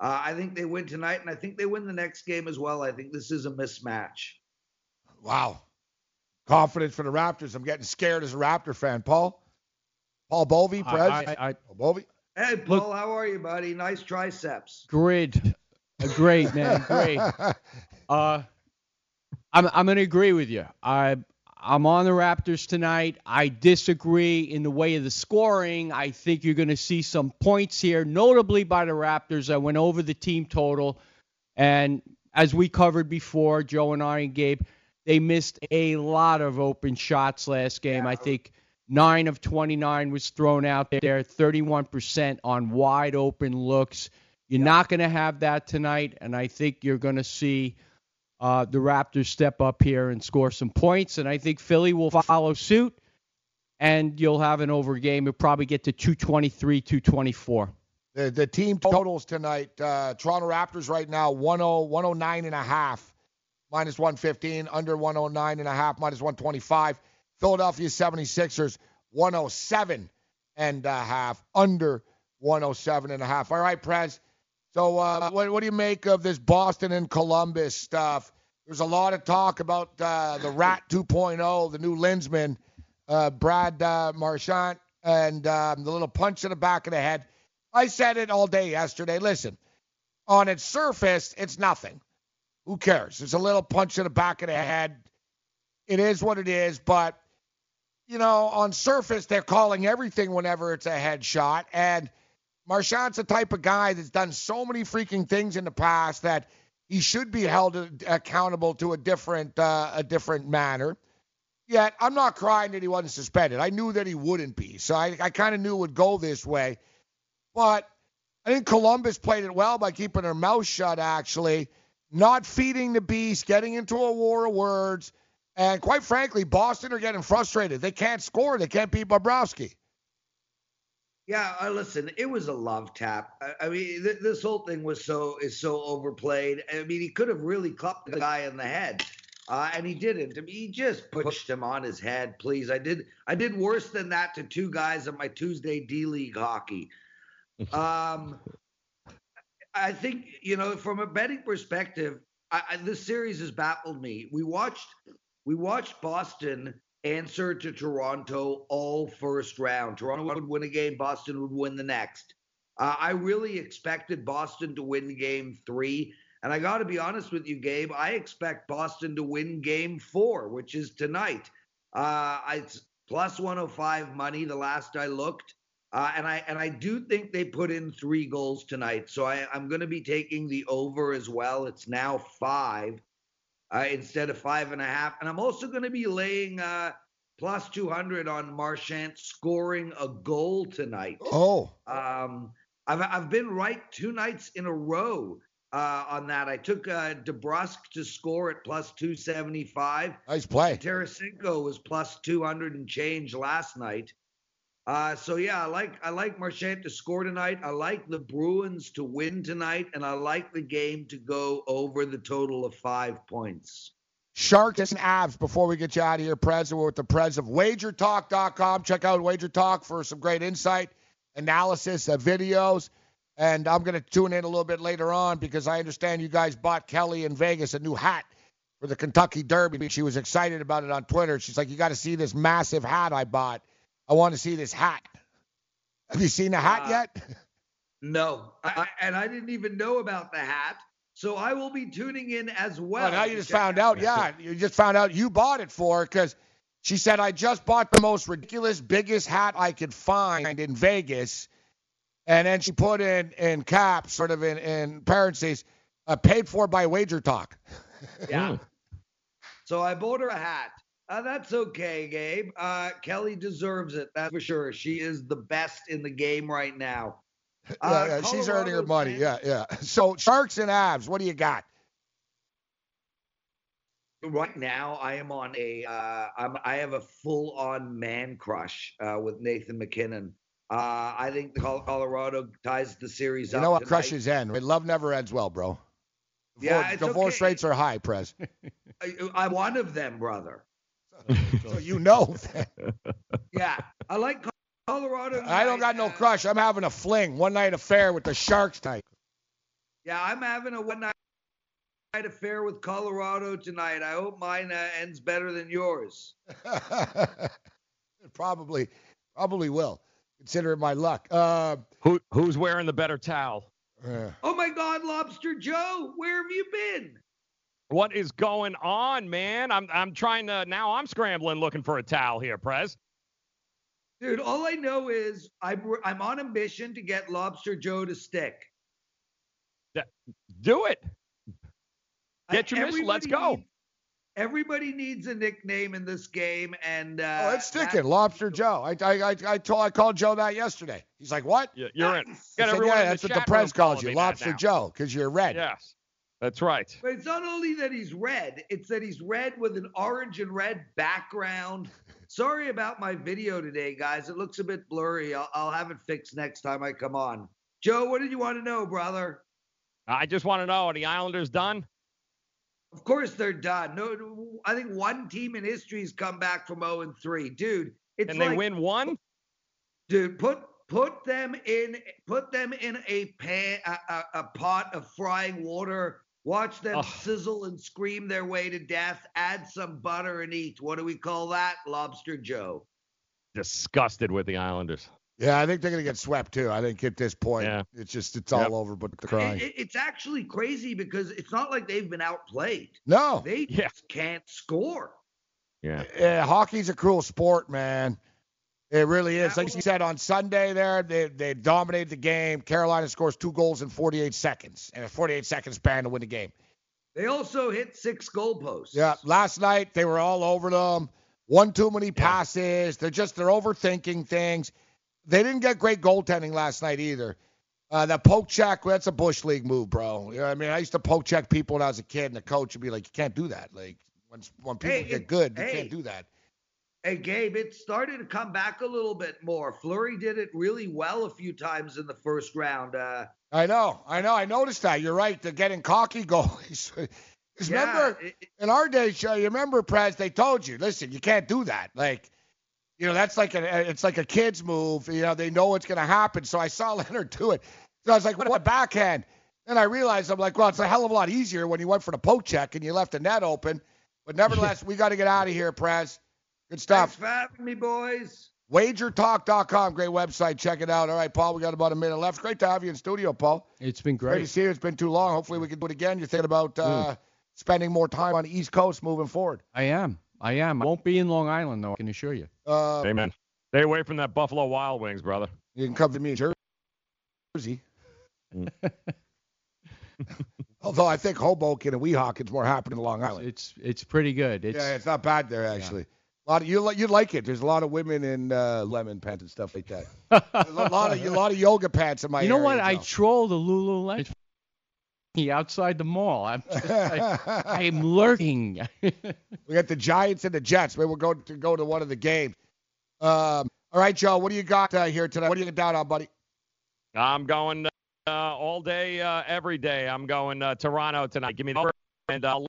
Uh, I think they win tonight, and I think they win the next game as well. I think this is a mismatch. Wow. Confidence for the Raptors. I'm getting scared as a Raptor fan. Paul? Paul Bovi, I- Prez? I- I- Paul Bovi? Hey, Paul, how are you, buddy? Nice triceps. Grid, uh, great man, great. Uh, I'm I'm gonna agree with you. I I'm on the Raptors tonight. I disagree in the way of the scoring. I think you're gonna see some points here, notably by the Raptors. I went over the team total, and as we covered before, Joe and I and Gabe, they missed a lot of open shots last game. I think nine of 29 was thrown out there, 31% on wide open looks. You're not going to have that tonight, and I think you're going to see uh, the Raptors step up here and score some points. And I think Philly will follow suit, and you'll have an over game. You'll probably get to 223, 224. The, the team totals tonight, uh, Toronto Raptors right now, 10, 109 and a half, minus 115, under 109 and a half, minus 125. Philadelphia 76ers, 107 and a half, under 107 and a half. All right, Prez. So uh, what, what do you make of this Boston and Columbus stuff? There's a lot of talk about uh, the Rat 2.0, the new Linseman, uh, Brad uh, Marchand, and um, the little punch in the back of the head. I said it all day yesterday. Listen, on its surface, it's nothing. Who cares? It's a little punch in the back of the head. It is what it is, but you know, on surface they're calling everything whenever it's a headshot. And Marchand's the type of guy that's done so many freaking things in the past that he should be held accountable to a different uh, a different manner. Yet I'm not crying that he wasn't suspended. I knew that he wouldn't be, so I, I kind of knew it would go this way. But I think Columbus played it well by keeping her mouth shut, actually, not feeding the beast, getting into a war of words. And quite frankly, Boston are getting frustrated. They can't score. They can't beat Bobrovsky. Yeah, uh, listen, it was a love tap. I, I mean, th- this whole thing was so is so overplayed. I mean, he could have really clubbed the guy in the head, uh, and he didn't. I mean, he just pushed him on his head. Please, I did. I did worse than that to two guys at my Tuesday D League hockey. Um, I think you know, from a betting perspective, I, I, this series has baffled me. We watched we watched Boston answer to Toronto all first round. Toronto would win a game, Boston would win the next. Uh, I really expected Boston to win game three. And I got to be honest with you, Gabe, I expect Boston to win game four, which is tonight. Uh, it's plus 105 money the last I looked. Uh, and I and I do think they put in three goals tonight. So I, I'm going to be taking the over as well. It's now five uh, instead of five and a half. And I'm also going to be laying uh, plus 200 on Marchand scoring a goal tonight. Oh. Um, I've, I've been right two nights in a row uh, on that. I took uh, DeBrusk to score at plus 275. Nice play. Tarasenko was plus 200 and change last night. Uh, so yeah, I like I like Marchand to score tonight. I like the Bruins to win tonight, and I like the game to go over the total of five points. Sharks and Avs before we get you out of here, Prez. We're with the Prez of WagerTalk.com. Check out Wager Talk for some great insight, analysis, uh, videos. And I'm going to tune in a little bit later on because I understand you guys bought Kelly in Vegas a new hat for the Kentucky Derby. She was excited about it on Twitter. She's like, You got to see this massive hat I bought. I want to see this hat. Have you seen the hat uh, yet? No, I, and I didn't even know about the hat. So I will be tuning in as well. Oh, now you just found out. Yeah, you just found out you bought it for because she said I just bought the most ridiculous, biggest hat I could find in Vegas, and then she put in in caps, sort of in in parentheses, uh, paid for by Wager Talk. yeah. so I bought her a hat. Uh, that's okay, Gabe. Uh, Kelly deserves it. That's for sure. She is the best in the game right now. Uh, yeah, yeah she's earning her money. Yeah, yeah. So Sharks and Avs, what do you got? Right now, I am on a. Uh, I'm, I have a full-on man crush uh, with Nathan MacKinnon. Uh, I think the Colorado ties the series you up. You know what tonight. crushes end? Love never ends well, bro. yeah, divorce okay. rates are high, Prez. I, I'm one of them, brother so you know. yeah, I like Colorado. I don't got no crush. I'm having a fling, one night affair with the Sharks tonight. Yeah, I'm having a one night affair with Colorado tonight. I hope mine uh, ends better than yours. probably, probably will. Considering my luck. Uh, Who who's wearing the better towel? Uh, oh my God, Lobster Joe, where have you been? What is going on, man? I'm I'm trying to now. I'm scrambling looking for a towel here, Prez. Dude, all I know is I'm I'm on a mission to get Lobster Joe to stick. Do it. Get your mission. Let's go. Needs, everybody needs a nickname in this game, and uh, oh, it's sticking. Lobster Joe. I I I I, told, I called Joe that yesterday. He's like, "What? Yeah, you're in. Said, yeah, that's what the Prez calls you, Lobster Joe, because you're red." Yes. That's right. But it's not only that he's red, it's that he's red with an orange and red background. Sorry about my video today, guys. It looks a bit blurry. I'll, I'll have it fixed next time I come on. Joe, what did you want to know, brother? I just want to know are the Islanders done? Of course they're done. No, I think one team in history has come back from 0 and 3. Dude, it's and like, they win one? Dude, put put them in put them in a pan a, a pot of frying water Watch them oh. sizzle and scream their way to death. Add some butter and eat. What do we call that? Lobster Joe. Disgusted with the Islanders. Yeah, I think they're going to get swept too. I think at this point, Yeah. it's just it's Yep. all over but the crying. It- it- it's actually crazy because it's not like they've been outplayed. no, They just can't score. Yeah. Yeah, hockey's a cruel sport, man. It really is. Like you said on Sunday, there they they dominated the game. Carolina scores two goals in 48 seconds, and a 48 second span to win the game. They also hit six goalposts. Yeah, last night they were all over them. One too many passes. They're just they're overthinking things. They didn't get great goaltending last night either. Uh, that poke check, that's a bush league move, bro. You know what I mean? I used to poke check people when I was a kid, and the coach would be like, "You can't do that. Like when when people Hey, get good, you hey. can't do that." Hey, Gabe, it started to come back a little bit more. Fleury did it really well a few times in the first round. Uh, I know, I know, I noticed that. You're right. They're getting cocky goalies. Yeah, remember, in our day show, you remember, Prez? They told you, listen, you can't do that. Like, you know, that's like a, it's like a kid's move. You know, they know it's going to happen. So I saw Lehner do it. So I was like, what a backhand. Then I realized I'm like, well, it's a hell of a lot easier when you went for the poke check and you left the net open. But nevertheless, we got to get out of here, Prez. Good stuff. thanks for having me, boys. WagerTalk.com, great website. Check it out. All right, Paul, we got about a minute left. Great to have you in studio, Paul. It's been Great to see you. It's been too long. Hopefully, we can do it again. You're thinking about uh, spending more time on the East Coast moving forward. I am. I am. I won't be in Long Island though. I can assure you. Uh, Amen. Stay away from that Buffalo Wild Wings, brother. You can come to me in Jersey. Although I think Hoboken and Weehawken's more happening in Long Island. It's it's pretty good. It's yeah, it's not bad there actually. A lot of you li- you like it. There's a lot of women in uh, lemon pants and stuff like that. There's a lot of a lot of yoga pants in my. you know what? area, I troll the Lululemon outside the mall. I'm just like, I'm lurking. We got the Giants and the Jets. Maybe we'll go to go to one of the games. Um, all right, Joe. What do you got uh, here tonight? What do you get down on, buddy? I'm going uh, all day, uh, every day. I'm going uh, Toronto tonight. Give me the over, and I'll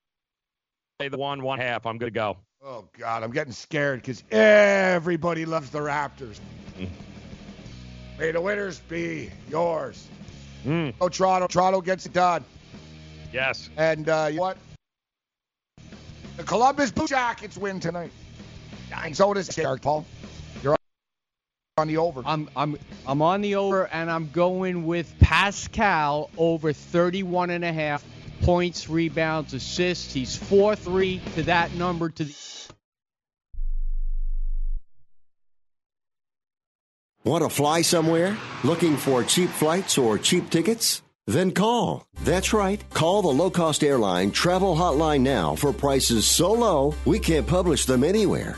play the one, one half. I'm good to go. Oh God, I'm getting scared because everybody loves the Raptors. May the winners be yours. Mm. Oh, Toronto. Toronto gets it done. Yes. And uh, you know what? The Columbus Blue Jackets win tonight. And so does Derek Paul. You're on the over. I'm I'm I'm on the over and I'm going with Pascal over 31 and a half points, rebounds, assists. He's 4-3 to that number to the Want to fly somewhere? Looking for cheap flights or cheap tickets? Then call. That's right. Call the low cost airline travel hotline now for prices so low we can't publish them anywhere.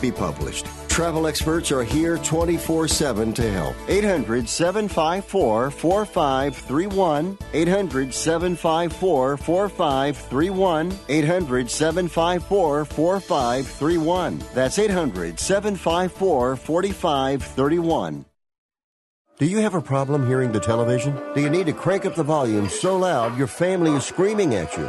be published. Travel experts are here 24 7 to help. 800 754 4531. 800 754 4531. 800 754 4531. That's 800 754 4531. Do you have a problem hearing the television? Do you need to crank up the volume so loud your family is screaming at you?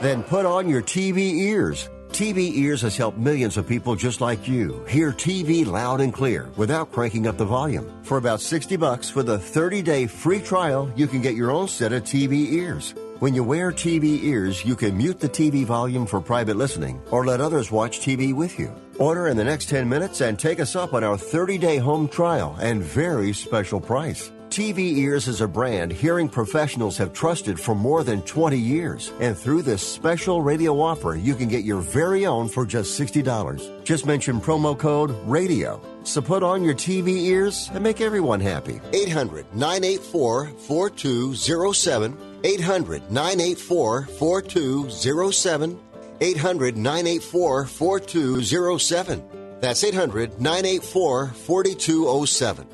Then put on your TV ears. TV Ears has helped millions of people just like you hear TV loud and clear without cranking up the volume. For about 60 bucks with a 30-day free trial, you can get your own set of TV ears. When you wear TV ears, you can mute the TV volume for private listening or let others watch TV with you. Order in the next 10 minutes and take us up on our 30-day home trial and very special price. TV Ears is a brand hearing professionals have trusted for more than 20 years. And through this special radio offer, you can get your very own for just $60. Just mention promo code RADIO. So put on your TV ears and make everyone happy. 800 984 4207. 800 984 4207. 800 984 4207. That's 800 984 4207.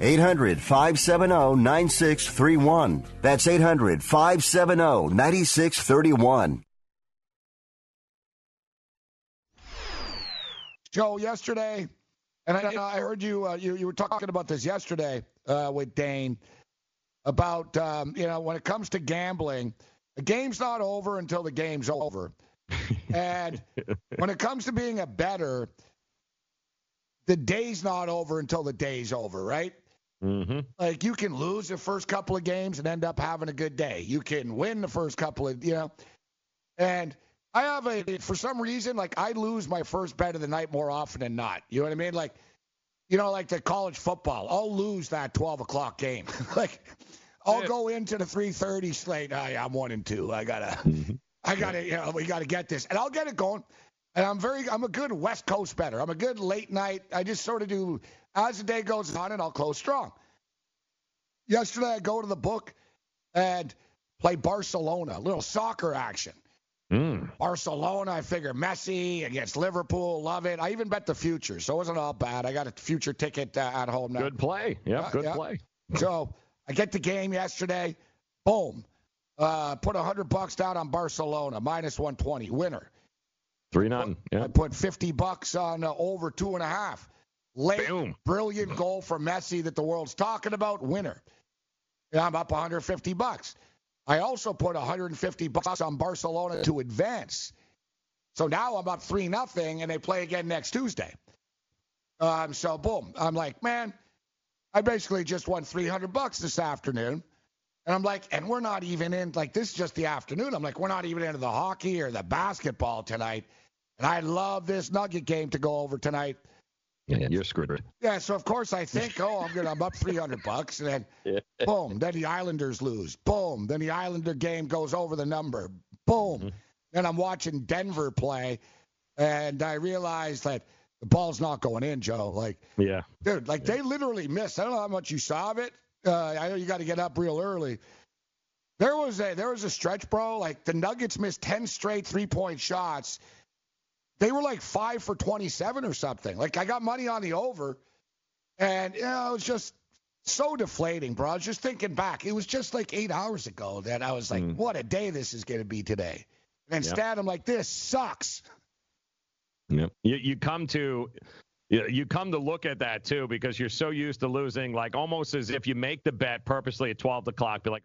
800 570 9631. That's 800 570 9631. Joe, yesterday, and I, I heard you, uh, you you were talking about this yesterday uh, with Dane about um, you know when it comes to gambling, the game's not over until the game's over, and when it comes to being a bettor, the day's not over until the day's over, right? Mm-hmm. Like you can lose the first couple of games and end up having a good day. You can win the first couple of, you know, and I have a for some reason like I lose my first bet of the night more often than not. You know what I mean? Like, you know, like the college football, I'll lose that 12 o'clock game. like, I'll go into the 3:30 slate. I, I'm one and two. I gotta, I gotta, you know, we gotta get this, and I'll get it going. And I'm very, I'm a good West Coast bettor. I'm a good late night. I just sort of do as the day goes on, and I'll close strong. Yesterday, I go to the book and play Barcelona, a little soccer action. Mm. Barcelona, I figure Messi against Liverpool, love it. I even bet the future, so it wasn't all bad. I got a future ticket uh, at home now. Good play. Yeah, Yeah, good yeah. play. So I get the game yesterday. Boom. Uh, put a hundred bucks down on Barcelona, minus 120, winner. Three nothing. Yeah. I put 50 bucks on uh, over two and a half. Late, brilliant goal for Messi that the world's talking about, winner. Yeah, I'm up 150 bucks. I also put 150 bucks on Barcelona to advance. So now I'm up three nothing, and they play again next Tuesday. Um, so boom, I'm like, man, I basically just won 300 bucks this afternoon. And I'm like, and we're not even in, like, this is just the afternoon. I'm like, we're not even into the hockey or the basketball tonight. And I love this Nugget game to go over tonight. Yeah, you're screwed. Yeah, so of course I think, oh, I'm gonna, I'm up 300 bucks, and then boom, then the Islanders lose. Boom, then the Islander game goes over the number. Boom, then I'm watching Denver play, and I realize that the ball's not going in, Joe. Like, Yeah. dude, like they literally missed. I don't know how much you saw of it. Uh, I know you got to get up real early. There was a there was a stretch, bro. Like the Nuggets missed 10 straight three point shots. They were like five for 27 or something. Like I got money on the over, and you know it was just so deflating, bro. I was just thinking back. It was just like eight hours ago that I was like, mm. what a day this is going to be today. And Yeah. instead, I'm like, this sucks. Yep. You you come to you you come to look at that too because you're so used to losing, like almost as if you make the bet purposely at 12 o'clock. Be like,